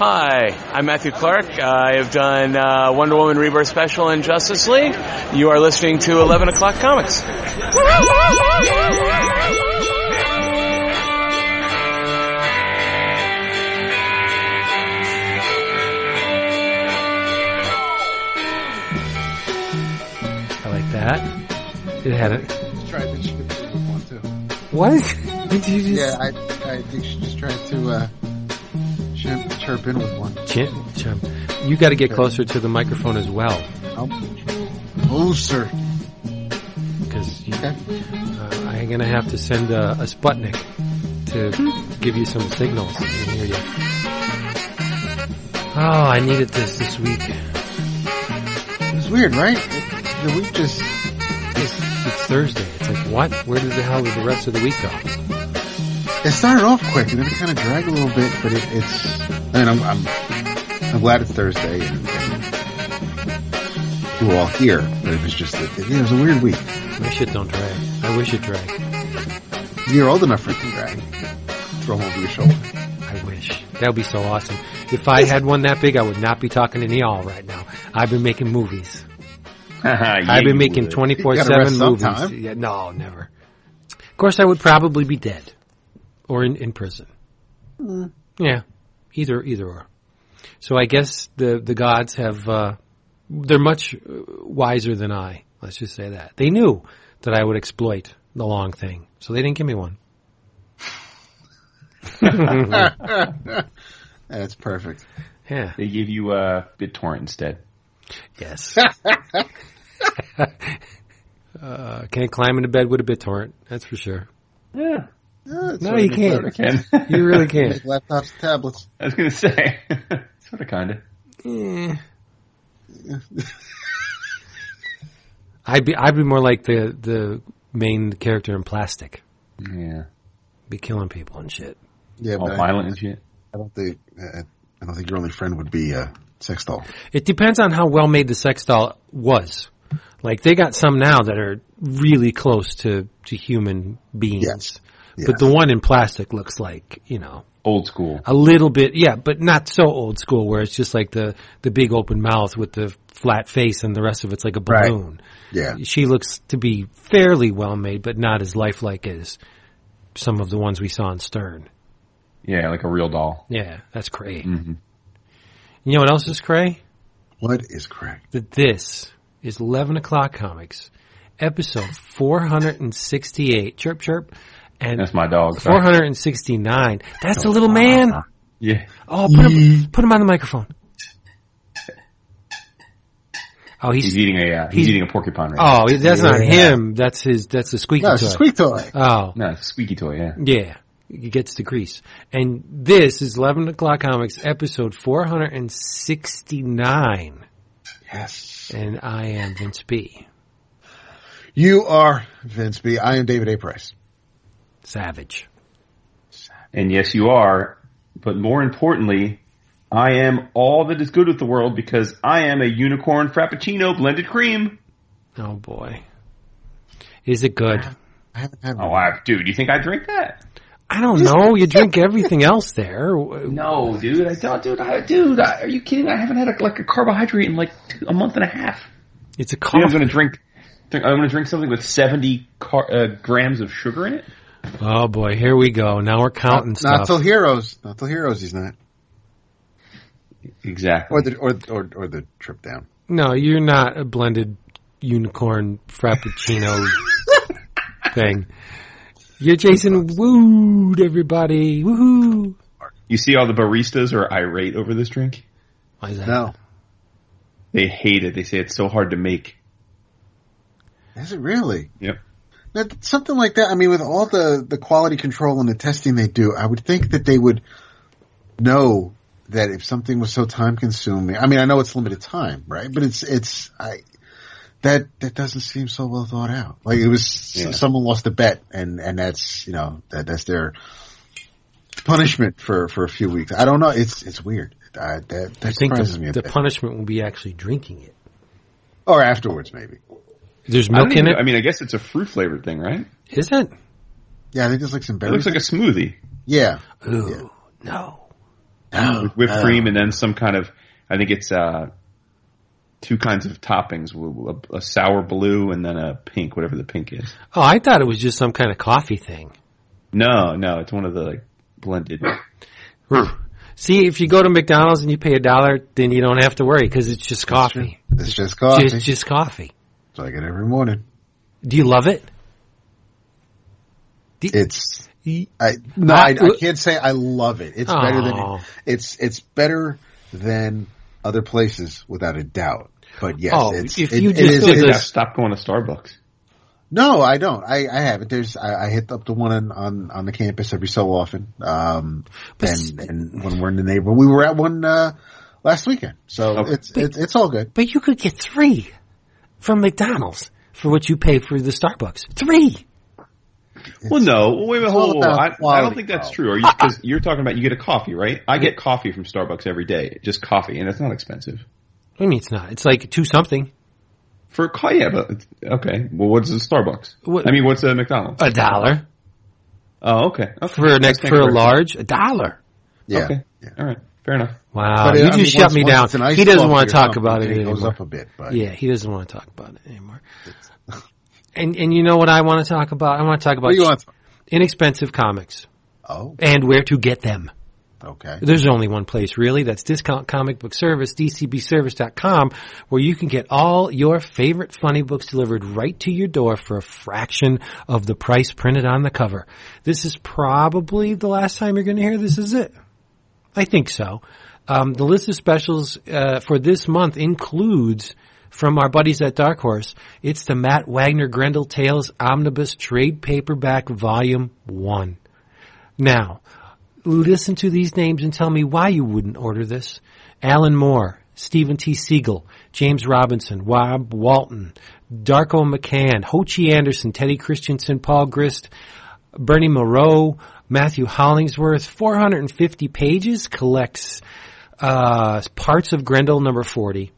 Hi, I'm Matthew Clark. I have done uh, Wonder Woman Rebirth Special and Justice League. You are listening to 11 O'Clock Comics. I like that. Did it had it. Try to chip in with one too. What? Did you just Yeah, I I think she just tried to uh, chirp, chirp in with one. Chim, chim. You got to get closer to the microphone as well, Oh, sir. because Okay. uh, I'm gonna have to send a, a Sputnik to give you some signals so I can hear you. Oh, I needed this this week. It's weird, right? It, the week just It's, it's Thursday. It's like what? Where did the hell did the rest of the week go? It started off quick and then it kind of dragged a little bit, but it, it's. I mean, I'm I'm I'm glad it's Thursday and, and we're all here, but it was just it, it was a weird week. My shit don't drag. I wish it dragged. You're old enough for it to drag. Throw them over your shoulder. I wish. That would be so awesome. If I had one that big, I would not be talking to y'all right now. I've been making movies. I've been making twenty four seven movies. Yeah, no, never. Of course, I would probably be dead or in, in prison. Mm. Yeah, either either or. So I guess the the gods have uh, they're much uh, wiser than I. Let's just say that they knew that I would exploit the long thing, so they didn't give me one. That's perfect. Yeah. They give you a uh, BitTorrent instead. Yes. uh, can't climb into bed with a BitTorrent. That's for sure. Yeah, Yeah, No, you can't. I can. You really can't. Laptops, and tablets. I was gonna say, sort of, kind of. Eh. I'd be I'd be more like the the main character in Plastic. Yeah, Be killing people and shit. Yeah, all but I, violent and shit. I don't think I, I don't think your only friend would be a sex doll. It depends on how well made the sex doll was. Like they got some now that are really close to to human beings. Yes. But the one in plastic looks like, you know, Old school. a little bit, yeah, but not so old school where it's just like the, the big open mouth with the flat face and the rest of it's like a Right. balloon. Yeah. She looks to be fairly well made, but not as lifelike as some of the ones we saw in Stern. Yeah, like a real doll. Yeah, that's cray. hmm You know what else is cray? What is correct? That this is 11 o'clock comics, episode 468. Chirp, chirp. And That's my dog. 469. That's the little man. Yeah. Oh, put him, put him on the microphone. Oh, he's, He's eating a uh, he's, he's- eating a porcupine right now. oh, that's not him. That's his, that's a squeaky No, it's toy. a squeak toy. Oh, No, it's a squeaky toy. Yeah. yeah. He gets the grease. And this is 11 o'clock comics episode 469. Yes. And I am Vince B. You are Vince B. I am David A. Price. Savage. And yes, you are. But more importantly, I am all that is good with the world because I am a unicorn frappuccino blended cream. Oh boy. Is it good? I haven't had Oh, one. I, dude, you think I drink that? I don't know. You drink everything else there. No, dude. I don't, dude. I, dude, I, are you kidding? I haven't had a, like a carbohydrate in like two, a month and a half. It's a You think I'm gonna drink. I'm gonna drink something with 70 car, uh, grams of sugar in it. Oh boy, here we go. Now we're counting Not stuff. till heroes. Not till heroes. He's not. Exactly. Or the or or, or the trip down. No, you're not a blended unicorn frappuccino thing. You're Jason Wood, everybody. Woohoo! You see, all the baristas are irate over this drink. Why is that? No. They hate it. They say it's so hard to make. Is it really? Yep. Now, something like that. I mean, with all the the quality control and the testing they do, I would think that they would know that if something was so time consuming. I mean, I know it's limited time, right? But it's it's I that that doesn't seem so well thought out. Like it was Yeah. someone lost a bet, and and that's you know that that's their punishment for for a few weeks. I don't know. It's it's weird. I, that that I think surprises me the, a the bit. punishment will be actually drinking it. or afterwards, maybe. There's milk in even- it, I mean, I guess it's a fruit flavored thing, right? is it? Yeah, I think there's like some It berries. looks like a smoothie. yeah, Ooh, no. Oh, with whipped oh. cream and then some kind of I think it's uh two kinds of toppings, a, a sour blue and then a pink, whatever the pink is. Oh, I thought it was just some kind of coffee thing. No, no, it's one of the like blended. See, if you go to McDonald's and you pay a dollar, then you don't have to worry because it's just coffee. It's just coffee. Just, just coffee. So I get it every morning. Do you love it? It's I no, I, I w- can't say I love it. It's better than it's it's better than other places without a doubt. But yes, Oh, it's, if it- you it just is- did it- stop going to Starbucks. no, I don't. I, I haven't. There's I, I hit up the one on, on on the campus every so often. Um, But and and when we're in the neighborhood, we were at one uh last weekend, so Okay. it's it's it's all good. But you could get three from McDonald's for what you pay for the Starbucks. Three. Well, no, wait a minute, it's hold on, hold on. about I, I don't think that's bro. true. Are you? Uh-uh. Because you're talking about you get a coffee, right? I get coffee from Starbucks every day, just coffee, and it's not expensive. I mean, it's not. It's like two something. For a co- yeah, but okay. Well, what's a Starbucks? What- I mean, what's a McDonald's? A dollar Oh, okay. okay. for a next for a large. A dollar. Yeah. Okay. yeah. All right. Fair enough. Wow, But, uh, you I just mean, shut once- me once down. it's He doesn't want to talk about it It goes anymore. up a bit, but Yeah, he doesn't want to talk about it anymore. And and you know what I want to talk about? I want to talk about what you want? inexpensive comics Oh, and where to get them. okay. There's only one place really. That's Discount Comic Book Service, dcbservice.com, where you can get all your favorite funny books delivered right to your door for a fraction of the price printed on the cover. This is probably the last time you're going to hear this is it. I think so. Um, the list of specials uh, for this month includes from our buddies at Dark Horse. It's the Matt Wagner Grendel Tales Omnibus Trade Paperback Volume One. Now, listen to these names and tell me why you wouldn't order this. Alan Moore, Steven T. Seagle, James Robinson, Rob Walton, Darko McCann, Ho Che Anderson, Teddy Kristiansen, Paul Grist, Bernie Mireault, Matthew Hollingsworth, 450 pages, collects uh, parts of Grendel number 40.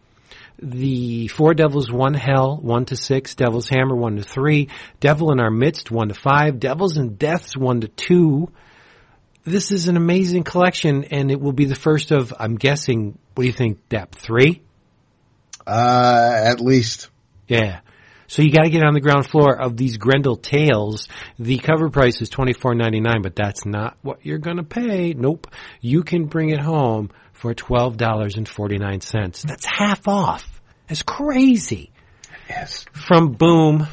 The Four Devils, One Hell, 1 to 6, Devil's Hammer, 1 to 3, Devil in Our Midst, 1 to 5, Devils and Deaths, 1 to 2. This is an amazing collection, and it will be the first of, I'm guessing, what do you think, Depth 3? Uh, at least. Yeah. So you got to get on the ground floor of these Grendel tales. The cover price is twenty four ninety nine, but that's not what you're going to pay. Nope. You can bring it home for twelve dollars and forty nine cents. That's half off. That's crazy. Yes. From Boom,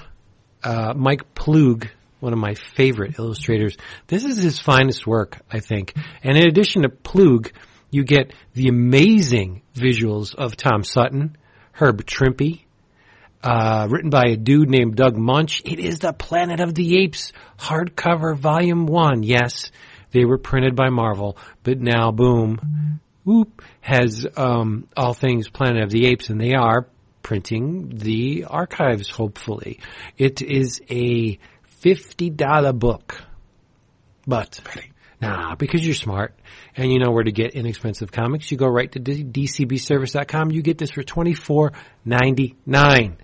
uh, Mike Ploog, one of my favorite illustrators. This is his finest work, I think. And in addition to Ploog, you get the amazing visuals of Tom Sutton, Herb Trimpe, uh, written by a dude named Doug Moench. It is the Planet of the Apes hardcover volume one. Yes, they were printed by Marvel, but now Boom, whoop, has, um, all things Planet of the Apes and they are printing the archives, hopefully. It is a $50 book. But, nah, because you're smart and you know where to get inexpensive comics, you go right to dcbservice.com. You get this for $24.99.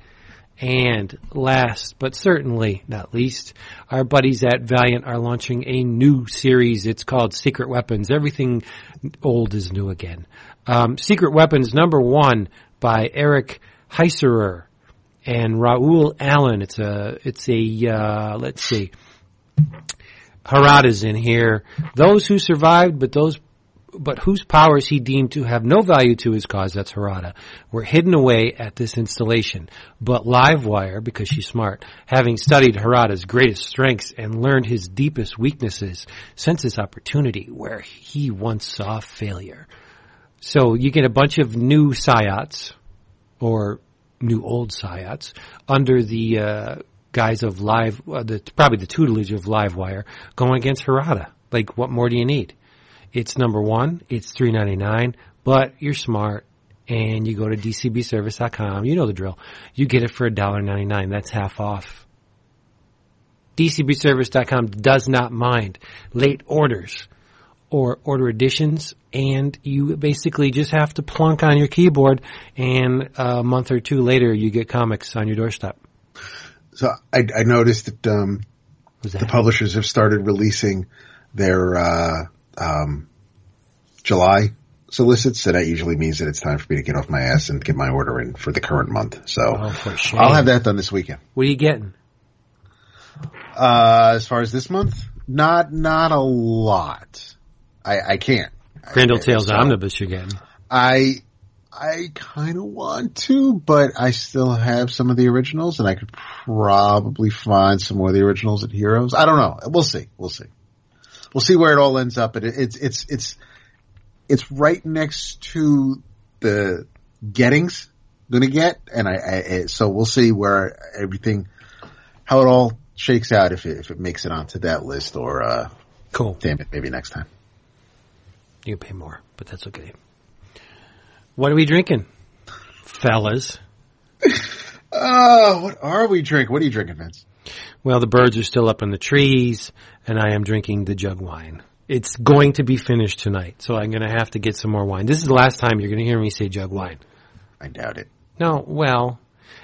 And last, but certainly not least, our buddies at Valiant are launching a new series. It's called Secret Weapons. Everything old is new again. Um, Secret Weapons number one by Eric Heisserer and Raul Allen. It's a, it's a, uh, let's see. Harada's in here. Those who survived, but those, but whose powers he deemed to have no value to his cause, that's Harada, were hidden away at this installation. But Livewire, because she's smart, having studied Harada's greatest strengths and learned his deepest weaknesses, senses opportunity where he once saw failure. So you get a bunch of new Psiots, or new old Psiots, under the uh, guise of live, uh, the, probably the tutelage of Livewire, going against Harada. Like, what more do you need? It's number one, it's three ninety nine, but you're smart and you go to dcbservice.com. You know the drill. You get it for $1.99. That's half off. dcbservice.com does not mind late orders or order additions and you basically just have to plunk on your keyboard and a month or two later you get comics on your doorstep. So I, I noticed that um, Was the publishers have started releasing their uh, um, July solicits, so that usually means that it's time for me to get off my ass and get my order in for the current month. So Oh. I'll have that done this weekend. What are you getting? Uh, as far as this month, not not a lot. I I can't. Grendel I- Tales so Omnibus you're getting. I I kind of want to, but I still have some of the originals, and I could probably find some more of the originals at Heroes. I don't know. We'll see. We'll see. We'll see where it all ends up. But it, it's it's it's it's right next to the gettings going to get, and I, I, I so we'll see where everything how it all shakes out if it if it makes it onto that list or uh Cool. damn it maybe next time. You pay more, but that's okay. What are we drinking? Fellas. Uh, what are we drinking? What are you drinking, Vince? Well, the birds are still up in the trees, and I am drinking the jug wine. It's going to be finished tonight, so I'm going to have to get some more wine. This is the last time you're going to hear me say jug wine. I doubt it. No, well,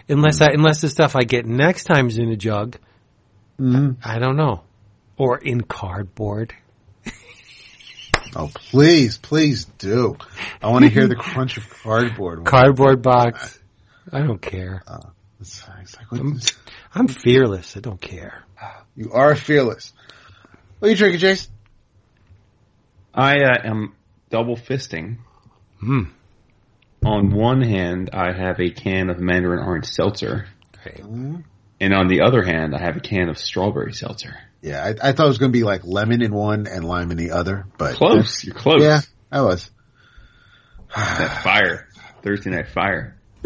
unless I, unless the stuff I get next time is in a jug, mm-hmm. I don't know, or in cardboard. Oh, please, please do. I want to hear the crunch of cardboard. Cardboard box. I don't care. Uh, it's, it's like, what- I'm fearless. I don't care. you are fearless. What are you drinking, Jason? I uh, am double fisting. Hmm. On one hand, I have a can of Mandarin Orange Seltzer, Great. and on the other hand, I have a can of Strawberry Seltzer. Yeah, I, I thought it was going to be like lemon in one and lime in the other, but Close, you're close. Yeah, I was. That fire, Thursday night fire.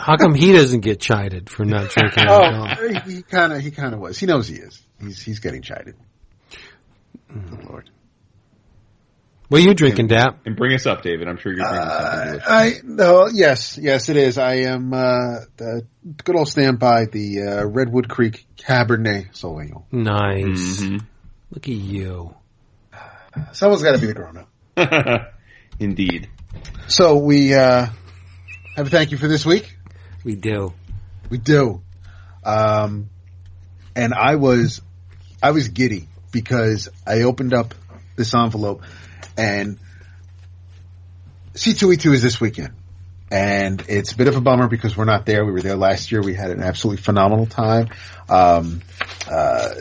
How come he doesn't get chided for not drinking Oh, alcohol? he kind of, he kind of was. He knows he is. He's, he's getting chided. Good Lord. What are you drinking, Dap? And bring us up, David. I'm sure you're drinking something delicious. I no, yes, yes, it is. I am uh, the good old standby, the uh, Redwood Creek Cabernet Sauvignon. Nice. Mhm. Look at you. Someone's got to be the grown up. Indeed. So we uh, have a thank you for this week. We do. We do. Um, and I was, I was giddy because I opened up this envelope and C2E2 is this weekend. And it's a bit of a bummer because we're not there. We were there last year. We had an absolutely phenomenal time. Um, uh,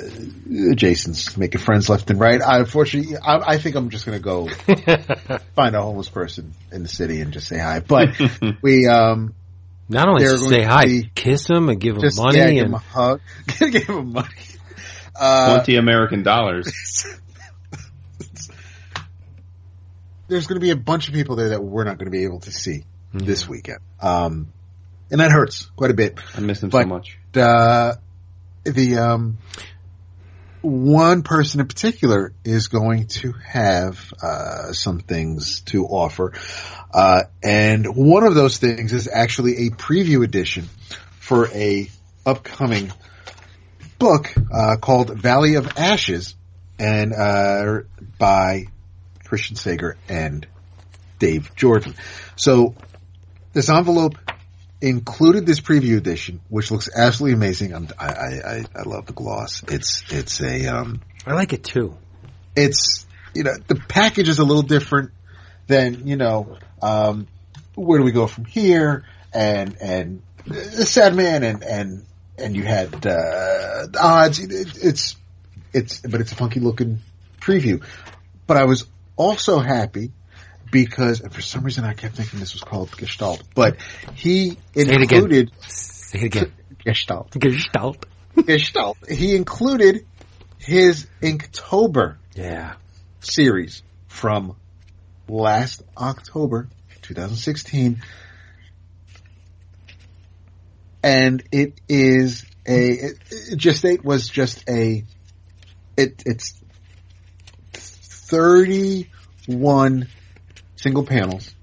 Jason's making friends left and right. I unfortunately, I, I think I'm just going to go find a homeless person in the city and just say hi. But we, um, Not only They're say hi, be- kiss him and give him just money yeah, give and him a hug, give him money. Uh, Twenty American dollars. there's going to be a bunch of people there that we're not going to be able to see this weekend, um, and that hurts quite a bit. I miss them But- so much. Uh, the um, one person in particular is going to have uh, some things to offer, uh, and one of those things is actually a preview edition for a upcoming book uh, called Valley of Ashes, and uh, by Christian Sager and Dave Jordan. So this envelope included this preview edition, which looks absolutely amazing. I'm, I, I, I, I love the gloss. It's it's a um, I like it too. it's you know the package is a little different than you know um, where do we go from here and and the sad man and and and you had uh, the odds. It, it's it's but it's a funky looking preview. But I was also happy because and for some reason I kept thinking this was called Gestalt, but he again. included Say it again. Gestalt. Gestalt. Gestalt. He included his Inktober Yeah. series from last October 2016. And it is a, it, it- Gestate was just a, it, it's 31 single panels.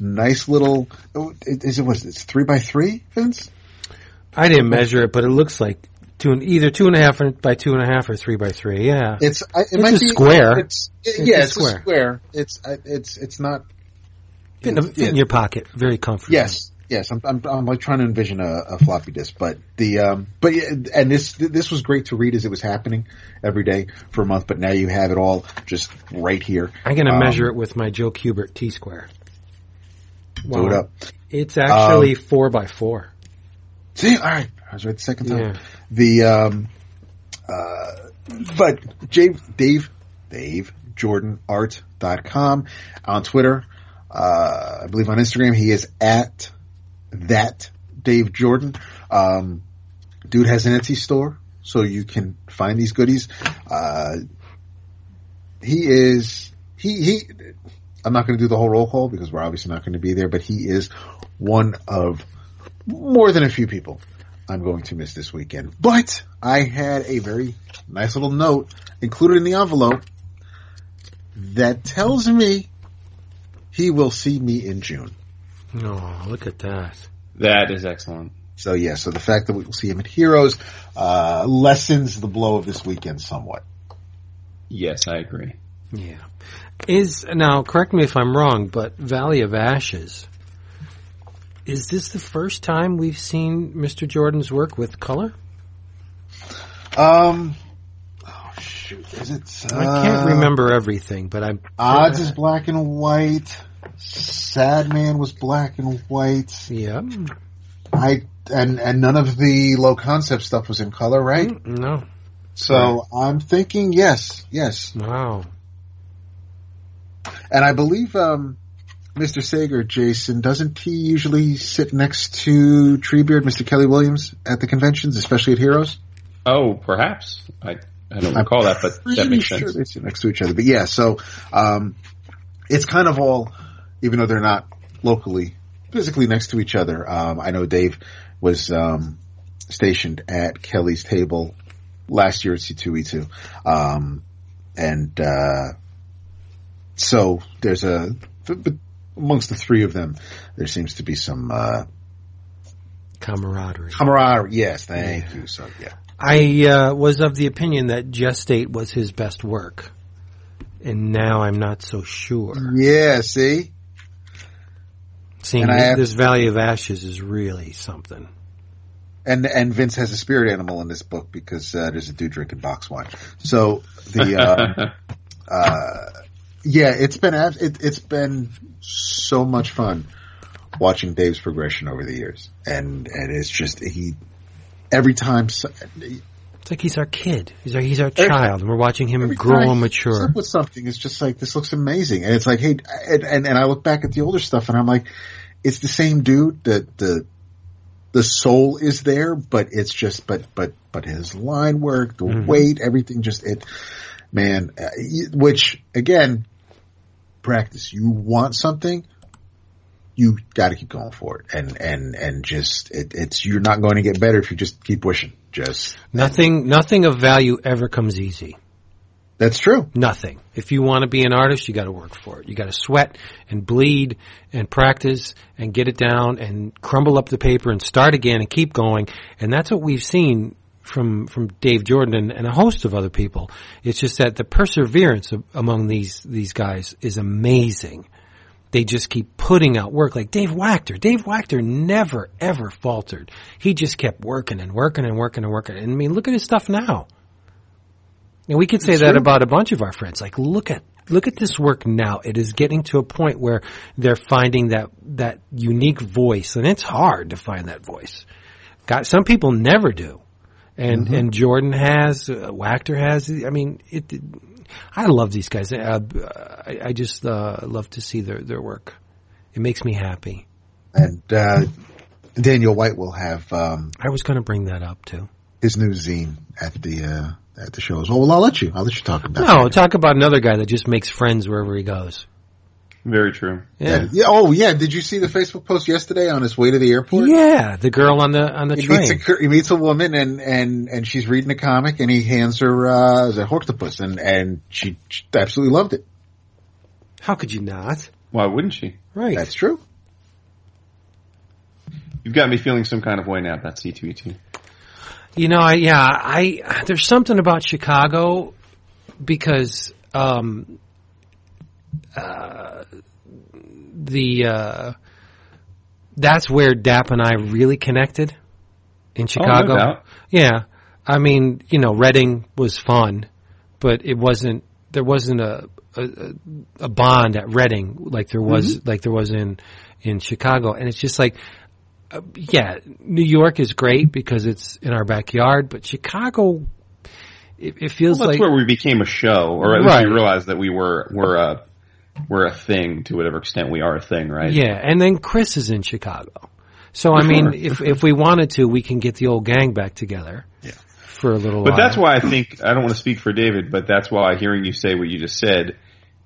Nice little, oh, is it, what it, it's three by three, Vince? I didn't measure it, but it looks like two and either two and a half by two and a half or three by three. Yeah. It's, I- it It's might a be, square. It's, yeah, it's square. a square. It's, it's, it's not, Fit in, fit in your pocket. Very comfortable. Yes, Yes, I'm, I'm, I'm like trying to envision a, a floppy disk, but the, um, but yeah, and this, this was great to read as it was happening every day for a month, but now you have it all just right here. I'm going to Um, measure it with my Joe Kubert T square. Do it up. It's actually Um, four by four. See, all right, I was right the second time. Yeah. The, um, uh, but Dave, Dave, Dave, JordanArt.com on Twitter. Uh, I believe on Instagram he is at that Dave Jordan. Um, dude has an Etsy store, so you can find these goodies. Uh, he is, he, he, I'm not going to do the whole roll call because we're obviously not going to be there, but he is one of more than a few people I'm going to miss this weekend. But I had a very nice little note included in the envelope that tells me he will see me in June. Oh, look at that. That is excellent. So yeah, so the fact that we will see him at Heroes uh, lessens the blow of this weekend somewhat. Yes, I agree. Yeah. Is now correct me if I'm wrong, but Valley of Ashes. Is this the first time we've seen Mr. Jordan's work with color? Um, oh shoot, is it? Uh, I can't remember everything, but I'm Odds is black and white. Sad Man was black and white. yeah. I and and none of the low concept stuff was in color, right? No. So I'm thinking yes, yes. Wow. And I believe um, Mr. Sager, Jason, doesn't he usually sit next to Treebeard, Mr. Kelly Williams, at the conventions, especially at Heroes? Oh, perhaps. I, I don't recall that, but that makes sure sense. they sit next to each other. But yeah, so um, it's kind of all, even though they're not locally, physically next to each other. Um, I know Dave was um, stationed at Kelly's table last year at C2E2. Um, and uh, so there's a, but amongst the three of them, there seems to be some uh, Camaraderie. camaraderie. Yes, thank you. So yeah. I uh, was of the opinion that Gestate was his best work. And now I'm not so sure. Yeah, see? Seeing And I this, have- this Valley of Ashes is really something. And and Vince has a spirit animal in this book because uh, there's a dude drinking box wine. So the uh, uh, yeah, it's been it, it's been so much fun watching Dave's progression over the years, and and it's just he every time so, It's like he's our kid. He's our he's our child, and we're watching him grow and mature. up with something. It's just like this looks amazing, and it's like hey, and and, and I look back at the older stuff, and I'm like, it's the same dude. The the the soul is there, but it's just but but but his line work, the Mhm. weight, everything just it. Man, uh, which again, practice. You want something, you got to keep going for it, and and and just it, it's you're not going to get better if you just keep pushing. Just Nothing nothing of value ever comes easy. that's true. Nothing. If you want to be an artist, you got to work for it. You got to sweat and bleed and practice and get it down and crumble up the paper and start again and keep going. And that's what we've seen from from Dave Jordan and, and a host of other people. It's just that the perseverance of, among these these guys is amazing. They just keep putting out work like Dave Wachter. Dave Wachter never ever faltered. He just kept working and working and working and working. And I mean, look at his stuff now. And we could say that about a bunch of our friends. Like, look at look at this work now. It is getting to a point where they're finding that that unique voice, and it's hard to find that voice. Got some people never do, and and Jordan has, uh, Wachter has. I mean, it. I love these guys. Uh, I, I just uh, love to see their their work. It makes me happy. And uh, Daniel White will have um, I was going to bring that up too. his new zine at the uh, at the show as well. Well, I'll let you. I'll let you talk about. No, talk about another guy that just makes friends wherever he goes. Very true. Yeah. Yeah. Oh, yeah. Did you see the Facebook post yesterday on his way to the airport? Yeah, the girl on the on the He train. meets, a, he meets a woman and, and, and she's reading a comic and he hands her, uh, the octopus and, and she, she absolutely loved it. How could you not? Why wouldn't she? Right. That's true. You've got me feeling some kind of way now about C2E2. You know, I, yeah, I, there's something about Chicago because, um, uh, the, uh, that's where Dap and I really connected in Chicago. Oh, doubt. Yeah, I mean, you know, Reading was fun, but it wasn't. There wasn't a a, a bond at Reading like there was Mm-hmm. like there was in in Chicago, and it's just like. Uh, yeah, New York is great because it's in our backyard, but Chicago, it, it feels Well, that's like where we became a show, or at least Right. we realized that we were were a we're a thing to whatever extent we are a thing, right? Yeah, and then Chris is in Chicago. So I mean, sure, if if we wanted to, we can get the old gang back together. Yeah. For a little But while. that's why I think I don't want to speak for David, but that's why hearing you say what you just said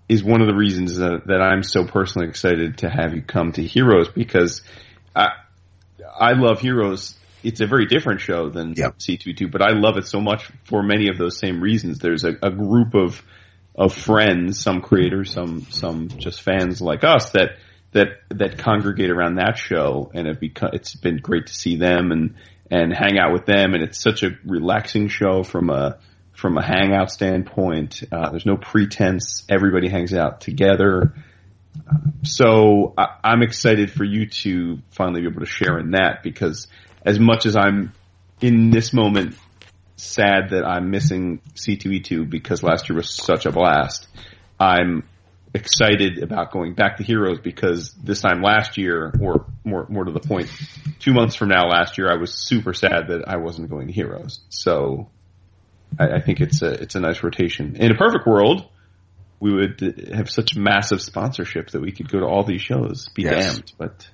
is one of the reasons that, that I'm so personally excited to have you come to Heroes because I I love Heroes. It's a very different show than Yep. C2E2, but I love it so much for many of those same reasons. There's a, a group of of friends, some creators, some some just fans like us that that that congregate around that show, and it beca- it's been great to see them and and hang out with them, and it's such a relaxing show from a from a hangout standpoint. Uh, there's no pretense; everybody hangs out together. So I, I'm excited for you to finally be able to share in that because as much as I'm in this moment sad that I'm missing C2E2 because last year was such a blast, I'm excited about going back to Heroes because this time last year, or more more to the point, two months from now last year, I was super sad that I wasn't going to Heroes. So I, I think it's a it's a nice rotation. In a perfect world, we would uh, have such massive sponsorship that we could go to all these shows. Be Yes. damned, but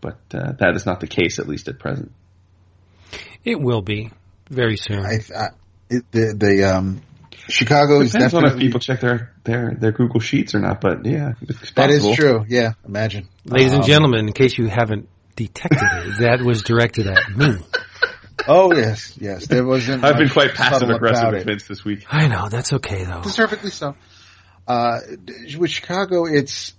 but uh, that is not the case at least at present. it will be very soon. I, I it, the the um Chicago is Depends on if people check their their their Google Sheets or not, but yeah, it's that is possible. true. Yeah, imagine, Ladies and Um, gentlemen, in case you haven't detected it, that was directed at me. Oh yes, yes. There wasn't. I've been quite passive aggressive about with. Vince this week. I know that's okay though. Perfectly so. Uh, with Chicago, it's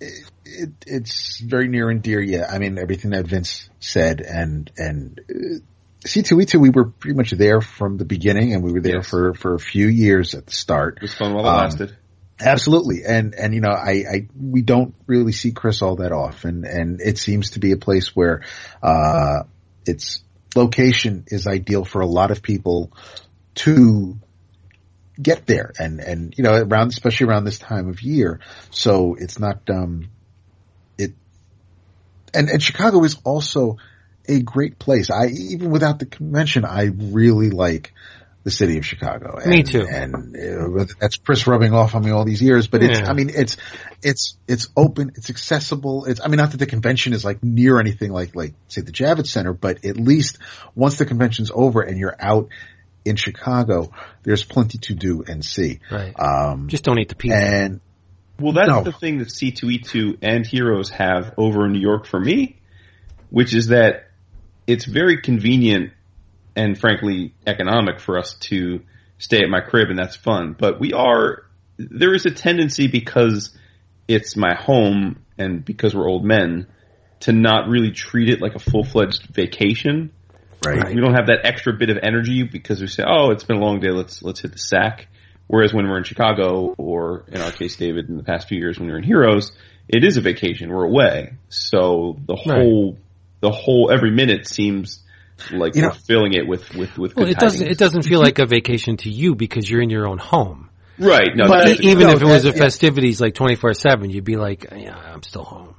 it, it, it's very near and dear. Yeah, I mean everything that Vince said, and and uh, C two E two, we were pretty much there from the beginning, and we were there Yes. for for a few years at the start. It was fun while it Um, lasted. Absolutely, and and you know, I, I we don't really see Chris all that often, and it seems to be a place where uh, its location is ideal for a lot of people to get there, and and you know, around especially around this time of year, so it's not um, and and Chicago is also a great place. I even without the convention, I really like the city of Chicago. Me too. And uh, that's Chris rubbing off on me all these years, but it's, Yeah. I mean, it's, it's, it's open, it's accessible. It's, I mean, not that the convention is like near anything like, like say the Javits Center, but at least once the convention's over and you're out in Chicago, there's plenty to do and see. Right. Um, Just don't eat the pizza. and Well, that's No. the thing that C2E2 and Heroes have over in New York for me, which is that it's very convenient and frankly economic for us to stay at my crib and that's fun. But we are, there is a tendency because it's my home and because we're old men to not really treat it like a full-fledged vacation. right. We don't have that extra bit of energy because we say, "Oh, it's been a long day. Let's let's hit the sack." Whereas when we're in Chicago, or in our case, David, in the past few years when we were in Heroes, it is a vacation. We're away, so the Right. whole the whole every minute seems like You we're know- filling it with with with. well, good it doesn't. It doesn't feel like a vacation to you because you're in your own home. right. No, But that's, Even no, if it was a that- yeah. festivities like twenty four seven, you'd be like, yeah, I'm still home.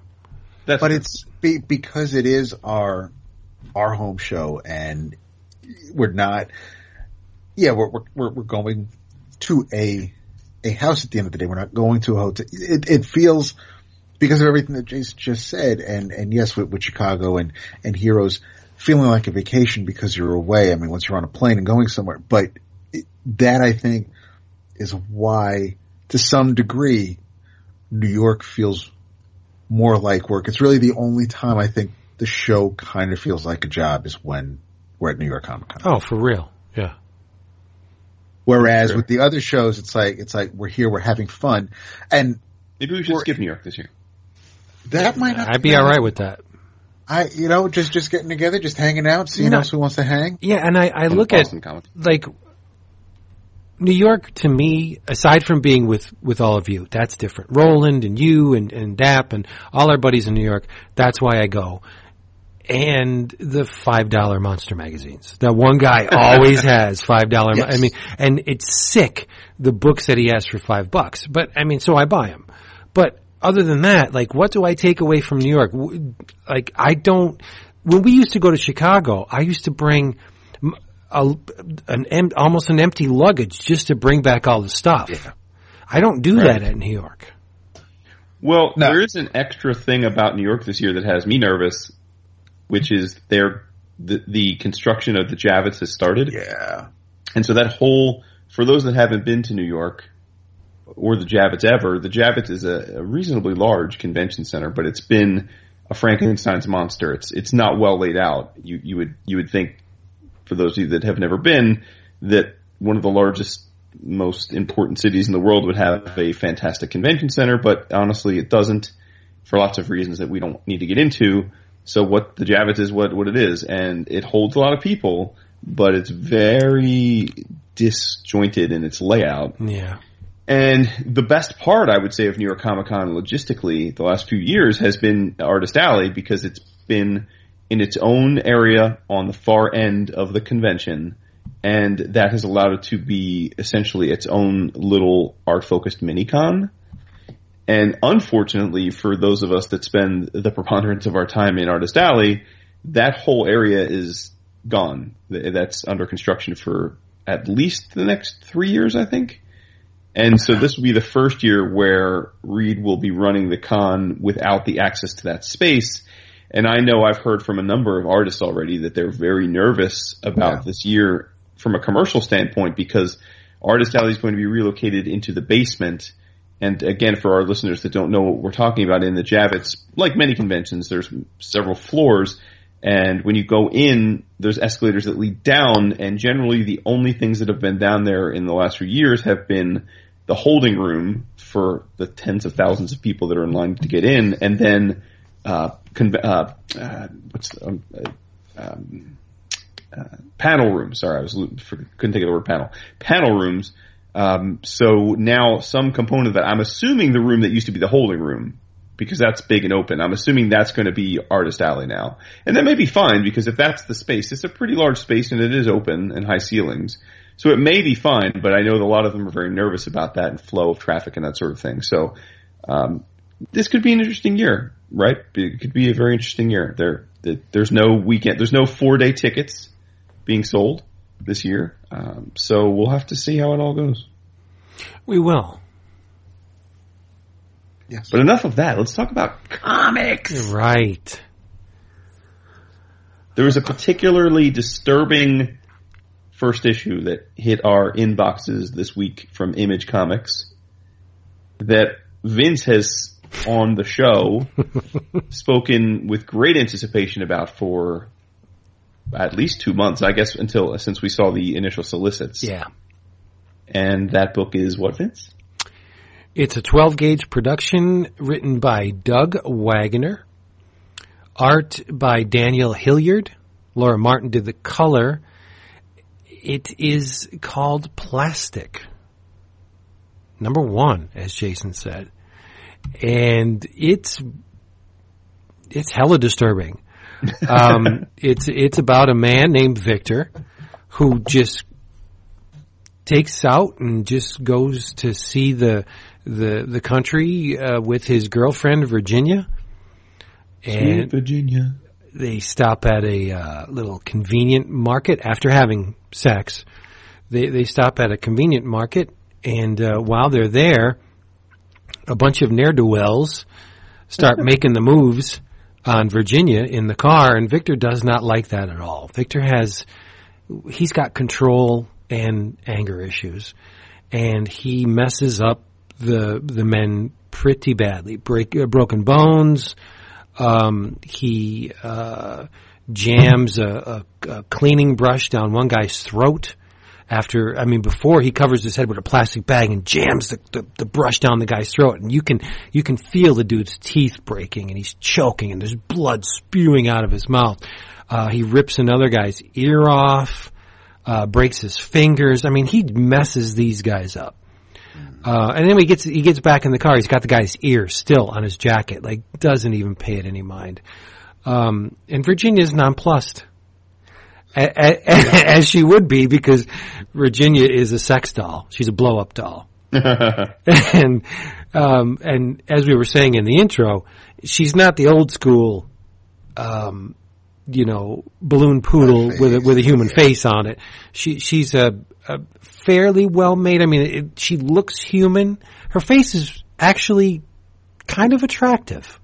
that's but it's be, because it is our our home show and we're not yeah we're we're we're, we're going to a a house at the end of the day we're not going to a hotel it, it feels because of everything that Jason just said and and yes with, with Chicago and and Heroes feeling like a vacation because you're away I mean once you're on a plane and going somewhere but it, that I think is why to some degree New York feels more like work. It's really the only time I think the show kind of feels like a job is when we're at New York Comic Con. Oh, for real? Yeah. Whereas Sure. with the other shows, it's like it's like we're here, we're having fun, and maybe we should or- skip New York this year. that might not I'd be all right with that. I you know just just getting together, just hanging out, seeing No. else who wants to hang. Yeah, and I, I look the at Boston Comic. like New York to me, aside from being with, with all of you, that's different. Roland and you and, and Dap and all our buddies in New York, that's why I go. And the five dollar monster magazines. That one guy always has five dollar. Yes. I mean, and it's sick the books that he has for five bucks. But I mean, so I buy them. But other than that, like, what do I take away from New York? Like, I don't. When we used to go to Chicago, I used to bring m- a, an em, almost an empty luggage just to bring back all the stuff. I don't do Right. that at New York. Well, No. there is an extra thing about New York this year that has me nervous, which is their the, the construction of the Javits has started, Yeah. and so that whole for those that haven't been to New York or the Javits ever, the Javits is a, a reasonably large convention center, but it's been a Frankenstein's monster. It's it's not well laid out. You you would you would think for those of you that have never been that one of the largest most important cities in the world would have a fantastic convention center, but honestly it doesn't for lots of reasons that we don't need to get into. So what the Javits is what, what it is, and it holds a lot of people, but it's very disjointed in its layout. Yeah. And the best part, I would say, of New York Comic Con logistically the last few years has been Artist Alley because it's been in its own area on the far end of the convention. And that has allowed it to be essentially its own little art focused mini con. And unfortunately for those of us that spend the preponderance of our time in Artist Alley, that whole area is gone. That's under construction for at least the next three years, I think. And so this will be the first year where Reed will be running the con without the access to that space. And I know I've heard from a number of artists already that they're very nervous about Yeah. this year from a commercial standpoint because Artist Alley is going to be relocated into the basement. And again, for our listeners that don't know what we're talking about in the Javits, like many conventions, there's several floors. And when you go in, there's escalators that lead down. And generally the only things that have been down there in the last few years have been the holding room for the tens of thousands of people that are in line to get in. And then, uh, uh, uh what's, um, uh, um, uh, panel rooms. Sorry, I was couldn't think of the word panel. Panel rooms. Um, so now some component of that, I'm assuming the room that used to be the holding room, because that's big and open. I'm assuming that's going to be Artist Alley now, and that may be fine because if that's the space, it's a pretty large space and it is open and high ceilings, so it may be fine. But I know that a lot of them are very nervous about that and flow of traffic and that sort of thing. So um, this could be an interesting year, right? It could be a very interesting year. There, there- there's no weekend, there's no four day tickets being sold this year. Um, so we'll have to see how it all goes. We will. Yes. But enough of that. Let's talk about comics. Right. There was a particularly disturbing first issue that hit our inboxes this week from Image Comics that Vince has on the show spoken with great anticipation about for at least two months, I guess, until since we saw the initial solicits. Yeah. And that book is what, Vince? It's a 12 gauge production written by Doug Wagner. Art by Daniel Hillyard. Laura Martin did the color. It is called Plastic. Number one, as Jason said. And it's, it's hella disturbing. Um, it's, it's about a man named Victor who just takes out and just goes to see the the the country uh, with his girlfriend Virginia, and Virginia. they stop at a uh, little convenient market after having sex. They they stop at a convenient market, and uh, while they're there, a bunch of ne'er do wells start making the moves on Virginia in the car, and Victor does not like that at all. Victor has he's got control and anger issues, and he messes up the the men pretty badly. Break uh, broken bones. Um, he uh, jams a, a, a cleaning brush down one guy's throat. After, I mean, before he covers his head with a plastic bag and jams the, the, the brush down the guy's throat, and you can you can feel the dude's teeth breaking, and he's choking, and there's blood spewing out of his mouth. Uh, he rips another guy's ear off. uh, breaks his fingers. I mean, he messes these guys up. Uh, and then he gets he gets back in the car. He's got the guy's ear still on his jacket. Like doesn't even pay it any mind. Um, and Virginia's nonplussed, as she would be because Virginia is a sex doll. She's a blow up doll. and um, and as we were saying in the intro, she's not the old school, um, you know, balloon poodle with a, with a human face on it. She she's a, a fairly well made. I mean, it, she looks human. Her face is actually kind of attractive,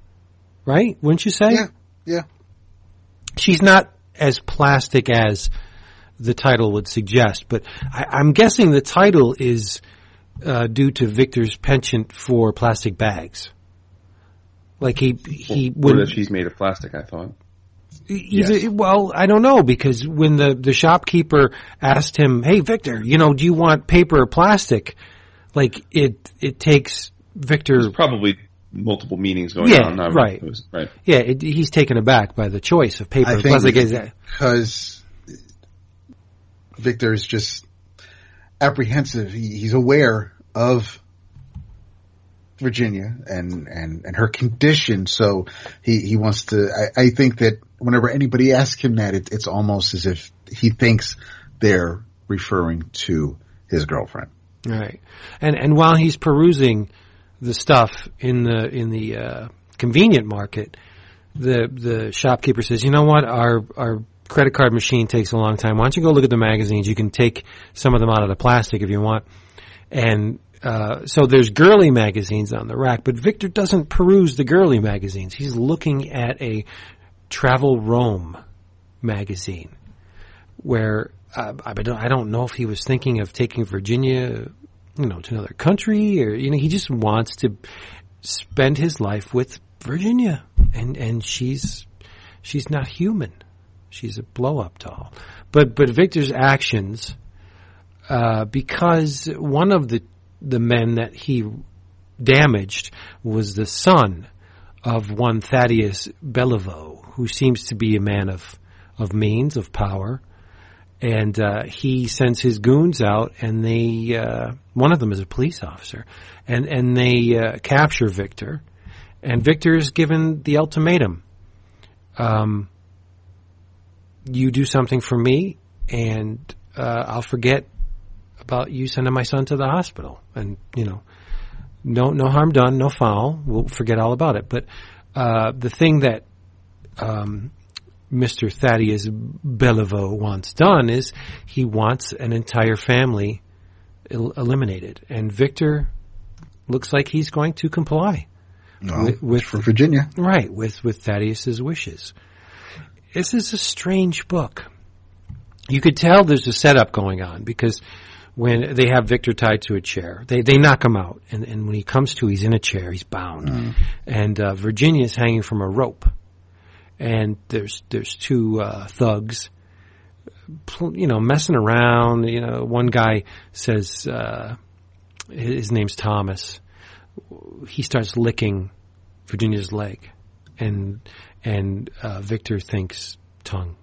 right? Wouldn't you say? Yeah, yeah. She's not as plastic as the title would suggest, but I, I'm guessing the title is uh, due to Victor's penchant for plastic bags. Like he he would she's made of plastic, I thought. either, yes. well I don't know because when the the shopkeeper asked him, "Hey Victor, you know, do you want paper or plastic?" Like it it takes Victor probably multiple meanings going Yeah, on. Not right. was- right. yeah, it, he's taken aback by the choice of paper I think plastic. Is because Victor is just apprehensive. He, he's aware of Virginia and, and, and her condition. So he, he wants to, I, I think that whenever anybody asks him that, it, it's almost as if he thinks they're referring to his girlfriend. Right. And and while he's perusing the stuff in the in the uh, convenient market, the the shopkeeper says, "You know what? Our our credit card machine takes a long time. Why don't you go look at the magazines? You can take some of them out of the plastic if you want." And uh, so there's girly magazines on the rack, but Victor doesn't peruse the girly magazines. He's looking at a Travel Rome magazine where uh, I don't I don't know if he was thinking of taking Virginia, you know, to another country, or you know, he just wants to spend his life with Virginia, and and she's she's not human, she's a blow up doll, but but Victor's actions, uh, because one of the the men that he damaged was the son of one Thaddeus Beliveau, who seems to be a man of of means of power and uh, he sends his goons out, and they uh, one of them is a police officer, and and they uh, capture Victor, and Victor is given the ultimatum: um, you do something for me, and uh, I'll forget about you sending my son to the hospital, and you know, no no harm done, no foul. We'll forget all about it. But uh, the thing that um, Mr. Thaddeus Beliveau wants done is he wants an entire family el- eliminated, and Victor looks like he's going to comply. With- with- for Virginia. Right, with with Thaddeus's wishes. This is a strange book. You could tell there's a setup going on because when they have Victor tied to a chair, they they knock him out, and, and when he comes to, he's in a chair, he's bound, and uh, Virginia's hanging from a rope, and there's there's two uh, thugs, you know, messing around. You know, one guy says uh, his name's Thomas. He starts licking Virginia's leg, and and uh, Victor thinks tongue.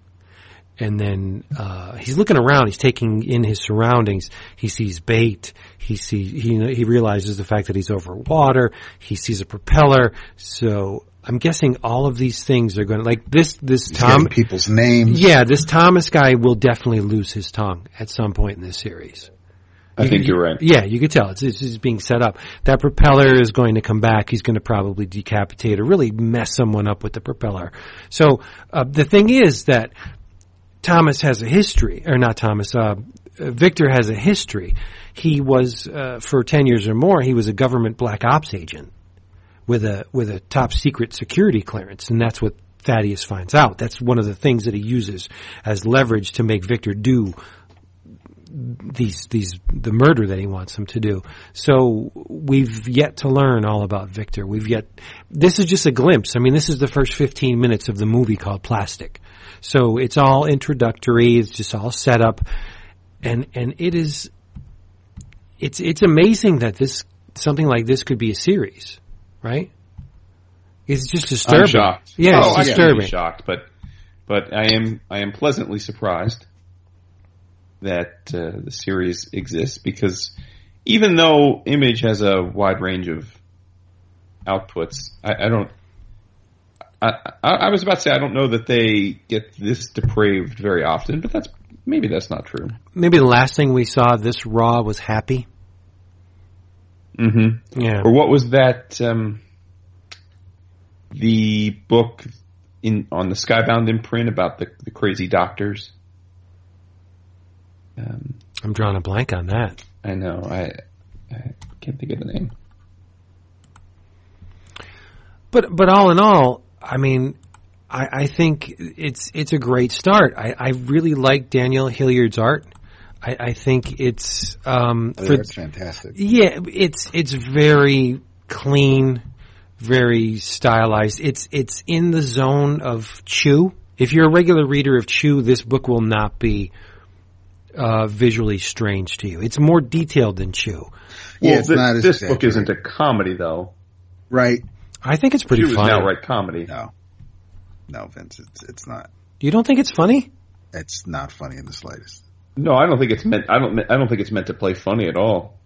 And then uh, he's looking around. He's taking in his surroundings. He sees bait. He sees he he realizes the fact that he's over water. He sees a propeller. So I'm guessing all of these things are going to like this. This He's Tom, people's names. yeah, this Thomas guy will definitely lose his tongue at some point in this series. I think you're right. Yeah, you could tell it's, it's just being set up. That propeller is going to come back. He's going to probably decapitate or really mess someone up with the propeller. So uh, the thing is that Thomas has a history, or not Thomas. Uh, uh, Victor has a history. He was uh, for ten years or more. He was a government black ops agent with a with a top secret security clearance, and that's what Thaddeus finds out. That's one of the things that he uses as leverage to make Victor do these these the murder that he wants him to do. So we've yet to learn all about Victor. We've yet this is just a glimpse. I mean, this is the first 15 minutes of the movie called Plastic. So it's all introductory, it's just all set up and and it is it's it's amazing that this something like this could be a series, right? It's just disturbing. I'm shocked. Yeah, oh, it's disturbing. really shocked, but but I am I am pleasantly surprised. that uh, the series exists because even though Image has a wide range of outputs, I, I don't. I, I, I was about to say I don't know that they get this depraved very often, but that's maybe that's not true. Maybe the last thing we saw this Raw was happy. Mm-hmm. Yeah. Or what was that? Um, the book in on the Skybound imprint about the the crazy doctors. Um, I'm drawing a blank on that. I know. I, I can't think of the name. But but all in all, I mean, I, I think it's it's a great start. I, I really like Daniel Hillyard's art. I, I think it's um, for- that's fantastic. yeah, it's it's very clean, very stylized. It's it's in the zone of Chew. If you're a regular reader of Chew, this book will not be uh, visually strange to you. It's more detailed than Chew. Yeah, Well, it's thi- not this book isn't a comedy though. Right? I think it's pretty She was funny. an outright comedy. No, no, Vince, it's it's not. You don't think it's funny? It's not funny in the slightest. No, I don't think it's meant. I don't. I don't think it's meant to play funny at all.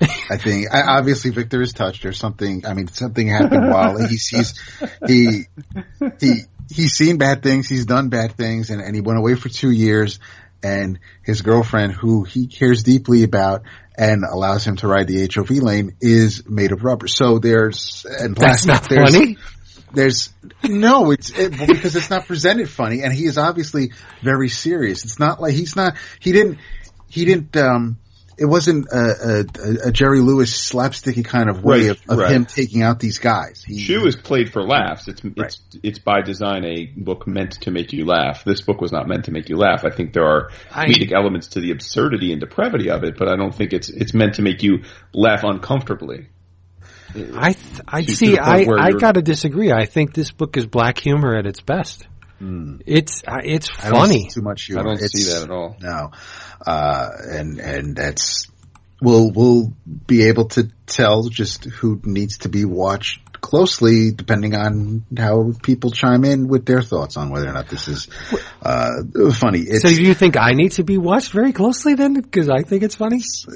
I think I, obviously Victor is touched or something. I mean, something happened while he's he's he he he's seen bad things. He's done bad things, and, and he went away for two years. And his girlfriend, who he cares deeply about and allows him to ride the HOV lane, is made of rubber. So there's and That's plastic. not there's, funny. There's no, it's it, well, because it's not presented funny, and he is obviously very serious. It's not like he's not. He didn't. He didn't. um It wasn't a, a, a Jerry Lewis slapsticky kind of way Right, of, of right. him taking out these guys. He, Chew is played for laughs. It's it's it's by design a book meant to make you laugh. This book was not meant to make you laugh. I think there are I- comedic elements to the absurdity and depravity of it, but I don't think it's it's meant to make you laugh uncomfortably. I th- I To- to see. I I got to disagree. I think this book is black humor at its best. It's uh, it's. I don't funny. see too much humor. I don't It's- see that at all. No, uh, and and that's we'll we'll be able to tell just who needs to be watched closely depending on how people chime in with their thoughts on whether or not this is uh, funny. It's, So do you think I need to be watched very closely then? Because I think it's funny. uh,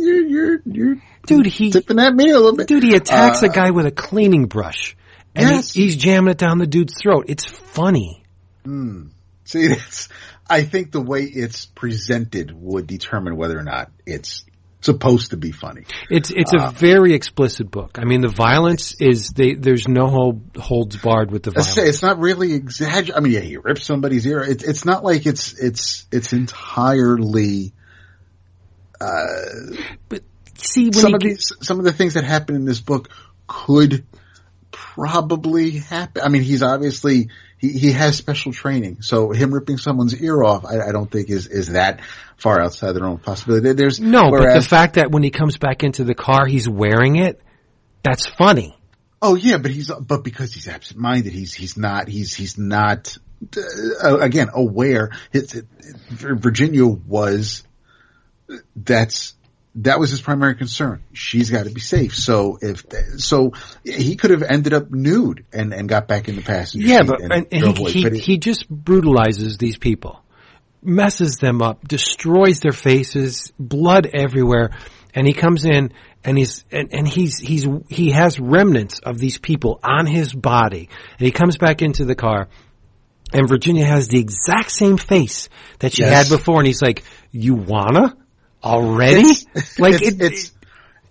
you're you're you're Dude, he tipping at me a little bit. dude he attacks Uh, a guy with a cleaning brush, and he- he's jamming it down the dude's throat. It's funny. See, that's, I think the way it's presented would determine whether or not it's supposed to be funny. It's it's Uh, a very explicit book. I mean, the violence is they, there's no hold, holds barred with the violence. it's not really exaggerated. I mean, yeah, he rips somebody's ear. It's it's not like it's it's it's entirely. But see, when Some of these, some of the things that happen in this book could probably happen. I mean, he's obviously he, he has special training, so him ripping someone's ear off, I, I don't think is is that far outside the realm of possibility. There's no, but the fact that when he comes back into the car, he's wearing it. That's funny. Oh yeah, but he's but because he's absent-minded, he's he's not he's he's not uh, again aware. His, Virginia was that's that was his primary concern. She's got to be safe. So if so, he could have ended up nude and and got back in the passenger Yeah, seat but and, and he he, he just brutalizes these people, messes them up, destroys their faces, blood everywhere, and he comes in and he's and, and he's he's he has remnants of these people on his body, and he comes back into the car. And Virginia has the exact same face that she Yes. had before, and he's like, "You wanna already?" It's- like it's- it, it's-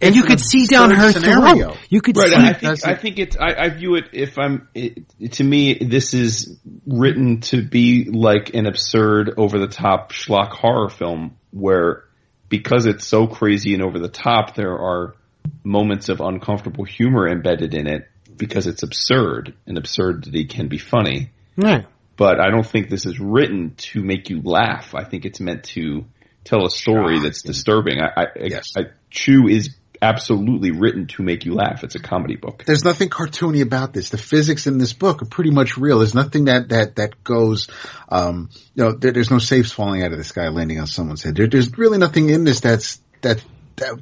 and you could see down her scenario. throat. You could Right. see. I think I think it's I, I view it if I'm it, to me this is written to be like an absurd over the top schlock horror film where because it's so crazy and over the top there are moments of uncomfortable humor embedded in it because it's absurd and absurdity can be funny. Right. But I don't think this is written to make you laugh. I think it's meant to tell a story that's disturbing. I, I, Yes. I, Chew is absolutely written to make you laugh. It's a comedy book. there's nothing cartoony about this. The physics in this book are pretty much real. There's nothing that that that goes, um, you know, there, there's no safes falling out of the sky landing on someone's head. There, there's really nothing in this that's that that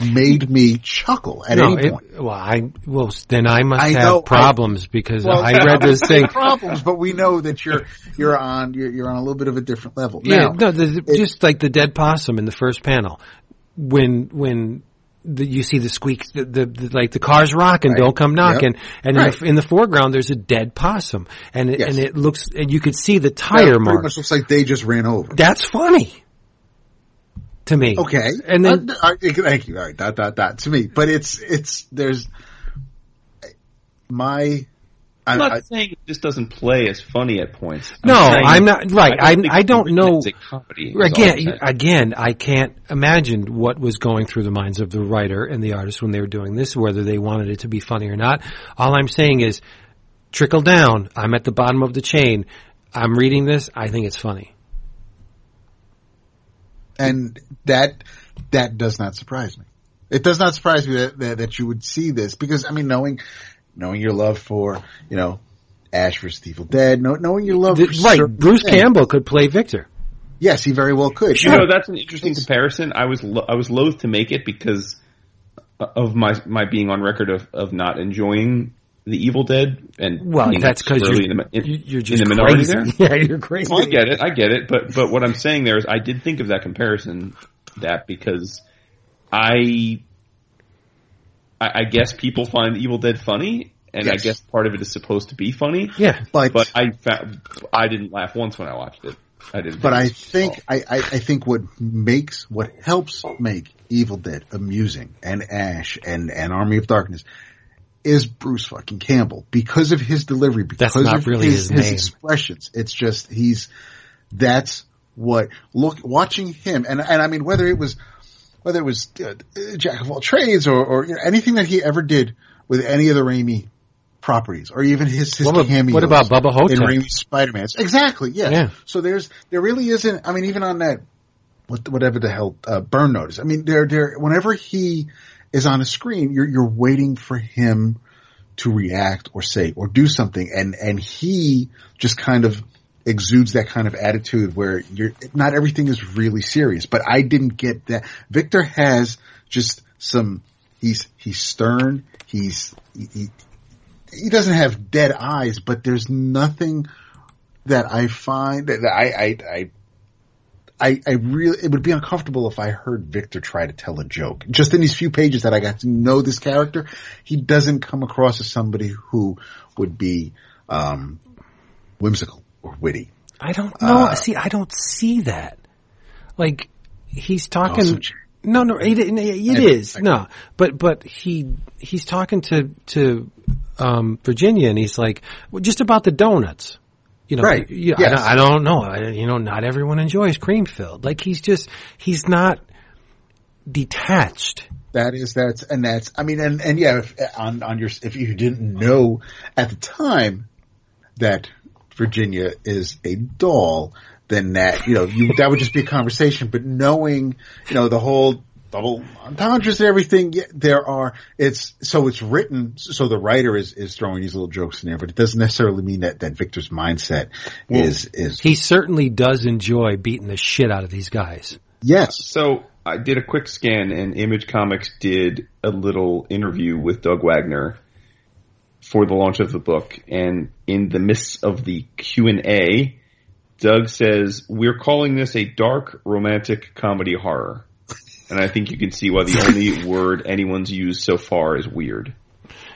made me chuckle at no, any it, point. well, I well then I must I have know, I- problems because Well, I read this thing. problems, but we know that you're you're on you're, you're on a little bit of a different level. Yeah, Now, no, the, the- just like the dead possum in the first panel, when when the, you see the squeak, the, the, the like the car's rocking, Right. don't come knocking, Yep. and Right. in, the, in the foreground there's a dead possum, and it, Yes. and it looks, and you could see the tire pretty mark. much looks like they just ran over. That's funny to me. Okay, and then Uh, uh, thank you. All right, dot dot dot to me, but it's it's there's my. I, I'm not I, saying it just doesn't play as funny at points. no, I'm not right. I think I don't it's know. a comedy, is all I'm Again, again, I can't imagine what was going through the minds of the writer and the artist when they were doing this, whether they wanted it to be funny or not. All I'm saying is, trickle down. I'm at the bottom of the chain. I'm reading this. I think it's funny. And that that does not surprise me. It does not surprise me that, that that you would see this because I mean, knowing knowing your love for you know Ash vs. Evil Dead, knowing your love The- for right, certain Bruce things. Campbell could play Victor. Yes, he very well could. You know, that's an interesting comparison. I was lo- I was loath to make it because of my my being on record of, of not enjoying the Evil Dead and Well, being that's because you're, in the, in, you- you're just in the minority crazy. there. Yeah, you're crazy. Well, I get it, I get it, but but what I'm saying there is I did think of that comparison that because I I, I guess people find Evil Dead funny, and I guess part of it is supposed to be funny. Yeah, but But I found, I didn't laugh once when I watched it. I didn't. But I think. I, I, I think what makes what helps make Evil Dead amusing and Ash and, and Army of Darkness is Bruce fucking Campbell because of his delivery, because of really his, his name. expressions. It's just he's that's what look watching him and and I mean whether it was whether it was uh, Jack of all trades or or you know, anything that he ever did with any of the Raimi properties or even his his What about- cameos what about Bubba Ho-Tep? in Raimi Spider-Man. Exactly, yes. Yeah. So there's there really isn't. I mean, even on that what whatever the hell uh, burn notice. I mean, there there whenever he is on a screen, you're you're waiting for him to react or say or do something, and and he just kind of exudes that kind of attitude where you're not everything is really serious. But I didn't get that. Victor has just some. He's he's stern. He's he, he doesn't have dead eyes, but there's nothing that I find that I I I I, I really it would be uncomfortable if I heard Victor try to tell a joke. Just in these few pages that I got to know this character, he doesn't come across as somebody who would be um, whimsical or witty. I don't know. Uh, see, I don't see that. Like he's talking. Also, no, no, it, it, is no, but but he he's talking to to um, Virginia, and he's like, well, just about the donuts. You know, Right. you- I, Yes. don't, I don't know. I, you know, not everyone enjoys cream filled. Like he's just he's not detached. That is that's and that's I mean and and yeah if, on on your if you didn't know at the time that Virginia is a doll then that you know you that would just be a conversation but knowing you know the whole double entendres and everything yeah, there are it's so it's written so the writer is is throwing these little jokes in there but it doesn't necessarily mean that that Victor's mindset is is He certainly does enjoy beating the shit out of these guys. yes So I did a quick scan, and Image Comics did a little interview with Doug Wagner for the launch of the book. And in the midst of the Q and A, Doug says, "We're calling this a dark romantic comedy horror." And I think you can see why the only word anyone's used so far is weird.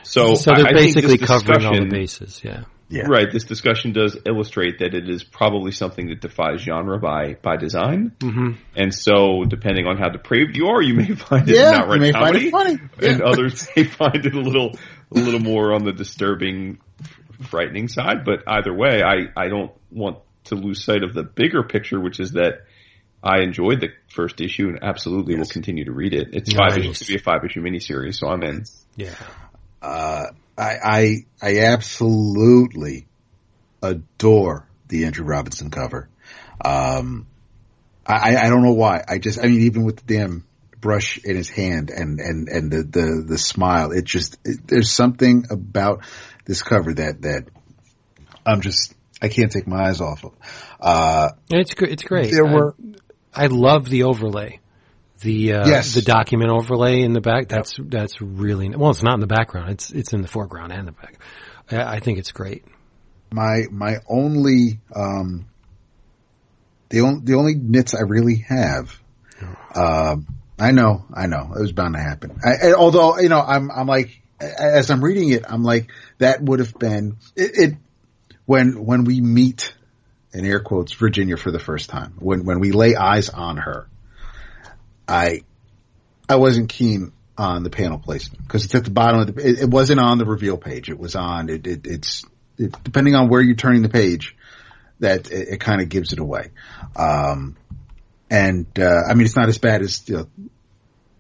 So, So I- they're I think this basically covering all the discussion- bases. Yeah. yeah Right. This discussion does illustrate that it is probably something that defies genre by by design, mm-hmm. and so depending on how depraved you are, you may find it Yeah, not right may find comedy, it funny. and Yeah. others may find it a little a little more on the disturbing, frightening side. But either way, I I don't want to lose sight of the bigger picture, which is that. I enjoyed the first issue and absolutely will continue to read it. It's five issues to be a five issue miniseries, so I'm in. Yeah. uh, I, I I absolutely adore the Andrew Robinson cover. Um, I, I don't know why. I just, I mean, even with the damn brush in his hand and, and, and the, the, the smile, it just, it, there's something about this cover that, that I'm just, I can't take my eyes off of. Uh, It's gr- it's great. there I- were, I love the overlay The uh, Yes. the document overlay in the back. That's that's really well. It's not in the background. It's it's in the foreground and the back. I, I think it's great. my my only um the only the only nits I really have. Um, I know, I know, it was bound to happen. I, I- although you know, I'm I'm like as I'm reading it, I'm like that would have been it, it when when we meet in air quotes Virginia for the first time when when we lay eyes on her. I I wasn't keen on the panel placement because it's at the bottom of the. It, it wasn't on the reveal page. It was on. It, it it's it, depending on where you're turning the page, that it, it kind of gives it away. Um, and uh, I mean, it's not as bad as you know,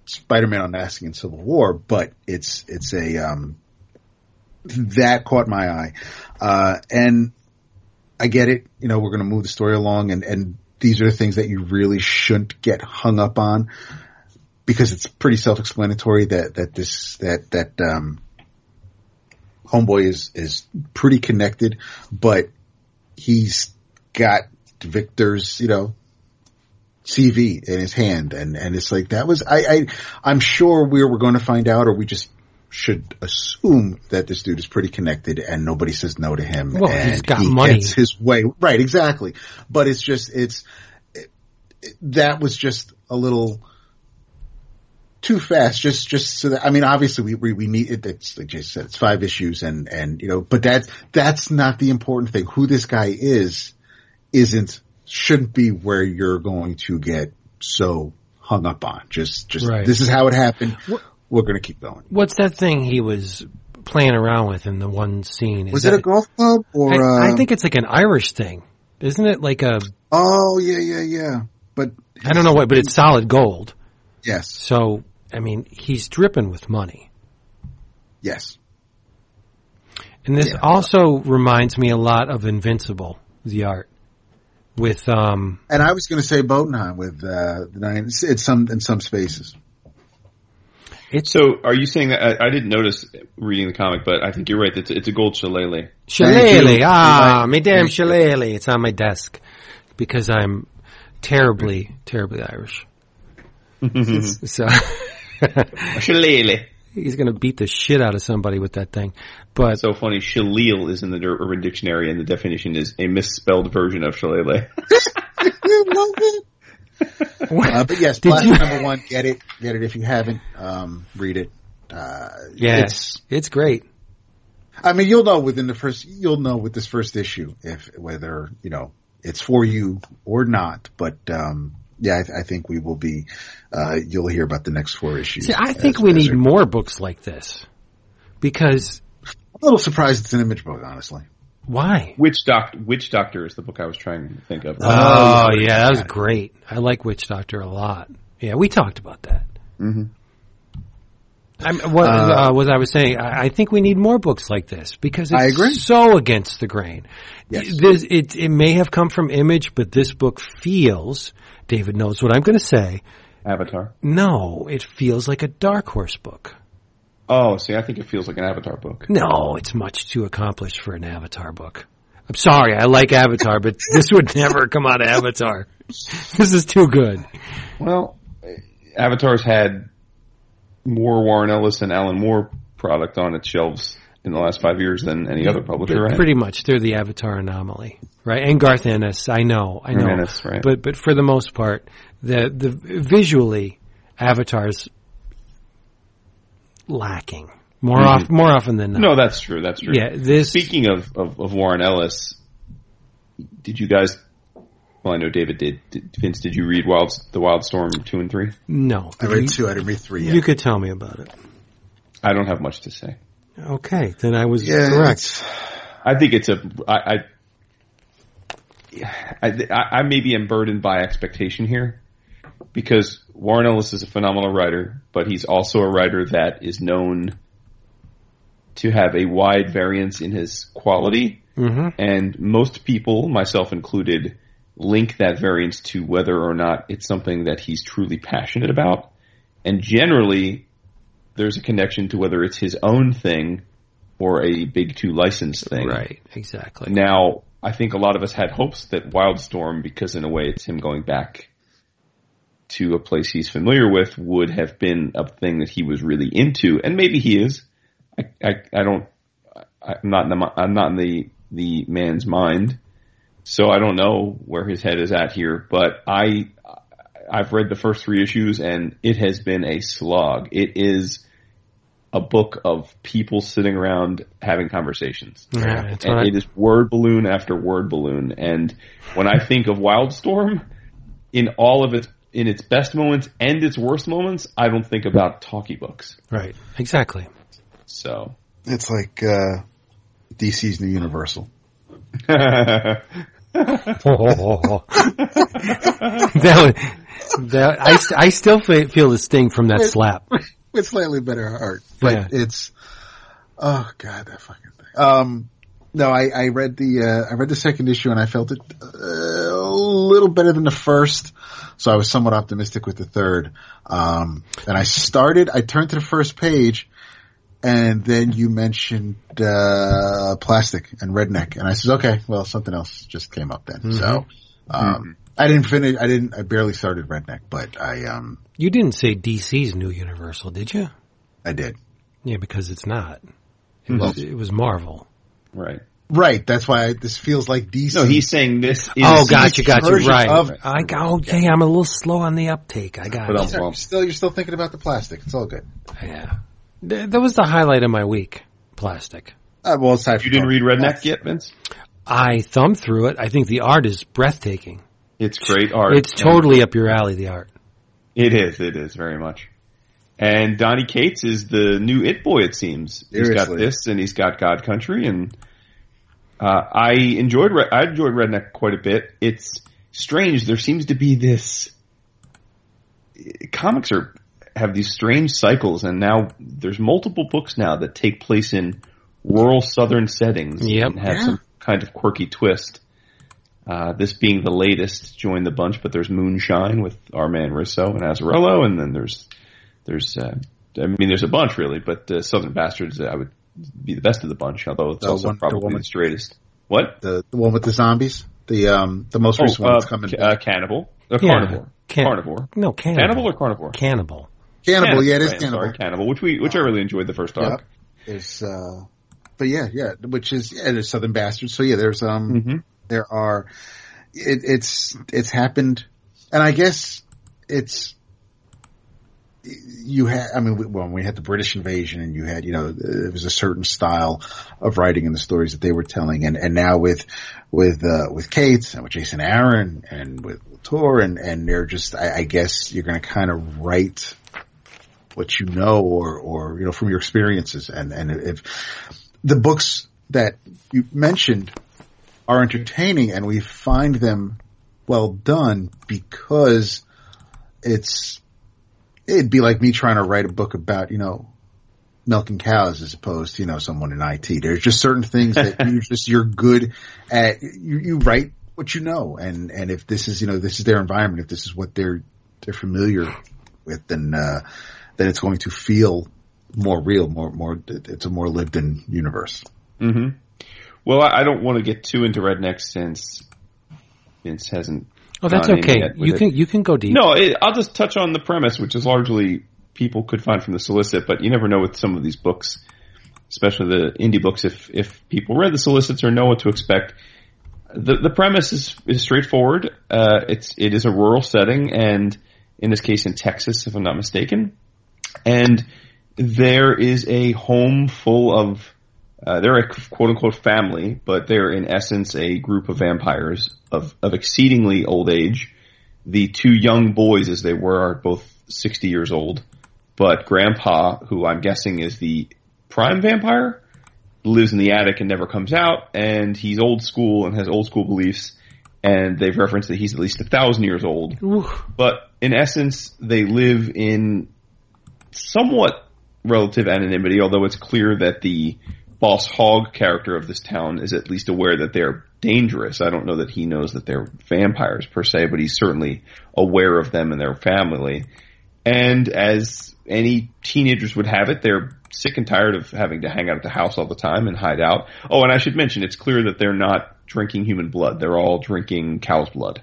Spider-Man unmasking in Civil War, but it's it's a um, that caught my eye, uh, and I get it. You know, we're going to move the story along, and and these are the things that you really shouldn't get hung up on because it's pretty self-explanatory that that this that that um, homeboy is is pretty connected, but he's got Victor's you know CV in his hand, and and it's like that was I, I I'm sure we were going to find out, or we just should assume that this dude is pretty connected, and nobody says no to him. Well, and he's got he money. gets his way, right? Exactly, but it's just it's it, it- that was just a little too fast. Just, just so that, I mean, obviously we, we, we need it. It's like Jay said, it's five issues and, and, you know, but that's, that's not the important thing. Who this guy is, isn't, shouldn't be where you're going to get so hung up on. Just, just, Right. this is how it happened. We're going to keep going. What's that thing he was playing around with in the one scene? Is Was that, it a golf club or, I, uh, I think it's like an Irish thing, isn't it? Like a oh yeah, yeah, yeah. But I don't know what, but it's solid gold. yes, So I mean, he's dripping with money. yes. And this Yeah. also reminds me a lot of Invincible, the art. With um And I was going to say Bodenheim with, uh, the nine, it's, it's some, in some spaces. It's So, are you saying that I, I didn't notice reading the comic, but I think you're right. It's, it's a gold shillelagh. Shillelagh. Ah, Thank me damn you. shillelagh. It's on my desk because I'm terribly, terribly Irish. so A shillelagh. he's gonna beat the shit out of somebody with that thing. But So funny. Shillelagh is in the Urban Dictionary, and the definition is a misspelled version of shillelagh. Love it. Uh, but yes, Did Blast you- number one. Get it, get it. If you haven't, um, read it. Uh, yeah, it's. it's great. I mean, you'll know within the first. You'll know with this first issue if whether you know it's for you or not. But um, yeah, I, I think we will be. Uh, you'll hear about the next four issues. See, I think as- we as need more books like this because I'm a little surprised it's an image book, honestly. Why? Witch Doctor. Witch Doctor is the book I was trying to think of. Oh, yeah, that was great. I like Witch Doctor a lot. Yeah, we talked about that. hmm I'm, what uh, was I was saying? I, I think we need more books like this because it's I agree. so against the grain. Yes. This, it, it may have come from Image, but this book feels. David knows what I'm going to say. Avatar. No, it feels like a Dark Horse book. Oh, see, I think it feels like an Avatar book. No, it's much too accomplished for an Avatar book. I'm sorry, I like Avatar, but this would never come out of Avatar. This is too good. Well, Avatar's had more Warren Ellis and Alan Moore product on its shelves in the last five years than any other publisher, right? Pretty much, they're the Avatar anomaly, right? And Garth Ennis, I know, I know, Ennis, right. but but for the most part, the the visually, Avatar's lacking more Mhm. off more often than not. No, that's true. That's true. yeah, this Speaking of, of, of Warren Ellis, did you guys? Well, I know David did. did Vince, did you read Wild the Wildstorm two and three? no. I read you, two. I didn't read three yet. You could tell me about it. I don't have much to say. Okay, then I was yeah, correct. I think it's a. I, I, I, I maybe am burdened by expectation here because Warren Ellis is a phenomenal writer, but he's also a writer that is known to have a wide variance in his quality. hmm And most people, myself included, link that variance to whether or not it's something that he's truly passionate about. And generally, there's a connection to whether it's his own thing or a big two license thing. Right, exactly. Now, I think a lot of us had hopes that Wildstorm, because in a way it's him going back to a place he's familiar with would have been a thing that he was really into, and maybe he is. I, I, I don't, I'm not in the, I'm not in the, the man's mind, so I don't know where his head is at here, but I, I've read the first three issues and it has been a slog. It is a book of people sitting around having conversations. Yeah, that's and what I- it is word balloon after word balloon. And when I think of Wildstorm, in all of its in its best moments and its worst moments, I don't think about talkie books. Right. Exactly. So It's like uh, DC's new Universal. that, was- that I, st- I still fe- feel the sting from that slap. with slightly better art, but Yeah. it's oh god that fucking thing. Um, no, I, I read the uh, I read the second issue and I felt it uh, a little better than the first, so I was somewhat optimistic with the third. Um, and I started, I turned to the first page, and then you mentioned uh, plastic and redneck, and I said, okay, well something else just came up then. So um, I didn't finish. I didn't. I barely started redneck, but I um You didn't say DC's new Universal, did you? I did. Yeah, because it's not. It was, it was Marvel. Right. Right. That's why I, this feels like DC. No, he's saying this is Oh, gotcha, gotcha. version Right. of- I got, okay, I'm a little slow on the uptake. I got But it. I'll- you're still you're still thinking about the plastic. It's all good. Yeah. Th- That was the highlight of my week. Plastic. Uh, well, it's time You didn't read Redneck yet, Vince? I thumbed through it. I think the art is breathtaking. It's great art. It's totally up your alley, the art. It is. It is very much. And Donny Cates is the new It Boy. It seems he's got this, and he's got God Country, and uh, I enjoyed. Re- I enjoyed Redneck quite a bit. It's strange. There seems to be this. Comics are have these strange cycles, and now there's multiple books now that take place in rural Southern settings Yep. and have Yeah. some kind of quirky twist. Uh, this being the latest, join the bunch, but there's Moonshine with our man Risso and Azzarello, and then there's, there's, uh, I mean, there's a bunch really, but uh, Southern Bastards, uh, I would be the best of the bunch, although it's The also one- the probably woman- the straightest. What? The the one with the zombies. The um the most recent oh, one uh, that's coming. ca- uh, Cannibal. Uh, Yeah. carnivore. Can- carnivore. No, cannibal. Cannibal or carnivore? Cannibal. cannibal. Yeah, it is right, cannibal. Sorry, cannibal, which we, which I really enjoyed the first arc. Yep. There's uh, but yeah, yeah, which is yeah, there's Southern Bastards. So yeah, there's um, Mm-hmm. there are, it, it's it's happened, and I guess it's you had. I mean, when we had the British invasion, and you had you know there was a certain style of writing in the stories that they were telling, and and now with with uh, with Kate and with Jason Aaron and with Latour and and they're just I, I guess you're going to kind of write what you know or or you know from your experiences and and if the books that you mentioned are entertaining and we find them well done because it's it'd be like me trying to write a book about you know milking cows as opposed to you know someone in IT there's just certain things that you just you're good at you, you write what you know. And and if this is you know this is their environment if this is what they're they're familiar with then uh then it's going to feel more real more more it's a more lived in universe. Hmm Well, I don't want to get too into Redneck since Vince hasn't. Oh, that's gone in okay. yet with You it. can you can go deep. No, it, I'll just touch on the premise, which is largely people could find from the solicit, but you never know with some of these books, especially the indie books, if if people read the solicits or know what to expect. The the premise is is straightforward. Uh, it's it is a rural setting, and in this case, in Texas, if I'm not mistaken, and there is a home full of uh, they're a quote unquote family, but they're in essence a group of vampires of, of exceedingly old age. The two young boys, as they were, are both 60 years old, but grandpa, who I'm guessing is the prime vampire, lives in the attic and never comes out, and he's old school and has old school beliefs, and they've referenced that he's at least a thousand years old. Oof. But in essence, they live in somewhat relative anonymity, although it's clear that the boss hog character of this town is at least aware that they're dangerous. I don't know that he knows that they're vampires per se, but he's certainly aware of them and their family. And as any teenagers would have it, they're sick and tired of having to hang out at the house all the time and hide out. Oh, and I should mention, it's clear that they're not drinking human blood. They're all drinking cow's blood.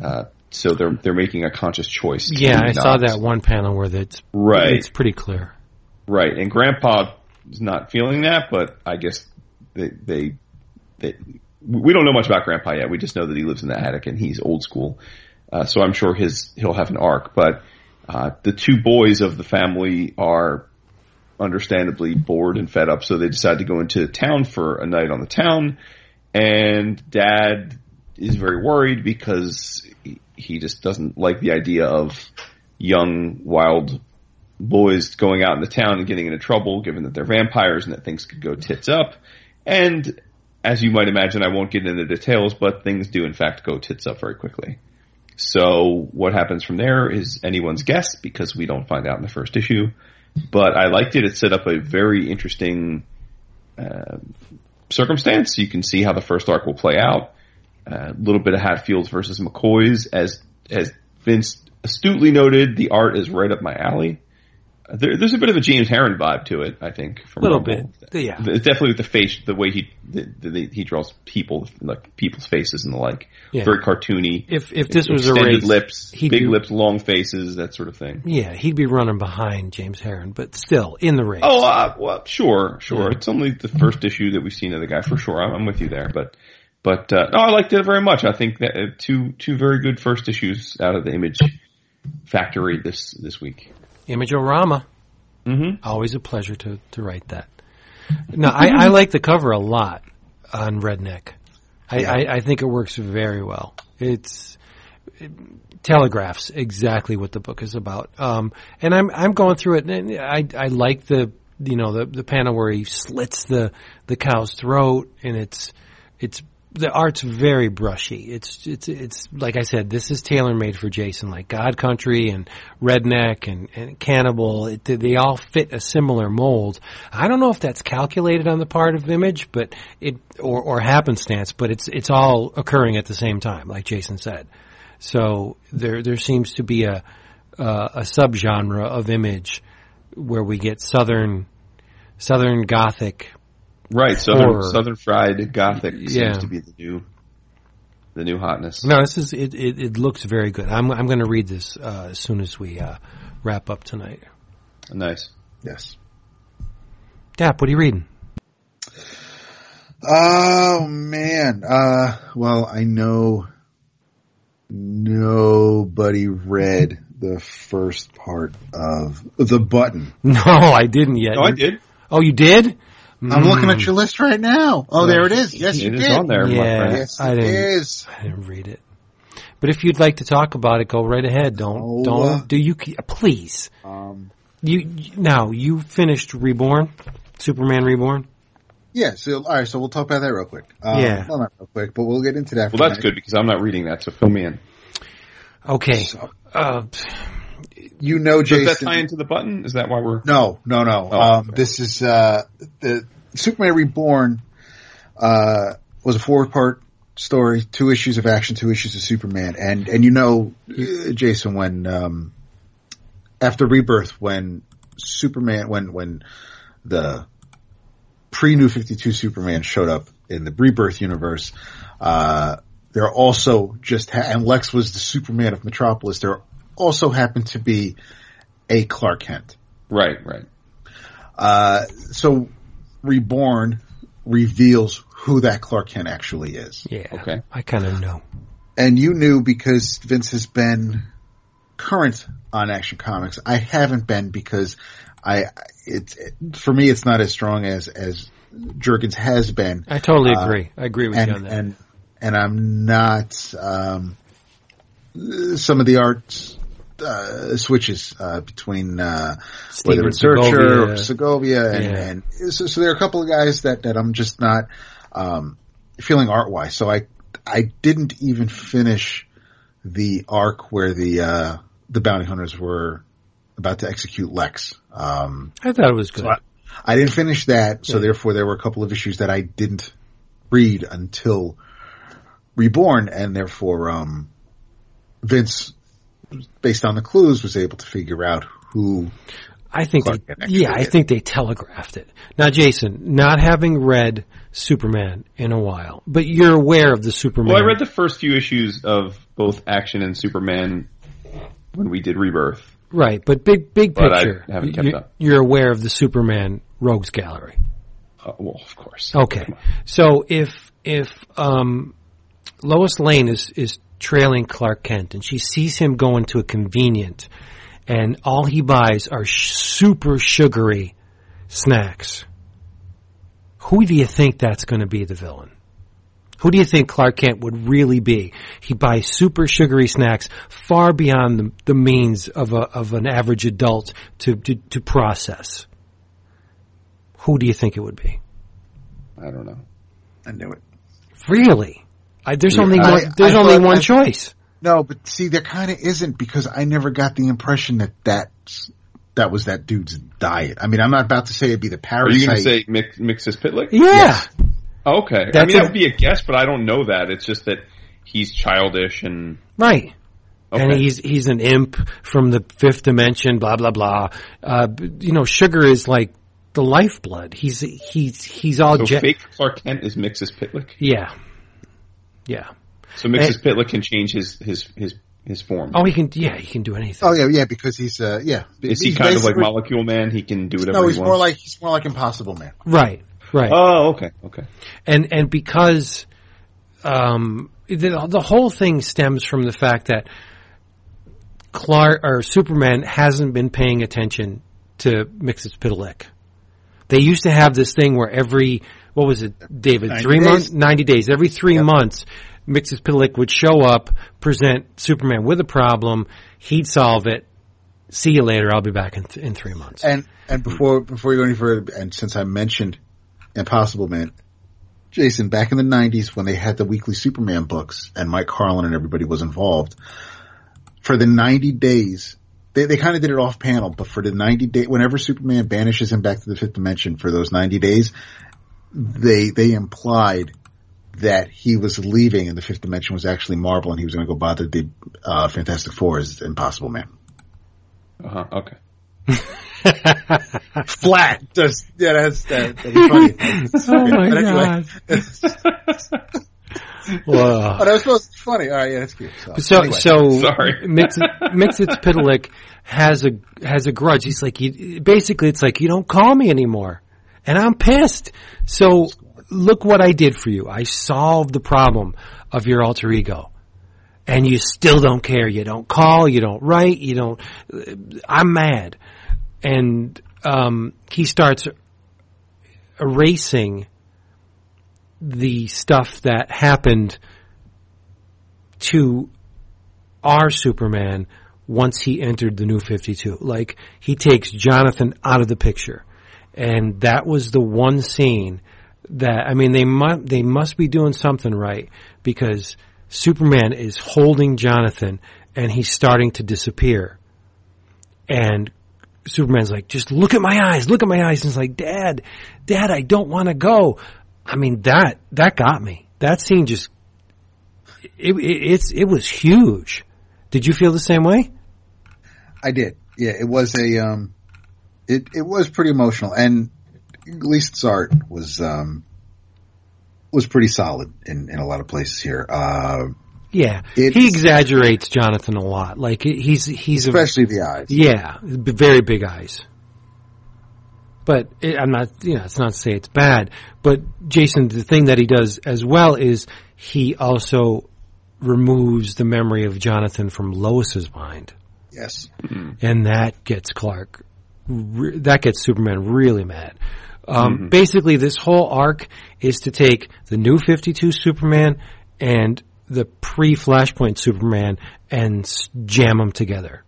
Uh, so they're they're making a conscious choice. Yeah, I saw that one panel where that's Right. It's pretty clear. Right, and Grandpa is not feeling that, but I guess they, they, they, we don't know much about Grandpa yet. We just know that he lives in the attic and he's old school. Uh, so I'm sure his, he'll have an arc, but, uh, the two boys of the family are understandably bored and fed up, so they decide to go into town for a night on the town, and dad is very worried because he- he just doesn't like the idea of young, wild boys going out in the town and getting into trouble given that they're vampires and that things could go tits up. And as you might imagine, I won't get into details, but things do in fact go tits up very quickly. So what happens from there is anyone's guess because we don't find out in the first issue. But I liked it. It set up a very interesting uh, circumstance. You can see how the first arc will play out. A little bit of Hatfields versus McCoys, as as Vince astutely noted, the art is right up my alley. There, there's a bit of a James Harren vibe to it, I think. A Little Rumble. bit, yeah. Definitely with the face, the way he the, the, he draws people, like people's faces and the like. Yeah. Very cartoony. If if this was a race, lips, big be, lips, long faces, that sort of thing. Yeah, he'd be running behind James Harren, but still in the race. Oh, uh, well, sure, sure. Yeah. It's only the first issue that we've seen of the guy for sure. I'm, I'm with you there, but, but, uh, no, I liked it very much. I think that uh, two, two very good first issues out of the image factory this, this week. Image-O-Rama. Mm-hmm. Always a pleasure to, to write that. No, I, I like the cover a lot on Redneck. I, Yeah. I, I think it works very well. It's it telegraphs exactly what the book is about. Um, and I'm I'm going through it, and I I like the you know the the panel where he slits the the cow's throat, and it's it's the art's very brushy. It's it's it's like I said, this is tailor made for Jason, like God Country and Redneck and, and Cannibal. It, they all fit a similar mold. I don't know if that's calculated on the part of Image, but it or or happenstance, but it's it's all occurring at the same time, like Jason said. So there there seems to be a a subgenre of Image where we get southern southern gothic Right. Southern, Horror. Southern fried gothic seems to be the new, the new hotness. No, this is it. It, it looks very good. I'm I'm going to read this uh, as soon as we uh, wrap up tonight. Nice. Yes. Dap, what are you reading? Oh man. Uh, well, I know nobody read the first part of the button. No, I didn't yet. No, I did. Oh, you did? I'm looking at your list right now. Oh, there it is. Yes, you It is did. on there, my Yeah. friend. Yes, I it didn't. is. I didn't read it. But if you'd like to talk about it, go right ahead. Don't Oh, uh, don't do you please. Um, You you- now you finished Reborn, Superman Reborn. yeah. So, all right. So we'll talk about that real quick. Um, Yeah. Well, not real quick, but we'll get into that. Well, for that's tonight. good because I'm not reading that, so fill me in. Okay. So, Uh, you know, Does Jason. that tie into the button? Is that why we're? No, no, no. Oh, um, okay. This is uh, the Superman Reborn uh, was a four-part story, two issues of action, two issues of Superman, and and you know, Jason, when um, after Rebirth, when Superman, when when the pre New Fifty Two Superman showed up in the Rebirth universe, uh, there also just ha- and Lex was the Superman of Metropolis. There also happened to be a Clark Kent. Right, right. Uh, so Reborn reveals who that Clark Kent actually is. yeah. Okay. I kind of know. And you knew because Vince has been current on Action Comics. I haven't been because I, it's, it, for me, it's not as strong as, as Jurgens has been. I totally Uh, agree. I agree with And, you on that. and, and I'm not, um, some of the art, uh, switches, uh, between, uh, whether it's Zircher or Segovia. Segovia, and, Yeah. and so, so there are a couple of guys that, that I'm just not um, feeling art wise. So I I didn't even finish the arc where the uh, the bounty hunters were about to execute Lex. Um, I thought it was good. so I, I didn't finish that, so Yeah. therefore there were a couple of issues that I didn't read until Reborn, and therefore um, Vince, based on the clues, was able to figure out who I think Clark they, Kent actually yeah, I is. think they telegraphed it. Now, Jason, not having read Superman in a while, but you're aware of the Superman. Well, I read the first few issues of both Action and Superman when we did Rebirth. right, but big big But I picture. haven't kept you- up. You're aware of the Superman Rogues Gallery. Uh, well, of course. Okay. So if if um, Lois Lane is is trailing Clark Kent and she sees him go into a convenient, and all he buys are sh- super sugary snacks, who do you think that's going to be the villain? Who do you think Clark Kent would really be? He buys super sugary snacks far beyond the, the means of a of an average adult to, to to process. Who do you think it would be? I don't know. I knew it. Really? I, there's only I- one, there's I only one I- choice. No, but see, there kind of isn't because I never got the impression that that's, that was that dude's diet. I mean, I'm not about to say it'd be the parasite. Are parasite. you going to say Mix, Mxyzptlk? Yeah. Yes. Okay. I mean, a- that would be a guess, but I don't know that. It's just that he's childish and Right. okay. And he's he's an imp from the fifth dimension. Blah blah blah. Uh, you know, sugar is like the lifeblood. He's he's he's all so jet. fake Clark Kent is Mxyzptlk. Yeah. Yeah. So Mxyzptlk can change his his his his form. Oh, he can. Yeah, he can do anything. Oh yeah, yeah, because he's uh, yeah. is he kind of like Molecule Man? He can do whatever No, he he's wants. more like he's more like Impossible Man. Right. Right. Oh, okay, okay. and and because um, the, the whole thing stems from the fact that Clark or Superman hasn't been paying attention to Mxyzptlk. They used to have this thing where every what was it, David? 90 three days. months, ninety days. Every three Yep. months, Mxyzptlk would show up, present Superman with a problem. He'd solve it. See you later. I'll be back in, th- in three months. And and before before you go any further, and since I mentioned Impossible Man, Jason, back in the '90s when they had the weekly Superman books and Mike Carlin and everybody was involved, for the 90 days, they they kind of did it off panel, but for the 90 day, whenever Superman banishes him back to the fifth dimension for those 90 days, they they implied that he was leaving and the fifth dimension was actually Marvel and he was going to go bother the uh, Fantastic Four as Impossible Man. Uh huh. Okay. flat. Just yeah, that's that, funny. oh my But anyway. god! Whoa. Oh, that was supposed to be funny. All right, yeah, that's cute. So, So, anyway. so Sorry. Mix Mixit Pitalik has a has a grudge. He's like, you, basically, it's like you don't call me anymore, and I'm pissed. So, look what I did for you. I solved the problem of your alter ego, and you still don't care. You don't call. You don't write. You don't. I'm mad, and um, he starts erasing the stuff that happened to our Superman once he entered the new 52. Like, he takes Jonathan out of the picture. And that was the one scene that, I mean, they must, they must be doing something right because Superman is holding Jonathan and he's starting to disappear. And Superman's like, just look at my eyes, look at my eyes. And he's like, Dad, Dad, I don't want to go. I mean, that, that got me. That scene just, it, it, it's, it was huge. Did you feel the same way? I did. Yeah, it was a um, it it was pretty emotional, and Gleason's art was um was pretty solid in in a lot of places here. Uh, Yeah. He exaggerates Jonathan a lot. Like, he's, he's a, especially the eyes. Yeah, very big eyes. But it, I'm not, you know, it's not to say it's bad. But Jason, the thing that he does as well is he also removes the memory of Jonathan from Lois's mind, Yes. and that gets Clark, re- that gets Superman really mad. Um, Basically, this whole arc is to take the new 52 Superman and the pre-Flashpoint Superman and s- jam them together.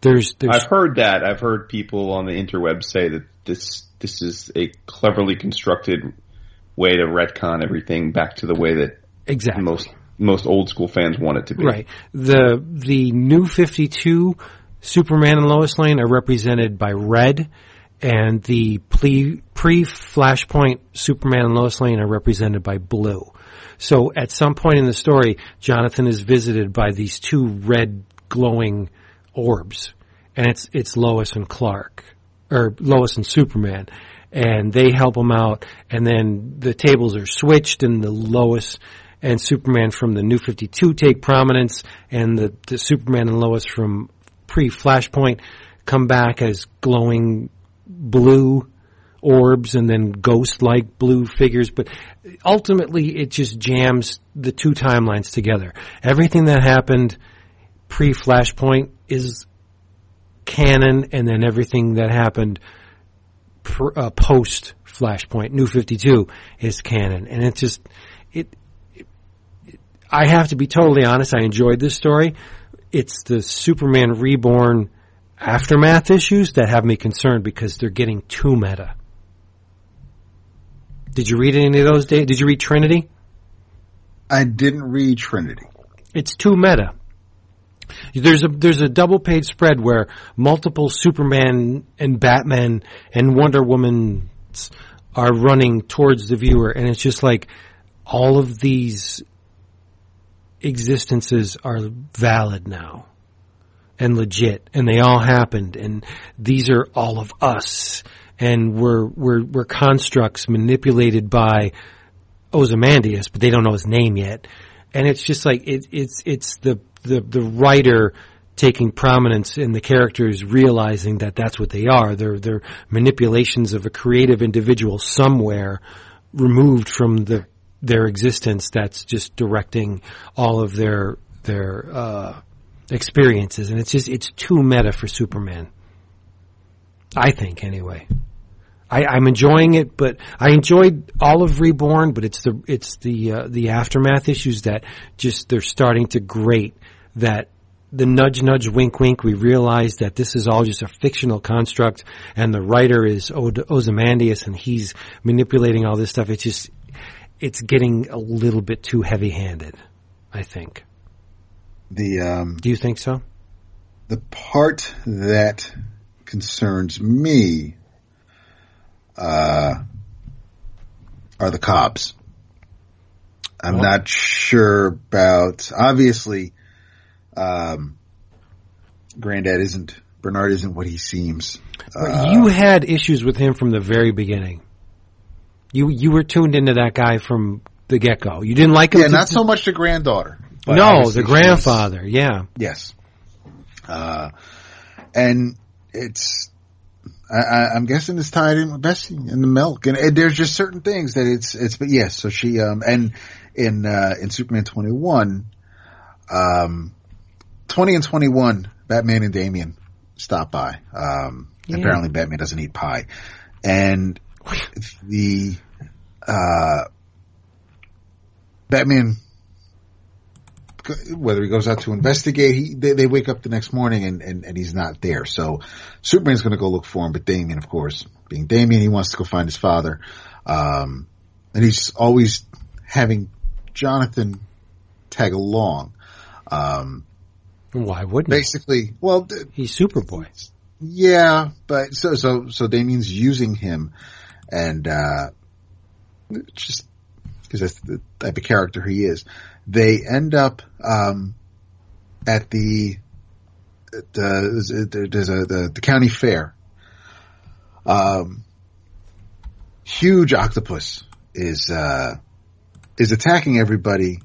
There's, there's I've heard that. I've heard people on the interweb say that this this is a cleverly constructed way to retcon everything back to the way that exactly most most old school fans want it to be. Right. The the new 52 Superman and Lois Lane are represented by red and the pre Flashpoint Superman and Lois Lane are represented by blue. So at some point in the story, Jonathan is visited by these two red glowing orbs and it's it's Lois and Clark or Lois and Superman and they help him out, and then the tables are switched, and the Lois and Superman from the New Fifty Two take prominence, and the, the Superman and Lois from pre Flashpoint come back as glowing blue orbs and then ghost like blue figures, but ultimately it just jams the two timelines together. Everything that happened pre Flashpoint is canon, and then everything that happened pr- uh, post Flashpoint, New Fifty Two, is canon, and it's just it, it. I have to be totally honest. I enjoyed this story. It's the Superman Reborn aftermath issues that have me concerned because they're getting too meta. Did you read any of those? Dave? Did you read Trinity? I didn't read Trinity. It's too meta. There's a there's a double page spread where multiple Superman and Batman and Wonder Woman are running towards the viewer, and it's just like all of these existences are valid now and legit, and they all happened, and these are all of us, and we're we're we're constructs manipulated by Ozymandias, but they don't know his name yet, and it's just like it, it's it's the the the writer taking prominence in the characters realizing that that's what they are. They're they're manipulations of a creative individual somewhere removed from the their existence that's just directing all of their their uh, experiences, and it's just it's too meta for Superman. I think anyway. I, I'm enjoying it, but I enjoyed all of Reborn, but it's the it's the uh, the aftermath issues that just they're starting to grate that the nudge nudge wink wink we realize that this is all just a fictional construct and the writer is Ozymandias and he's manipulating all this stuff it's just it's getting a little bit too heavy handed I think The um, do you think so the part that concerns me uh, are the cops. I'm Well- not sure about. Obviously, um, Granddad isn't Bernard isn't what he seems. Uh, you had issues with him from the very beginning you you were tuned into that guy from the get go you didn't like him yeah, not so much the granddaughter. no the grandfather yeah Yes. Uh, and it's, I, I'm guessing it's tied in with Bessie and the milk. And, and there's just certain things that it's, it's, but yes, so she, um, and in, uh, in Superman 21, um, 20 and 21, Batman and Damian stop by. Um, Yeah. apparently Batman doesn't eat pie. And the, uh, Batman whether he goes out to investigate, he, they, they wake up the next morning and, and, and he's not there. So Superman's going to go look for him, but Damian, of course, being Damian, he wants to go find his father. Um, and he's always having Jonathan tag along. Um, why wouldn't he? basically, well, th- he's Superboy yeah, but so, so, so Damian's using him and, uh, just because that's the type of character he is. They end up, um, at the, the there's a, the, the county fair. Um, huge octopus is, uh, is attacking everybody.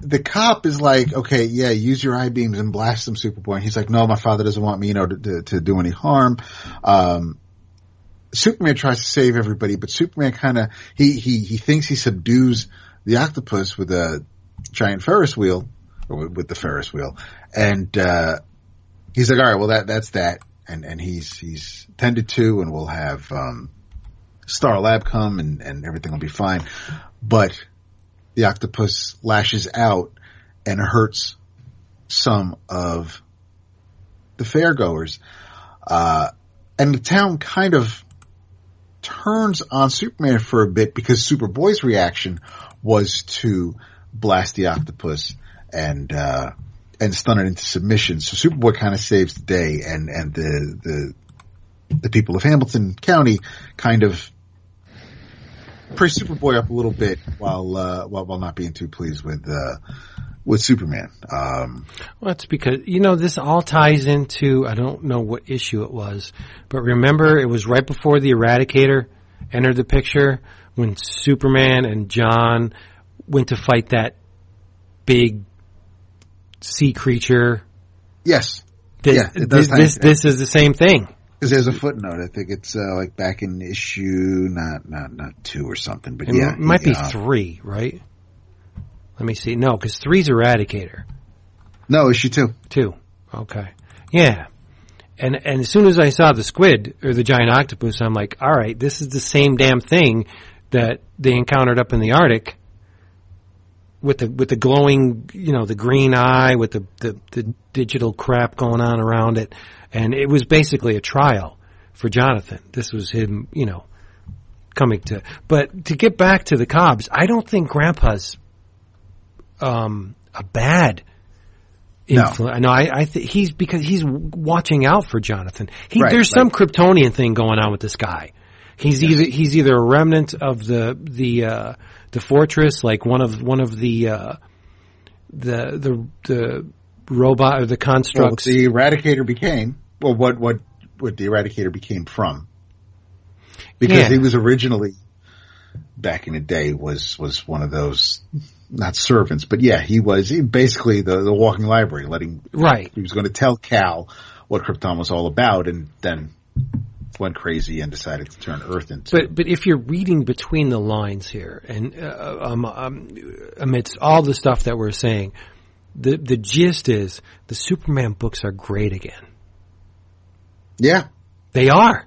The cop is like, okay, yeah, use your eye beams and blast some Superboy. And he's like, no, my father doesn't want me, you know, to, to, to do any harm. Um, Superman tries to save everybody, but Superman kind of, he, he, he thinks he subdues the octopus with a giant Ferris wheel, or with, the Ferris wheel. And, uh, he's like, all right, well that, that's that. And, and he's, he's tended to and we'll have, um, Star Lab come and, and everything will be fine. But the octopus lashes out and hurts some of the fairgoers. Uh, and the town kind of turns on Superman for a bit because Superboy's reaction was to blast the octopus and, uh, and stun it into submission. So Superboy kind of saves the day and, and the, the, the people of Hamilton County kind of praise Superboy up a little bit while, uh, while, while not being too pleased with, uh, with Superman. Um, Well, that's because you know this all ties into I don't know what issue it was, but remember it was right before the Eradicator entered the picture when Superman and John went to fight that big sea creature. yes, This, Yeah, it does this, this, this is the same thing. because there's a footnote. I think it's uh, like back in issue not not not two or something, but It yeah, might be uh, three, right? Let me see. No, because three's Eradicator. no issue two. Two. Okay. Yeah. And and as soon as I saw the squid or the giant octopus, I'm like, all right, this is the same damn thing that they encountered up in the Arctic with the with the glowing, you know, the green eye with the the, the digital crap going on around it, and it was basically a trial for Jonathan. This was him, you know, coming to. But to get back to the Cobs, I don't think Grandpa's um, a bad influence. No, I, I th- he's because he's watching out for Jonathan. He, Right, there's some. Kryptonian thing going on with this guy. He's either he's either a remnant of the the uh, the fortress, like one of one of the uh, the the the robot or the Well, constructs. the Eradicator became, well, what what what the Eradicator became from, because Yeah. he was originally back in the day was was one of those not servants, but yeah, he was basically the the walking library, letting right. he was going to tell Kal what Krypton was all about, and then went crazy and decided to turn Earth into. But but if you're reading between the lines here, and uh, um, um, amidst all the stuff that we're saying, the the gist is the Superman books are great again. yeah, They are.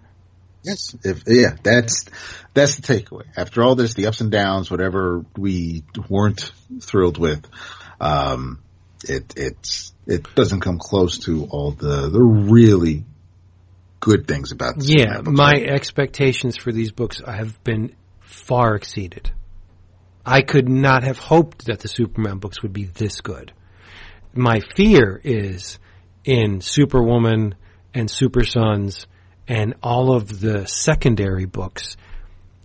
Yes, if yeah, that's that's the takeaway. After all this, the ups and downs, whatever we weren't thrilled with, um, it it's it doesn't come close to all the the really good things about. The Yeah, my expectations for these books have been far exceeded. I could not have hoped that the Superman books would be this good. My fear is in Superwoman and Super Sons and all of the secondary books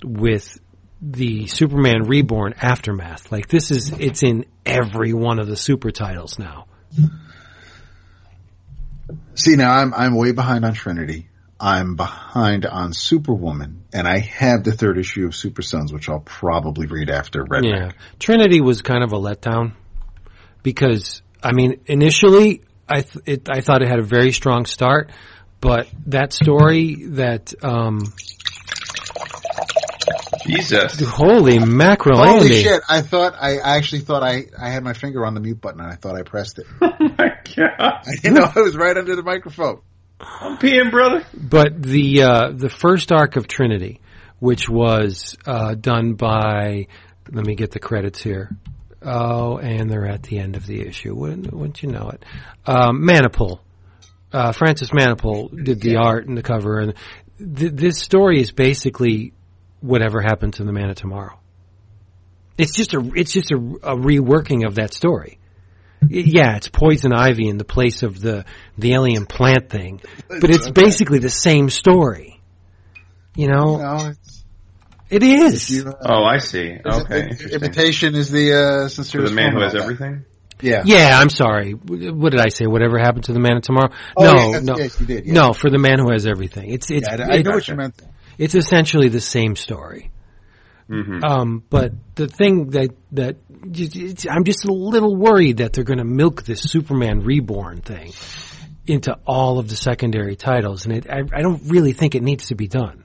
with the Superman Reborn aftermath. Like this is, it's in every one of the super titles now. See now, I'm I'm way behind on Trinity. I'm behind on Superwoman, and I have the third issue of Super Sons, which I'll probably read after Red Yeah. Trinity was kind of a letdown because I mean initially I th- it, I thought it had a very strong start, but that story that um Jesus. holy mackerel Holy Andy. shit! I thought I, I actually thought I I had my finger on the mute button, and I thought I pressed it. Oh my god. I didn't know I was right under the microphone. I'm peeing, brother. But the uh, the first arc of Trinity, which was uh, done by let me get the credits here. Oh, and they're at the end of the issue. Wouldn't, wouldn't you know it? Um, Manapul. Uh, Francis Manapul did the art and the cover, and th- this story is basically whatever happened to the Man of Tomorrow. It's just a it's just a, a reworking of that story. Yeah, it's poison ivy in the place of the the alien plant thing, but it's Okay. basically the same story. You know, No, it's, it is. you, uh, Oh, I see. Okay. it- interesting. imitation is the uh, For the man who has all that. everything? Yeah. Yeah, I'm sorry. What did I say? Whatever happened to the man of tomorrow? Oh, no, yeah, no, yes, you did, yeah. no. For the man who has everything, it's it's Yeah, I, I it- know what you meant. it's essentially the same story. Mm-hmm. Um, but the thing that that I'm just a little worried that they're going to milk this Superman Reborn thing into all of the secondary titles, and it, I, I don't really think it needs to be done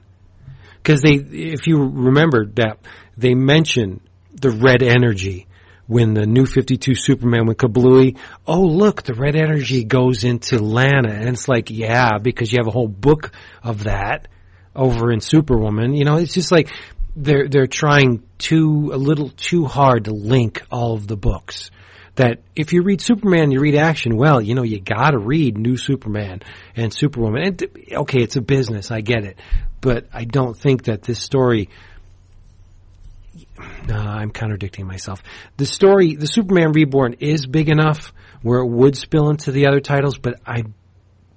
because they, if you remember that they mention the red energy when the new 52 Superman with Kablooey, oh look, the red energy goes into Lana, and it's like, yeah, because you have a whole book of that over in Superwoman. You know, it's just like they're they're trying too a little too hard to link all of the books. That if you read Superman, you read action. Well, you know you got to read New Superman and Superwoman. And okay, it's a business, I get it, but I don't think that this story. No, I'm contradicting myself. The story, the Superman Reborn, is big enough where it would spill into the other titles, but I'm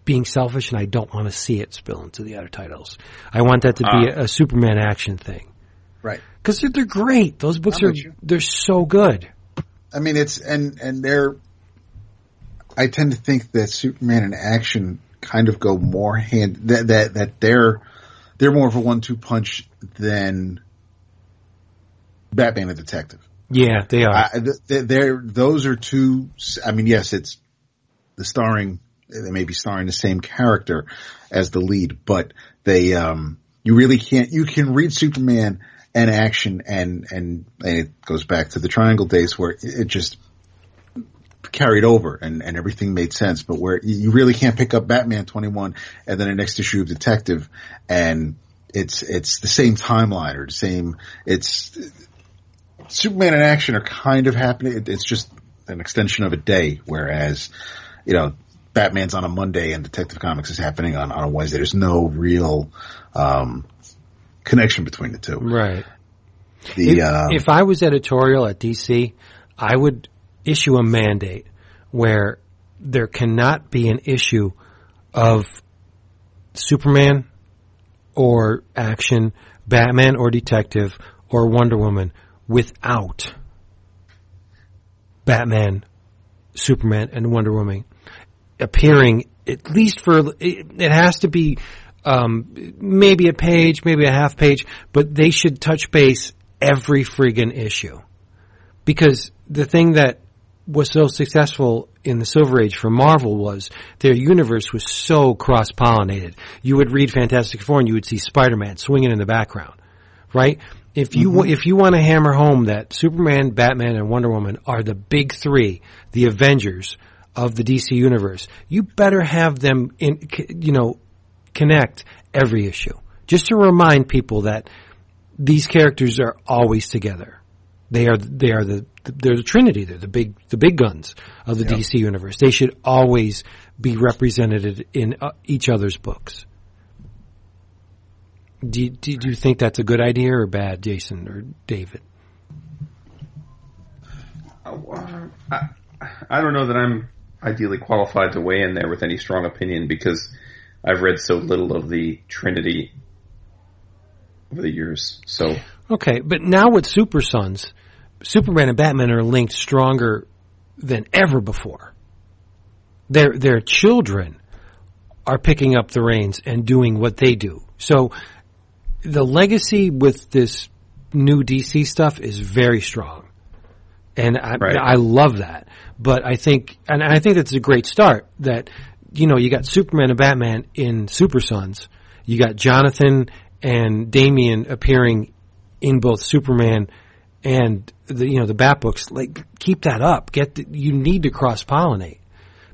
being selfish and I don't want to see it spill into the other titles. I want that to be Ah. a, a Superman action thing Right. because they're, they're great. Those books I'm are they're so good. I mean, it's and and they're. I tend to think that Superman and action kind of go more hand that that that they're they're more of a one-two punch than Batman and Detective. Yeah, they are. I, th- they're those are two. I mean, yes, it's the starring. They may be starring the same character as the lead, but they um you really can't. You can read Superman and action, and and and it goes back to the Triangle days where it just carried over and, and everything made sense, but where you really can't pick up Batman 21 and then the next issue of Detective and it's, it's the same timeline or the same, it's, Superman and action are kind of happening. It's just an extension of a day, whereas, you know, Batman's on a Monday and Detective Comics is happening on, on a Wednesday. There's no real, um, connection between the two. Right. The, if, uh, if I was editorial at DC, I would issue a mandate where there cannot be an issue of Superman or action, Batman or detective or Wonder Woman without Batman, Superman, and Wonder Woman appearing at least for it, has to be um, maybe a page, maybe a half page, but they should touch base every friggin' issue because the thing that was so successful in the Silver Age for Marvel was their universe was so cross pollinated. You would read Fantastic Four and you would see Spider Man swinging in the background, right? If you mm-hmm. if you want to hammer home that Superman, Batman, and Wonder Woman are the big three, the Avengers of the DC universe, you better have them in you know connect every issue just to remind people that these characters are always together. They are they are the they're the Trinity. They're the big the big guns of the yep. DC universe. They should always be represented in uh, each other's books. Do you, do you think that's a good idea or bad, Jason or David? I, I don't know that I'm ideally qualified to weigh in there with any strong opinion because I've read so little of the Trinity over the years. So okay, but now with Super Sons, Superman and Batman are linked stronger than ever before. Their their children are picking up the reins and doing what they do. So the legacy with this new DC stuff is very strong. And I, right. I love that. But I think, and I think that's a great start that, you know, you got Superman and Batman in Super Sons. You got Jonathan and Damian appearing in both Superman and the, you know, the Bat books. Like, keep that up. Get, the, you need to cross pollinate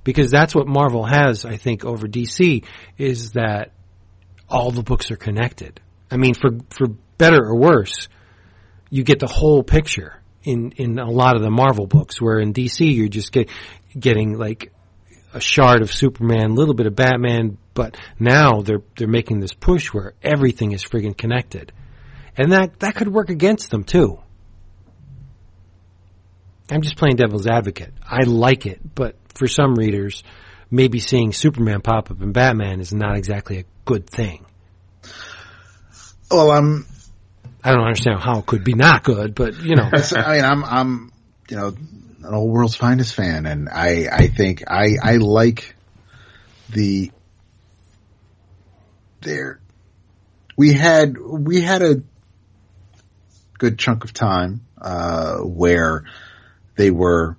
because that's what Marvel has, I think, over DC is that all the books are connected. I mean, for for better or worse, you get the whole picture in in a lot of the Marvel books. Where in DC, you're just get, getting like a shard of Superman, a little bit of Batman, but now they're they're making this push where everything is friggin' connected, and that that could work against them too. I'm just playing devil's advocate. I like it, but for some readers, maybe seeing Superman pop up in Batman is not exactly a good thing. Well, I'm. I don't understand how it could be not good, but you know. I mean, I'm, I'm, you know, an old world's finest fan, and I, I think I, I like the. There, we had we had a good chunk of time uh, where they were.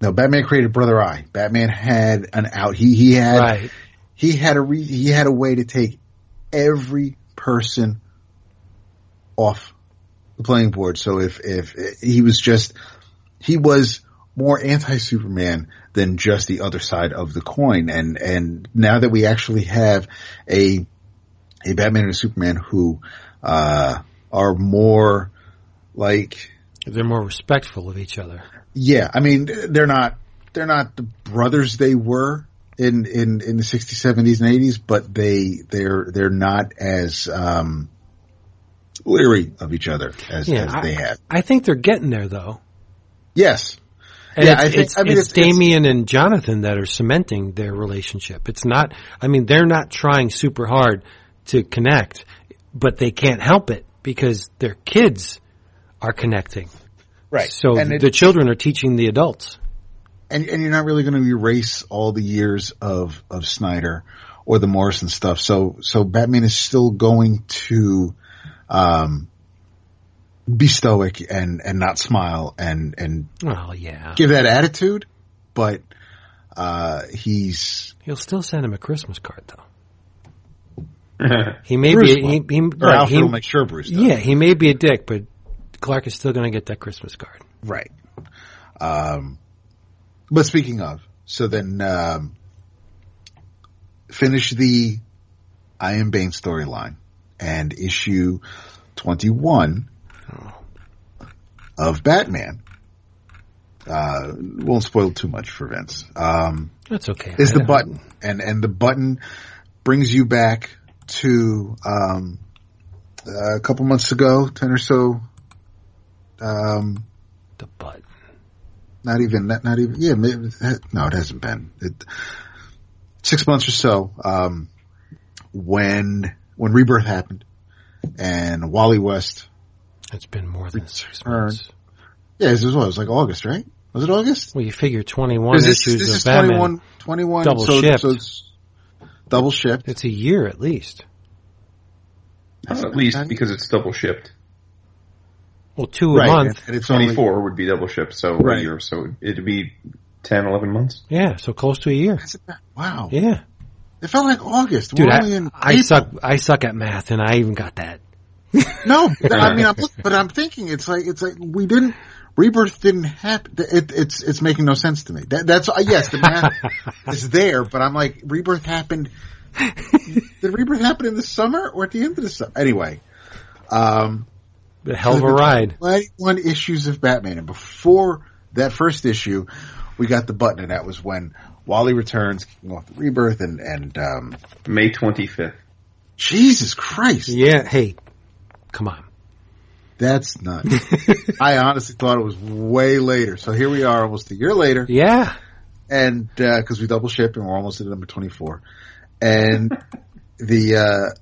No, Batman created Brother Eye. Batman had an out. He he had right. he had a re, he had a way to take every person off the playing board. So if, if he was just, he was more anti-Superman than just the other side of the coin. And, and now that we actually have a, a Batman and a Superman who, uh, are more like, they're more respectful of each other. Yeah. I mean, they're not, they're not the brothers they were in, in, in the 60s, 70s, and 80s, but they, they're, they're not as, um, leery of each other as, yeah, as I, they have. I think they're getting there though. Yes. And yeah, it's, I think, it's, I mean, it's, it's Damian and Jonathan that are cementing their relationship. It's not, I mean, they're not trying super hard to connect, but they can't help it because their kids are connecting. Right. So And the children are teaching the adults. And and you're not really going to erase all the years of of Snyder or the Morrison stuff. So so Batman is still going to um be stoic and and not smile and and Well, yeah. give that attitude, but uh he's He'll still send him a Christmas card, though. He may Bruce be. will. He, he, or right, Alfred he- will make sure Bruce does. yeah, he may be a dick, but Clark is still going to get that Christmas card. Right. Um, but speaking of, so then, um, finish the I Am Bane storyline and issue 21 of Batman. Uh, won't spoil too much for Vince. Um, That's okay. is the button and, and the button brings you back to, um, a couple months ago, 10 or so, um, The button. Not even not, not even yeah maybe, no it hasn't been it, six months or so um when when rebirth happened and wally west It's been more than six Return. months. yeah it was, what, it was like august right was it august Well, you figure twenty one this, issues this of is Batman. 21 21 Double so, shipped. so it's double shipped It's a year at least. That's At least because it's double shipped. Well, two right a month. and, and it's only 24 would be double shipped, so Right. a year, so it'd be 10, 11 months. Yeah, so close to a year. wow Yeah, it felt like august dude, I, in I suck. I suck at math, and I even got that. No, I mean, I'm, but I'm thinking it's like it's like we didn't. Rebirth didn't happen. It, it's it's making no sense to me. That, that's uh, yes, the math is there, but I'm like, Rebirth happened. Did Rebirth happen in the summer or at the end of the summer? Anyway, um, The hell of a ride. 91 issues of Batman, and before that first issue, we got the button, and that was when Wally returns, kicking off the Rebirth, and and um, May 25th. Jesus Christ, Yeah. Hey, come on. That's nuts. I honestly thought it was way later. So here we are, almost a year later, Yeah. and because we double shipped and we're almost at number twenty four, and the uh,